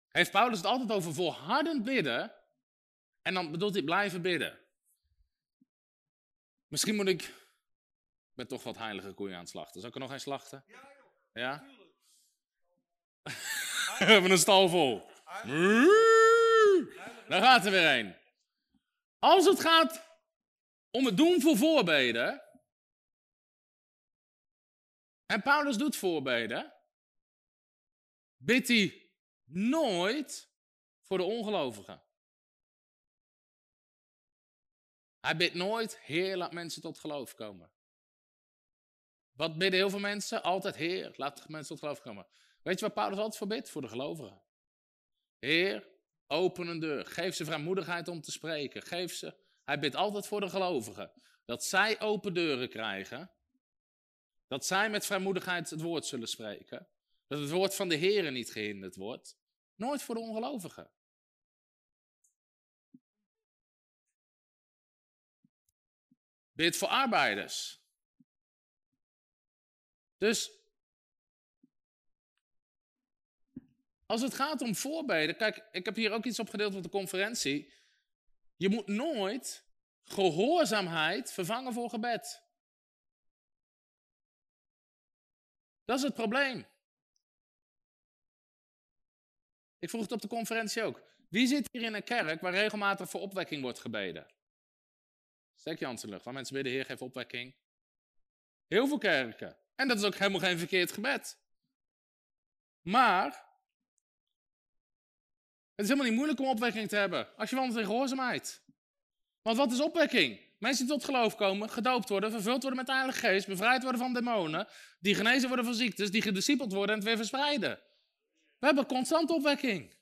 heeft Paulus het altijd over volhardend bidden. En dan bedoelt hij blijven bidden. Misschien moet ik. Ik ben toch wat heilige koeien aan het slachten. Zal ik er nog een slachten? Ja? We hebben een stal vol. Daar gaat er weer een. Als het gaat om het doen voor voorbeden. En Paulus doet voorbeden. Bidt hij Nooit voor de ongelovigen. Hij bidt nooit, Heer, laat mensen tot geloof komen. Wat bidden heel veel mensen? Altijd, Heer, laat mensen tot geloof komen. Weet je wat Paulus altijd voor bidt? Voor de gelovigen. Heer, open een deur. Geef ze vrijmoedigheid om te spreken. Geef ze. Hij bidt altijd voor de gelovigen. Dat zij open deuren krijgen. Dat zij met vrijmoedigheid het woord zullen spreken. Dat het woord van de Heer niet gehinderd wordt. Nooit voor de ongelovigen. Bid voor arbeiders. Dus als het gaat om voorbeden, kijk, ik heb hier ook iets opgedeeld op de conferentie. Je moet nooit gehoorzaamheid vervangen voor gebed. Dat is het probleem. Ik vroeg het op de conferentie ook. Wie zit hier in een kerk waar regelmatig voor opwekking wordt gebeden? Hand in lucht. Waar mensen bidden, Heer, geef opwekking. Heel veel kerken. En dat is ook helemaal geen verkeerd gebed. Maar het is helemaal niet moeilijk om opwekking te hebben als je wandelt in gehoorzaamheid. Want wat is opwekking? Mensen die tot geloof komen, gedoopt worden, vervuld worden met de Heilige Geest, bevrijd worden van demonen, die genezen worden van ziektes, die gediscipeld worden en het weer verspreiden. We hebben constant opwekking.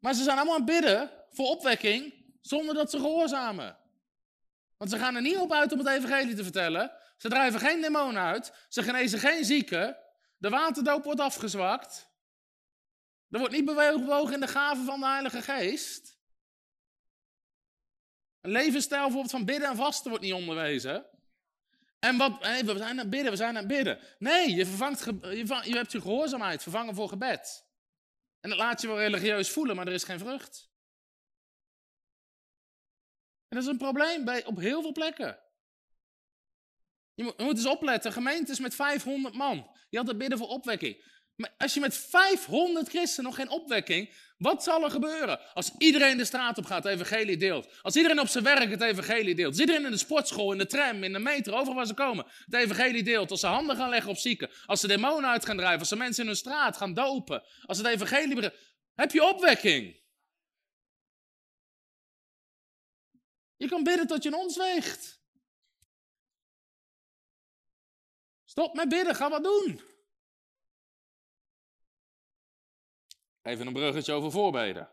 Maar ze zijn allemaal aan het bidden voor opwekking zonder dat ze gehoorzamen. Want ze gaan er niet op uit om het evangelie te vertellen. Ze drijven geen demonen uit. Ze genezen geen zieken. De waterdoop wordt afgezwakt. Er wordt niet bewogen in de gaven van de Heilige Geest. Een levensstijl bijvoorbeeld van bidden en vasten wordt niet onderwezen. En wat, we zijn aan het bidden, we zijn aan het bidden. Nee, je, vervangt, je, je hebt je gehoorzaamheid vervangen voor gebed. En dat laat je wel religieus voelen, maar er is geen vrucht. En dat is een probleem bij, op heel veel plekken. Je moet, je moet eens opletten, gemeentes met 500 man. Je had het bidden voor opwekking. Als je met 500 christenen nog geen opwekking, wat zal er gebeuren? Als iedereen de straat op gaat, het evangelie deelt. Als iedereen op zijn werk het evangelie deelt. Als iedereen in de sportschool, in de tram, in de metro, overal waar ze komen, het evangelie deelt. Als ze handen gaan leggen op zieken. Als ze demonen uit gaan drijven. Als ze mensen in hun straat gaan dopen. Als het evangelie... Heb je opwekking? Je kan bidden tot je een ons weegt. Stop met bidden, ga wat doen. Even een bruggetje over voorbeden.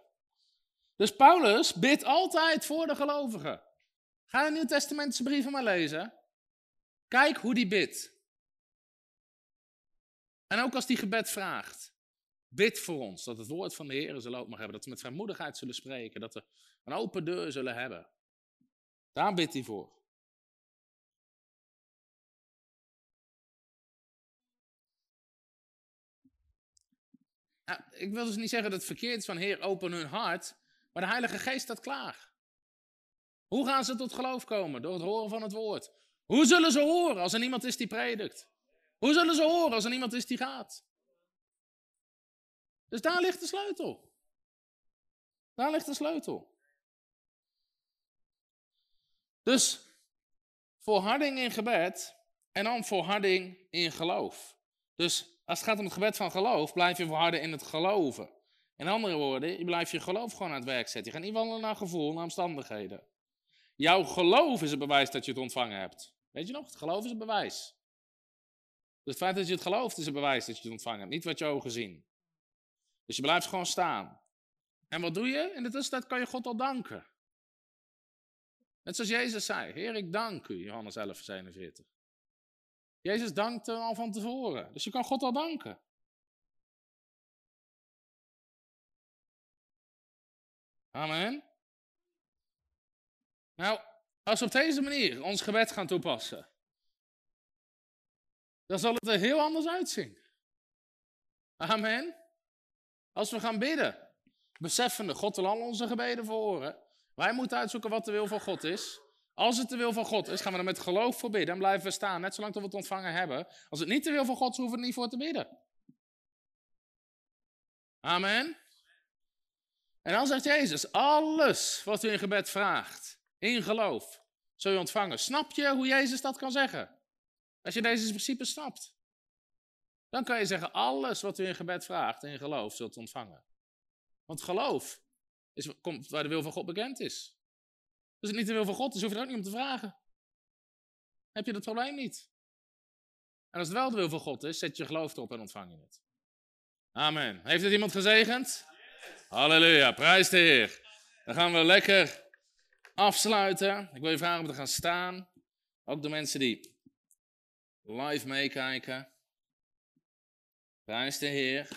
Dus Paulus bidt altijd voor de gelovigen. Ga de Nieuw-Testamentische brieven maar lezen. Kijk hoe die bidt. En ook als die gebed vraagt. Bid voor ons dat het woord van de Heer zullen ook mag hebben. Dat we met vrijmoedigheid zullen spreken. Dat we een open deur zullen hebben. Daar bidt hij voor. Ik wil dus niet zeggen dat het verkeerd is van Heer, open hun hart. Maar de Heilige Geest staat klaar. Hoe gaan ze tot geloof komen? Door het horen van het woord. Hoe zullen ze horen als er niemand is die predikt? Hoe zullen ze horen als er niemand is die gaat? Dus daar ligt de sleutel. Daar ligt de sleutel. Dus volharding in gebed en dan volharding in geloof. Dus als het gaat om het gebed van geloof, blijf je volharden in het geloven. In andere woorden, je blijft je geloof gewoon aan het werk zetten. Je gaat niet wandelen naar gevoel, naar omstandigheden. Jouw geloof is het bewijs dat je het ontvangen hebt. Weet je nog? Het geloof is het bewijs. Dus het feit dat je het gelooft is het bewijs dat je het ontvangen hebt. Niet wat je ogen zien. Dus je blijft gewoon staan. En wat doe je? In de tussentijd kan je God al danken. Net zoals Jezus zei, Heer, ik dank u, Johannes 11, 47. Jezus dankte al van tevoren, dus je kan God al danken. Amen. Nou, als we op deze manier ons gebed gaan toepassen, dan zal het er heel anders uitzien. Amen. Als we gaan bidden, beseffende, God al onze gebeden verhoren. Wij moeten uitzoeken wat de wil van God is. Als het de wil van God is, gaan we er met geloof voor bidden en blijven we staan, net zolang dat we het ontvangen hebben. Als het niet de wil van God is, hoeven we er niet voor te bidden. Amen. En dan zegt Jezus, alles wat u in gebed vraagt, in geloof, zul je ontvangen. Snap je hoe Jezus dat kan zeggen? Als je deze principe snapt. Dan kan je zeggen, alles wat u in gebed vraagt, in geloof, zult ontvangen. Want geloof is, komt waar de wil van God bekend is. Als het niet de wil van God is, hoef je er ook niet om te vragen. Heb je dat probleem niet. En als het wel de wil van God is, zet je geloof erop en ontvang je het. Amen. Heeft het iemand gezegend? Halleluja, prijs de Heer. Dan gaan we lekker afsluiten. Ik wil je vragen om te gaan staan. Ook de mensen die live meekijken. Prijs de Heer.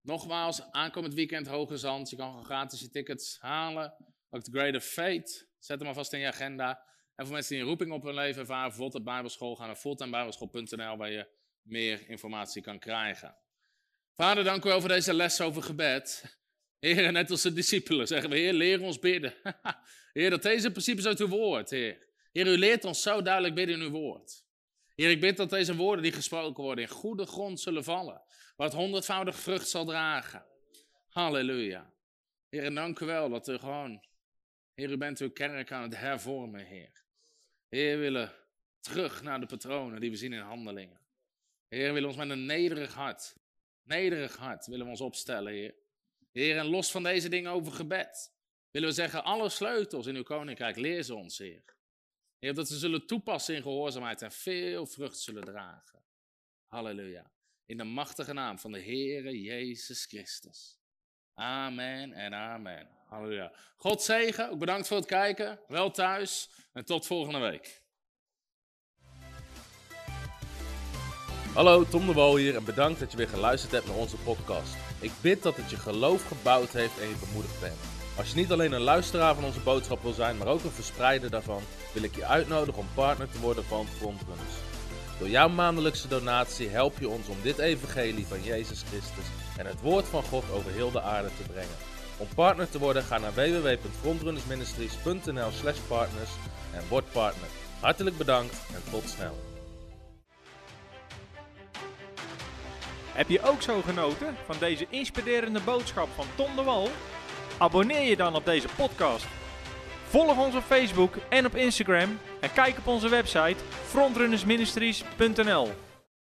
Nogmaals, aankomend weekend Hoge Zand. Je kan gratis je tickets halen. Ook de Greater Fate. Zet hem alvast in je agenda. En voor mensen die een roeping op hun leven ervaren, bijvoorbeeld op Bijbelschool, ga naar fulltimebijbelschool.nl waar je meer informatie kan krijgen. Vader, dank u wel voor deze les over gebed. Heer, net als de discipelen zeggen we, Heer, leer ons bidden. Heer, dat deze principes uit uw woord, Heer. Heer, u leert ons zo duidelijk bidden in uw woord. Heer, ik bid dat deze woorden die gesproken worden in goede grond zullen vallen. Wat honderdvoudig vrucht zal dragen. Halleluja. Heer, dank u wel dat u gewoon, Heer, u bent uw kerk aan het hervormen, Heer. Heer, we willen terug naar de patronen die we zien in handelingen. Heer, we willen ons met een nederig hart, nederig hart, willen we ons opstellen, Heer. Heer, en los van deze dingen over gebed, willen we zeggen, alle sleutels in uw koninkrijk, leer ze ons, Heer. Heer, dat ze zullen toepassen in gehoorzaamheid en veel vrucht zullen dragen. Halleluja. In de machtige naam van de Heere Jezus Christus. Amen en amen. Halleluja. God zegen. Ook bedankt voor het kijken. Wel thuis. En tot volgende week. Hallo, Tom de Wol hier en bedankt dat je weer geluisterd hebt naar onze podcast. Ik bid dat het je geloof gebouwd heeft en je bemoedigd bent. Als je niet alleen een luisteraar van onze boodschap wil zijn, maar ook een verspreider daarvan, wil ik je uitnodigen om partner te worden van Frontrunners. Door jouw maandelijkse donatie help je ons om dit evangelie van Jezus Christus en het woord van God over heel de aarde te brengen. Om partner te worden, ga naar www.frontrunnersministries.nl slash partners en word partner. Hartelijk bedankt en tot snel. Heb je ook zo genoten van deze inspirerende boodschap van Tom de Wal? Abonneer je dan op deze podcast. Volg ons op Facebook en op Instagram en kijk op onze website frontrunnersministries.nl.